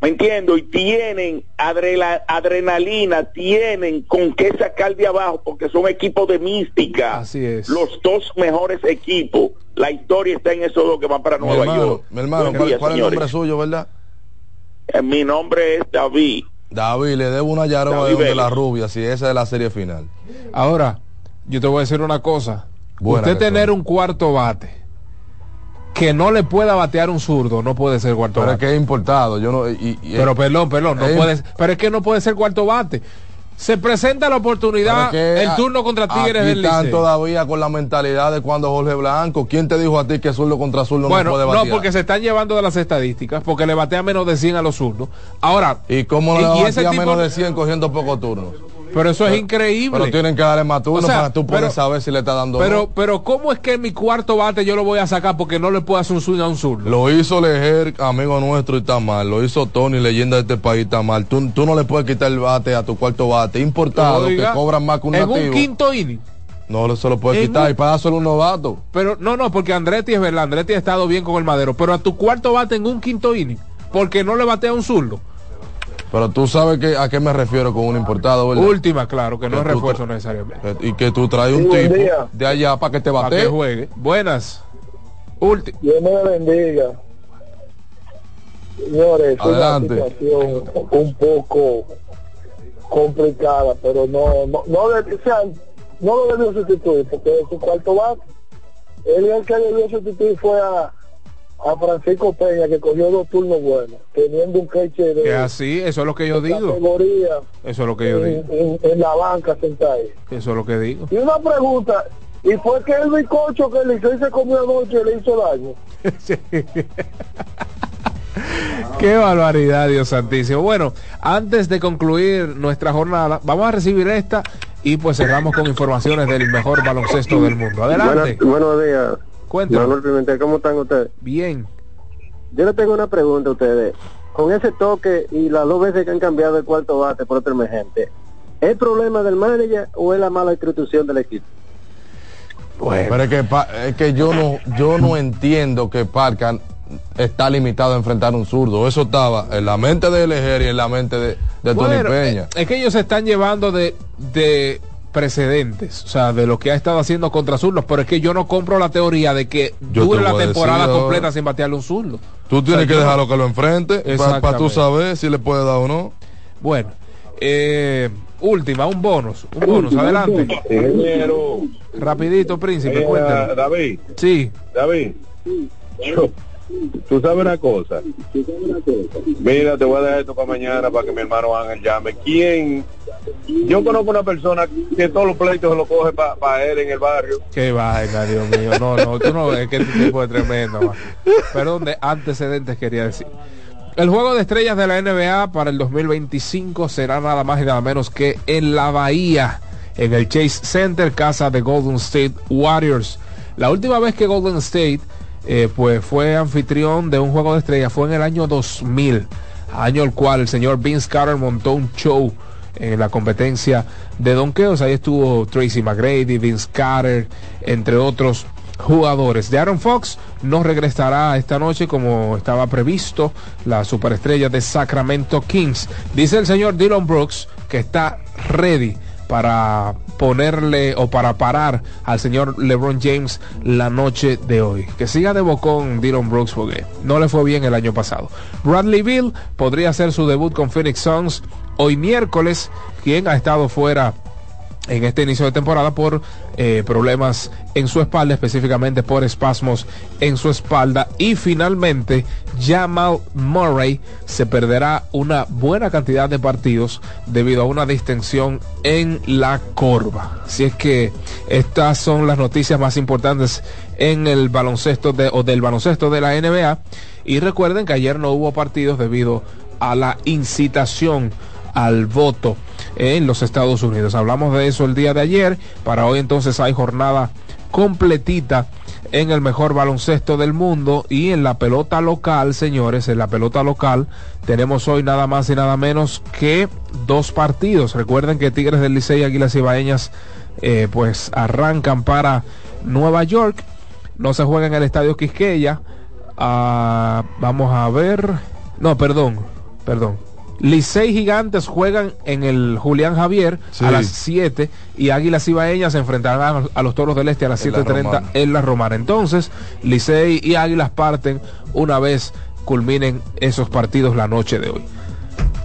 ¿Me entiendo? Y tienen adrenalina, tienen con qué sacar de abajo, porque son equipos de mística. Así es. Los dos mejores equipos. La historia está en esos dos que van para Nueva York. Mi hermano, ¿cuál, es el nombre suyo, verdad? Eh, mi nombre es David. David, le debo una yaroa de, la rubia, si esa es la serie final. Ahora, yo te voy a decir una cosa. Usted tener un cuarto bate que no le pueda batear un zurdo no puede ser cuarto pero bate. Pero es que es importado, yo no Pero perdón, perdón, no puede, pero es que no puede ser cuarto bate. Se presenta la oportunidad, el turno contra Tigres del están todavía con la mentalidad de cuando Jorge Blanco. ¿Quién te dijo a ti que zurdo contra zurdo no puede batear? No, porque se están llevando de las estadísticas, porque le batea menos de 100 a los zurdos. Ahora, ¿y cómo le batea menos de 100 cogiendo pocos turnos? Pero eso es increíble. Pero tienen que darle más turno para tú poder saber si le está dando Pero, pero ¿cómo es que mi cuarto bate yo lo voy a sacar porque no le puedo hacer un swing a un sur? Lo hizo Lejer, amigo nuestro, y está mal. Lo hizo Tony, leyenda de este país, está mal. Tú, tú no le puedes quitar el bate a tu cuarto bate. Importado, que cobran más que un en nativo. un quinto inning. No se lo puede quitar y para solo un novato. Pero no, no, porque Andretti es verdad, Andretti ha estado bien con el madero, pero a tu cuarto bate en un quinto inning, porque no le batea a un zurdo. Pero tú sabes que, a qué me refiero con un importado, ¿verdad? Última, claro, que no es refuerzo necesariamente. Y que tú traes un tipo de allá para que te bate. Para que juegue. Buenas. Última. Dios me bendiga. Señores, Adelante. una situación un poco complicada, pero no, no, no, o sea, no lo debió sustituir porque es su cuarto bate. Él el que debió sustituir fue a a Francisco Peña que cogió dos turnos buenos, teniendo un queche de... así, eso es lo que yo digo. Eso es lo que yo digo. En, la banca sentada Eso es lo que digo. Y una pregunta, ¿y fue que el bicocho que le hizo se comió anoche le hizo daño? Qué barbaridad, Dios santísimo. Bueno, antes de concluir nuestra jornada, vamos a recibir esta y pues cerramos con informaciones del mejor baloncesto del mundo. Adelante. buenos días. Cuéntame. ¿cómo están ustedes? Bien. Yo le tengo una pregunta a ustedes. Con ese toque y las dos veces que han cambiado el cuarto bate por otro emergente, ¿es el problema del manager o es la mala institución del equipo? Bueno. Pero es que, es que yo no yo no entiendo que Parcan está limitado a enfrentar un zurdo. Eso estaba en la mente de Leger y en la mente de, de Tony Peña. Es que ellos se están llevando de, de precedentes, o sea, de lo que ha estado haciendo contra zurdos, pero es que yo no compro la teoría de que dure la temporada completa sin batearle un zurdo. Tú tienes que dejarlo que lo enfrente para tú saber si le puede dar o no. Bueno, eh, última, un bonus, un bonus, adelante. Rapidito, príncipe, eh, David. Sí. David. Tú sabes una cosa. Mira, te voy a dejar esto para mañana para que mi hermano Ángel llame. ¿Quién? Yo conozco una persona que todos los pleitos se lo coge para él en el barrio. Qué vaina, Dios mío. No, no, tú no ves que este tipo es tremendo. Perdón, de antecedentes quería decir. El juego de estrellas de la NBA para el 2025 será nada más y nada menos que en la Bahía en el Chase Center, casa de Golden State Warriors. La última vez que Golden State eh, pues fue anfitrión de un juego de estrellas fue en el año 2000, año el cual el señor Vince Carter montó un show en la competencia de donkeos. Ahí estuvo Tracy McGrady, Vince Carter, entre otros jugadores. De Aaron Fox no regresará esta noche como estaba previsto la superestrella de Sacramento Kings. Dice el señor Dylan Brooks que está ready para ponerle o para parar al señor LeBron James la noche de hoy. Que siga de bocón Dylan Brooks porque no le fue bien el año pasado. Bradley Bill podría hacer su debut con Phoenix Suns hoy miércoles, quien ha estado fuera en este inicio de temporada por eh, problemas en su espalda, específicamente por espasmos en su espalda. Y finalmente, Jamal Murray se perderá una buena cantidad de partidos debido a una distensión en la corva. Así es que estas son las noticias más importantes en el baloncesto de, o del baloncesto de la NBA. Y recuerden que ayer no hubo partidos debido a la incitación al voto en los Estados Unidos. Hablamos de eso el día de ayer. Para hoy entonces hay jornada completita en el mejor baloncesto del mundo y en la pelota local, señores, en la pelota local tenemos hoy nada más y nada menos que dos partidos. Recuerden que Tigres del Licey y Águilas Ibaeñas eh, pues arrancan para Nueva York. No se juega en el Estadio Quisqueya. Ah, vamos a ver. No, perdón, perdón. Licey Gigantes juegan en el Julián Javier a las 7 y Águilas Ibaeñas se enfrentarán a los Toros del Este a las 7.30 en la Romana. Entonces, Licey y Águilas parten una vez culminen esos partidos la noche de hoy.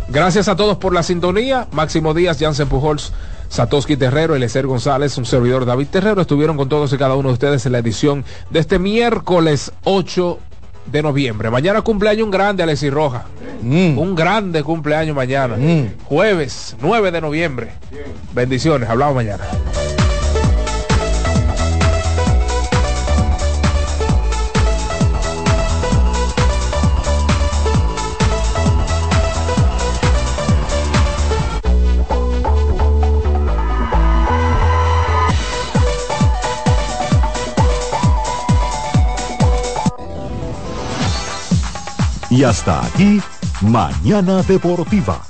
Gracias a todos por la sintonía. Máximo Díaz, Jansen Pujols, Satoshi Terrero, Elecer González, un servidor David Terrero. Estuvieron con todos y cada uno de ustedes en la edición de este miércoles 8 de noviembre. Mañana cumpleaños un grande, Alexi Roja. Mm. Un grande cumpleaños mañana. Mm. Jueves 9 de noviembre. Bendiciones, hablamos mañana. Y hasta aquí, Mañana Deportiva.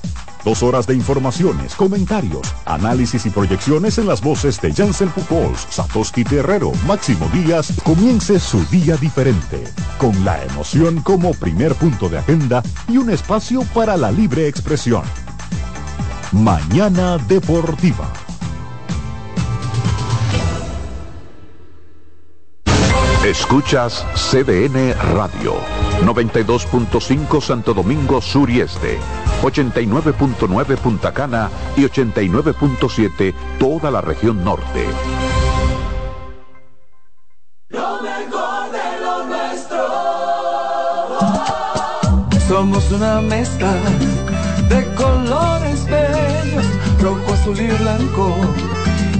Dos horas de informaciones, comentarios, análisis y proyecciones en las voces de Jansen Pujols, Satoshi Terrero, Máximo Díaz. Comience su día diferente, con la emoción como primer punto de agenda y un espacio para la libre expresión. Mañana Deportiva. Escuchas CDN Radio, 92.5 Santo Domingo Sur y Este, 89.9 Punta Cana y 89.7 toda la región norte. Lo mejor de lo nuestro. Somos una mezcla de colores bellos, rojo, azul y blanco,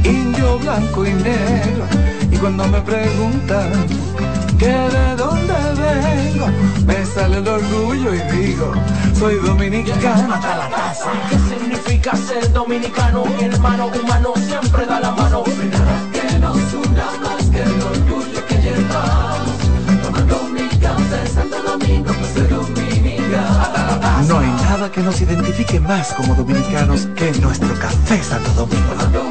indio, blanco y negro cuando me preguntan que de dónde vengo, me sale el orgullo y digo, soy dominicano hasta la casa. ¿Qué significa ser dominicano? Mi hermano humano siempre da la mano. Que nos una más que el orgullo que llevamos. Café Santo Domingo, pues dominicano. No hay nada que nos identifique más como dominicanos que nuestro café Santo Domingo.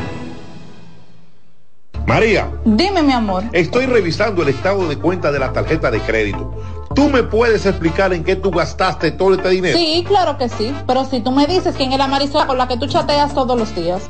María. Dime, mi amor. Estoy revisando el estado de cuenta de la tarjeta de crédito. ¿Tú me puedes explicar en qué tú gastaste todo este dinero? Sí, claro que sí. Pero si tú me dices quién es la Marisol con la que tú chateas todos los días.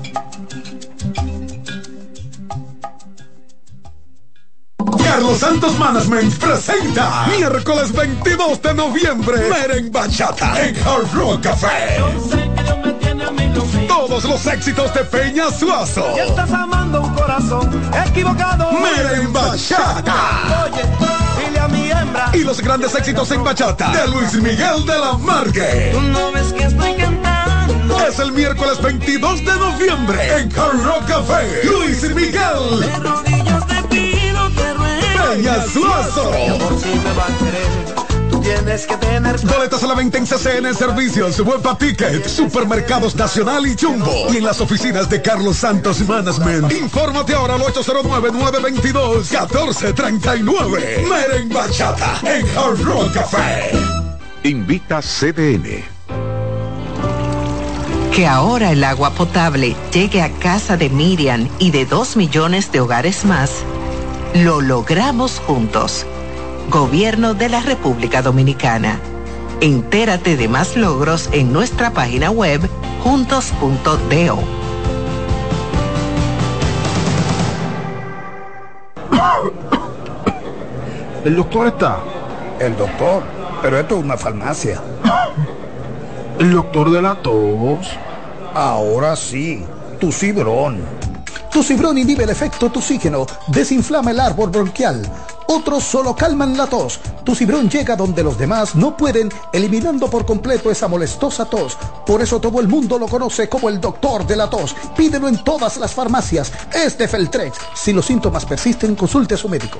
Carlos Santos Management presenta miércoles 22 de noviembre Meren Bachata en Hard Rock Café. Todos los éxitos de Peña Suazo. Y estás amando un corazón equivocado. Meren Bachata. Oye, dile a mi hembra. Y los grandes éxitos en bachata de Luis Miguel de la Margue. No ves que estoy cantando. Es el miércoles 22 de noviembre en Hard Rock Café. Luis Miguel. De rodillas Peña Suazo. Mi amor, si me va a querer, tú tienes que tener. Boletas a la venta en CCN Servicios, Webpa Ticket, Supermercados Nacional y Jumbo. Y en las oficinas de Carlos Santos Management. Infórmate ahora al 809-922-1439. Meren Bachata en Hard Rock Café. Invita CDN. Que ahora el agua potable llegue a casa de Miriam y de dos millones de hogares más, lo logramos juntos. Gobierno de la República Dominicana. Entérate de más logros en nuestra página web juntos.do. ¿El doctor está? El doctor, pero esto es una farmacia. ¿El doctor de la tos? Ahora sí, tu cibrón. Tu cibrón inhibe el efecto toxígeno, desinflama el árbol bronquial. Otros solo calman la tos. Tu cibrón llega donde los demás no pueden, eliminando por completo esa molestosa tos. Por eso todo el mundo lo conoce como el doctor de la tos. Pídelo en todas las farmacias. Es de Feltrex. Si los síntomas persisten, consulte a su médico.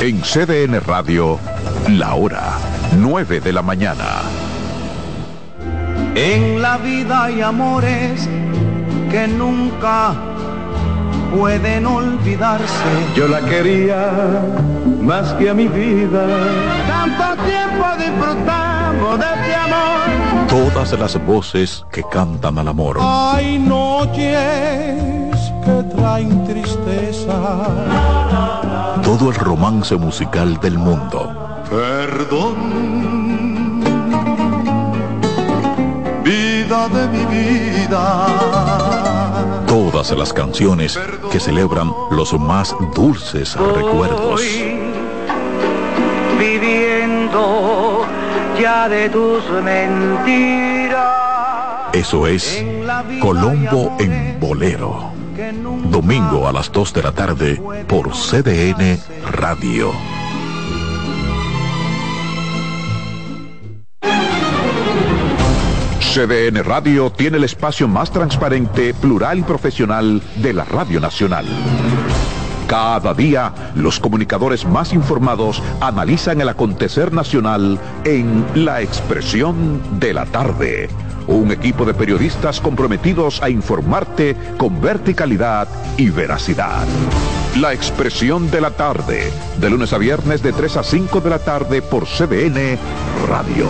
En CDN Radio, la hora 9 de la mañana. En la vida hay amores que nunca pueden olvidarse. Yo la quería más que a mi vida. Tanto tiempo disfrutamos de este amor. Todas las voces que cantan al amor. Hay noches que traen tristeza. Todo el romance musical del mundo. Perdón, vida de mi vida. Todas las canciones que celebran los más dulces recuerdos. Viviendo ya de tus mentiras. Eso es Colombo en Bolero. Domingo a las 2 de la tarde por CDN Radio. CDN Radio tiene el espacio más transparente, plural y profesional de la Radio Nacional. Cada día, los comunicadores más informados analizan el acontecer nacional en La Expresión de la Tarde. Un equipo de periodistas comprometidos a informarte con verticalidad y veracidad. La Expresión de la Tarde, de lunes a viernes de 3 a 5 de la tarde por CBN Radio.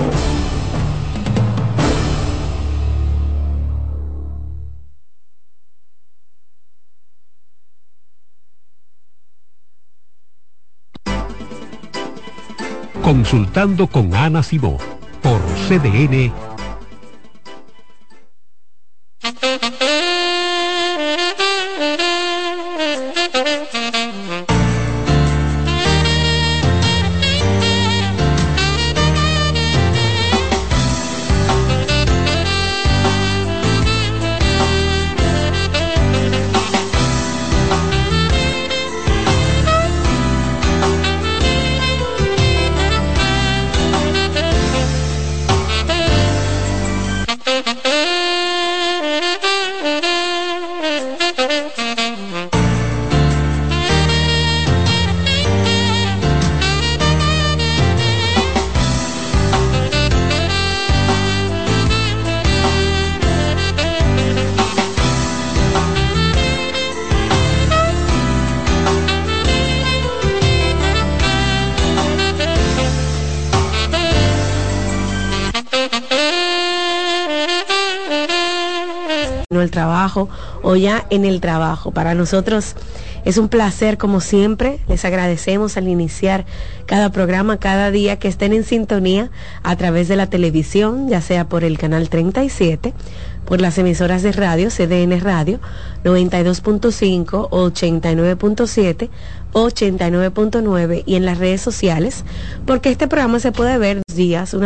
Consultando con Ana Simó por CDN ya en el trabajo. Para nosotros es un placer, como siempre. Les agradecemos al iniciar cada programa, cada día que estén en sintonía a través de la televisión, ya sea por el canal 37, por las emisoras de radio, CDN Radio, 92.5, 89.7, 89.9 y en las redes sociales, porque este programa se puede ver días, una